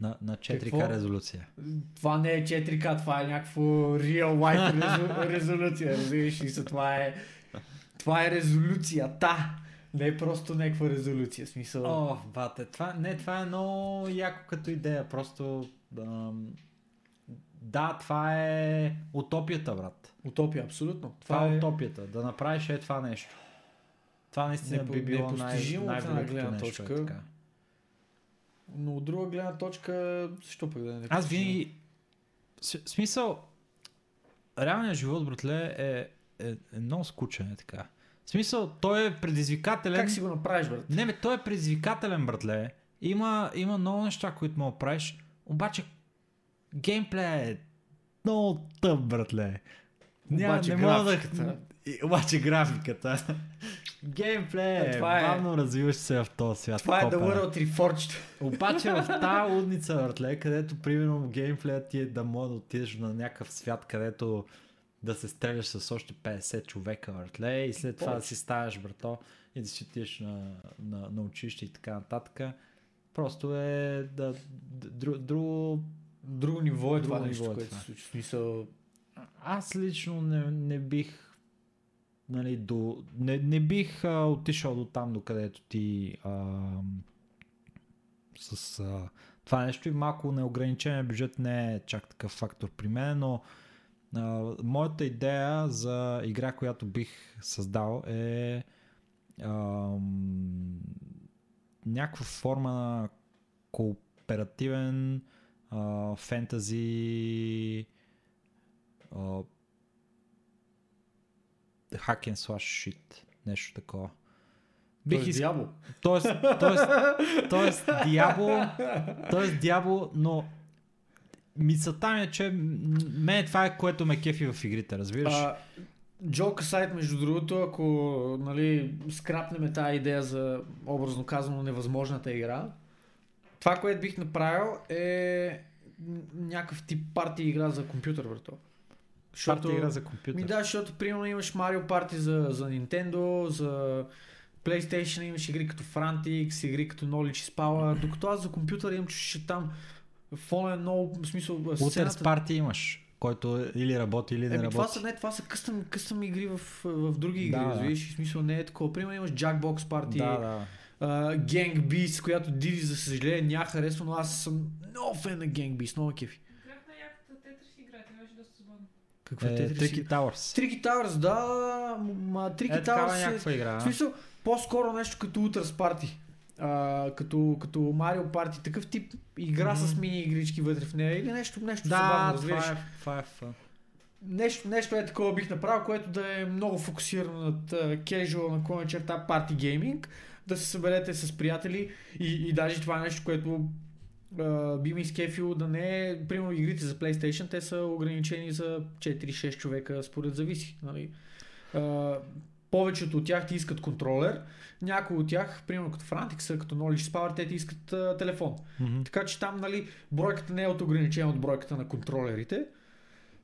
На, на 4К Какво? резолюция. Това не е 4K, това е някакво real life резолюция, разбираш ли се, това е, това е резолюцията, не е просто някаква резолюция, смисъл. О, бате, това, не, това е много яко като идея, просто... Ам, да, това е утопията, брат. Утопия, абсолютно. Това, Това, е е утопията, да направиш е това нещо. Това наистина Непо- би било най- най-великото гледна нещо. точка. Е така. Но от друга гледна точка, защо пък да не Аз винаги... с- Смисъл, реалният живот, братле, е, е, е много скучен, е така. В смисъл, той е предизвикателен. Как си го направиш, брат? Не, бе, той е предизвикателен, братле. Има, има много неща, които мога да правиш, обаче геймплея е много тъп, братле. Няма, Обаче не мога да... графиката. И- Обаче графиката. Геймплея А, е това е- бавно развиваш се в този свят. Това е The копеле. World Reforged. Обаче в тази лудница, братле, където примерно геймплеят ти е да може да отидеш на някакъв свят, където да се стреляш с още 50 човека, братле, и след това да си ставаш, брато, и да си отидеш на, на, на училище и така нататък. Просто е да, дру, друго... Друго ниво е Друго това нещо, ниво е което се случи. Смисъл, Аз лично не, не бих нали, до, не, не бих а, отишъл до там, до където ти а, с а, това нещо и малко неограничен бюджет не е чак такъв фактор при мен, но моята идея за игра, която бих създал е а, някаква форма на кооперативен а, фентази а, hack and slash shit. Нещо такова. Бих Бих искал. дявол. Тоест, тоест, тоест, дявол, тоест дявол, но мисълта ми е, че мен това е което ме кефи в игрите, разбираш? А, Джока сайт, между другото, ако нали, скрапнем тази идея за образно казано невъзможната игра, това, което бих направил е някакъв тип партия игра за компютър, брато. Парти игра за компютър. Ми да, защото примерно имаш Mario Party за, за Nintendo, за PlayStation имаш игри като Frantix, игри като Knowledge Power, докато аз за компютър имам, че ще там фон е много, в смисъл, Утърс сцената... парти имаш, който или работи, или не Еми, това работи. са, не, това са къстъм, къстъм игри в, в други игри, Да, разбираш, в смисъл не е такова. Примерно имаш Jackbox Party, Да, да. uh, Gang Beast, която Диди за съжаление няма харесва, но аз съм много фен на Gang Beast, много кефи. Играх на яката Тетрис игра, тя беше доста забавна. Какво Е, е, Tricky Towers. Трики Towers, да, ма Трики Е, такава Towers е, някаква игра. в смисъл, по-скоро нещо като Утърс Парти. А, като, като Марио Парти, такъв тип игра Мгм. с мини игрички вътре в нея или нещо, нещо забавно, Да, разбираш. това е, това е фън. Нещо, нещо е такова бих направил, което да е много фокусирано над uh, casual на коня черта парти гейминг, да се съберете с приятели и, и даже това е нещо, което uh, би ми изкефило да не е, примерно игрите за PlayStation, те са ограничени за 4-6 човека, според зависи. Нали? Uh, повечето от тях ти искат контролер, някои от тях, примерно като Frantix, като Knowledge Power, те ти искат uh, телефон. Мгм. Така че там, нали, бройката не е от ограничена от бройката на контролерите.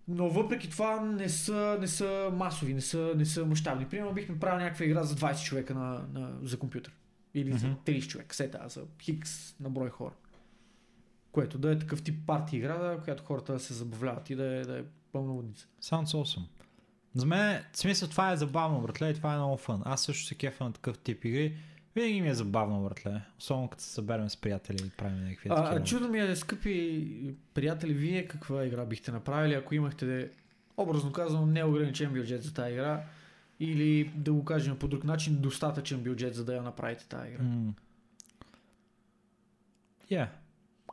Но въпреки това не са, не са масови, не са, не са мащабни. Примерно бих направил някаква игра за 20 човека на, на, за компютър. Или за Мгм. 30 човека, сета, за хикс на брой хора. Което да е такъв тип парти игра, да, която хората да се забавляват и да е, да е пълна лудница. Sounds awesome. За мен, в смисъл, това е забавно, братле, и това е много фън. Аз също се кефа на такъв тип игри. Винаги ми е забавно, братле. Особено като се съберем с приятели и правим някакви А, такива. чудо ми е, скъпи приятели, вие каква игра бихте направили, ако имахте, образно казано, неограничен бюджет за тази игра или да го кажем по друг начин, достатъчен бюджет за да я направите тази игра. М. Yeah.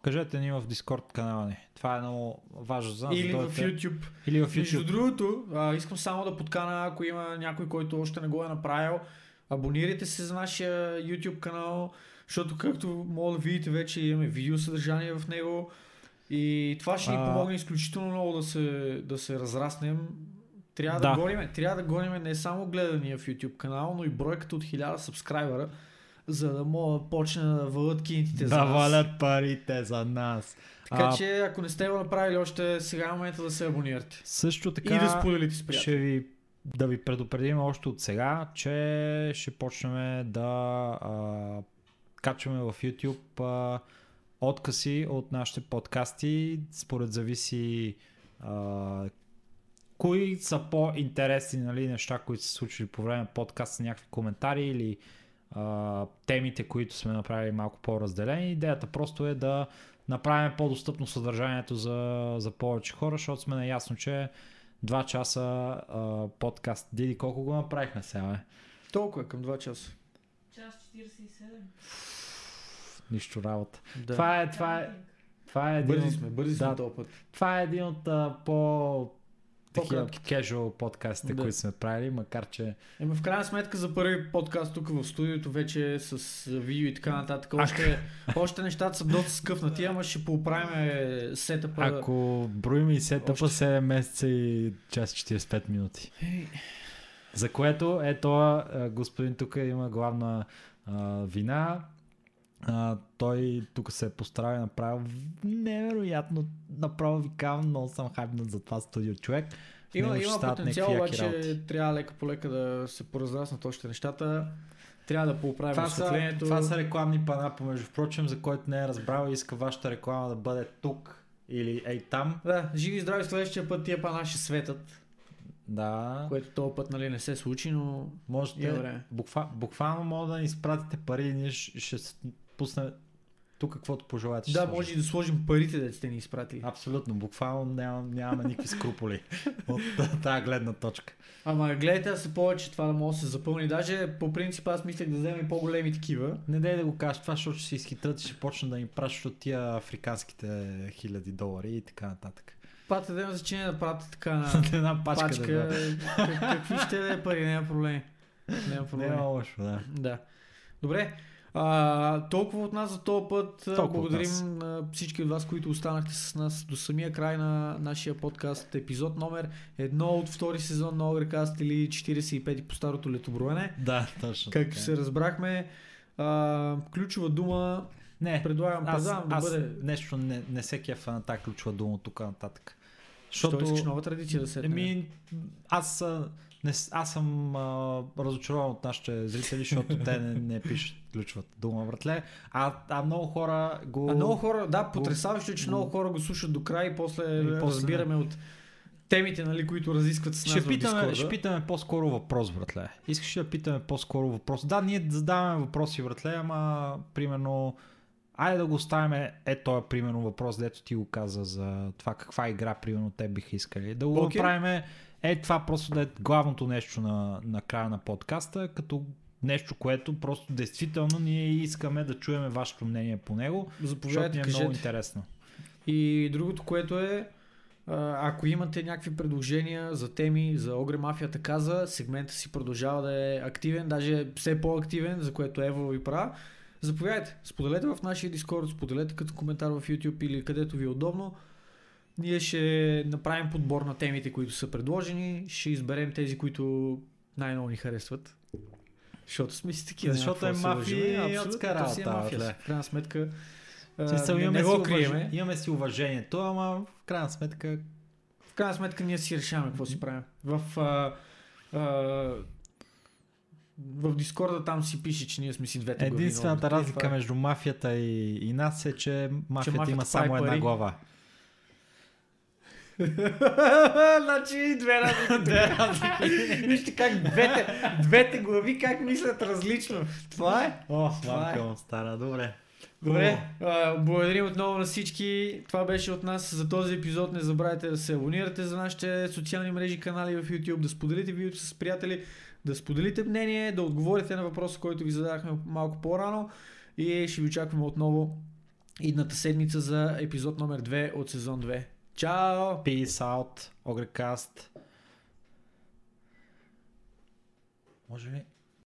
Кажете ни в Discord канала ни. Това е много важно за нас. Или да в. YouTube. Или в Между YouTube. другото, а, искам само да подкана, ако има някой, който още не го е направил, абонирайте се за нашия YouTube канал, защото както мога да видите вече имаме видеосъдържание в него и това ще ни помогне изключително много да се, да се разраснем. Трябва да, Да. да гоним, трябва да гоним не само гледания в YouTube канал, но и бройката от 1000 сабскрайбера, за да мога да почне да валят кинтите за Да нас. валят парите за нас. Така А, че ако не сте го направили още, сега е момента да се абонирате. Също така и да споделите с приятели. ще ви, да ви предупредим още от сега, че ще почнем да а, качваме в YouTube а, откъси от нашите подкасти, според зависи а, кои са по-интересни нали, неща, които са случили по време на подкаста, някакви коментари или а, темите, които сме направили малко по-разделени. Идеята просто е да направим по-достъпно съдържанието за, за повече хора, защото сме наясно, че два часа а, подкаст. Диди, колко го направихме сега, бе? Толкова е към 2 часа. Час 47. Нищо работа. Да. Това е, това е, това е един Бързи от, сме, бързи да. сме този път. това е един от а, по такива casual подкастите, Да. които сме правили, макар че Еми, в крайна сметка за първи подкаст тук в студиото вече с видео и така нататък. Още, още нещата са доста скъпнати, ама ще поправим сетъпа. ако броим и сетъпа Още. 7 месеца и час 45 минути. За което е това, господин тук има главна а, вина. А, той тук се е постарал и направил невероятно, направо ви казвам, много съм хайпнат за това студио човек. В Има, има потенциал, яки работи. обаче трябва лека по лека да се поразраснат още нещата. Трябва да поправим Това са, осветлението. това са рекламни пана, помежду впрочем, за който не е разбрал и иска вашата реклама да бъде тук или ей там. Да, живи и здрави следващия път тия пана ще светат, Да, което този път нали, не се случи, но има можете, време. буква, буквално мога да ни изпратите пари и ние ще, ще пуснем тук каквото пожелаете. Да, може и да сложим парите, да сте ни изпратили. Абсолютно, буквално нямам, нямаме никакви скруполи от тази гледна точка. Ама гледайте да се повече това да може да се запълни. Даже по принцип аз мислех да вземем и по-големи такива. Не дай да го кажеш това, защото ще се изхитрат и ще почна да ни пращат от тия африканските хиляди долари и така нататък. Пата да има значение да пратите така на Една пачка, пачка. да как- какви ще да е пари, няма проблем. Няма проблем. Няма лошо, да. Да. Добре. А, толкова от нас за този път. Толкова Благодарим на всички от вас, които останахте с нас до самия край на нашия подкаст. Епизод номер едно от втори сезон на Огрекаст или 45 по старото летоброене. Да, точно Както така. се разбрахме, а, ключова дума Не, предлагам, аз, предлагам да аз бъде... нещо не, не се кефа на тази ключова дума тук нататък. Защото... искаш нова традиция да се Еми, аз, а, не, аз съм а, разочарован от нашите зрители, защото те не, не пишат ключват дума, братле. А, а много хора го... А много хора, да, потрясаващо, е, че много хора го слушат до край и после, И после разбираме от темите, нали, които разискват с нас Ще питаме, ще питаме по-скоро въпрос, братле. Искаш да питаме по-скоро въпрос? Да, ние задаваме въпроси, братле, ама примерно... Айде да го оставим е този примерно въпрос, дето ти го каза за това каква игра примерно те биха искали. Да го okay. направим е това просто да е главното нещо на, на края на подкаста, като нещо, което просто действително ние искаме да чуем вашето мнение по него, защото ни е много кажете. интересно. И другото, което е, ако имате някакви предложения за теми, за Огре Мафията каза, сегмента си продължава да е активен, даже все по-активен, за което Ево ви права. Заповядайте, споделете в нашия Дискорд, споделете като коментар в YouTube или където ви е удобно. Ние ще направим подбор на темите, които са предложени, ще изберем тези, които най-много ни харесват. Защото сме си такива. Защото е да се мафия и адска си е мафия. В крайна сметка, смисъл, не, имаме, не си го криеме. имаме си уважението, ама в крайна сметка В крайна сметка ние си решаваме какво си правим. В, а, а, в Дискорда там си пише, че ние сме си двете. Единствената разлика е. между мафията и, и нас е, че мафията, мафията има само една пари. глава. значи две разлики. две разлики. Вижте как двете, двете глави как мислят различно. Това е. О, Това е. му стара, добре. Добре, а, благодарим отново на всички. Това беше от нас за този епизод. Не забравяйте да се абонирате за нашите социални мрежи канали в YouTube, да споделите видеото с приятели, да споделите мнение, да отговорите на въпроса, който ви задахме малко по-рано и ще ви очакваме отново идната седмица за епизод номер 2 от сезон 2. Чао! Peace out, Огрекаст. Може ли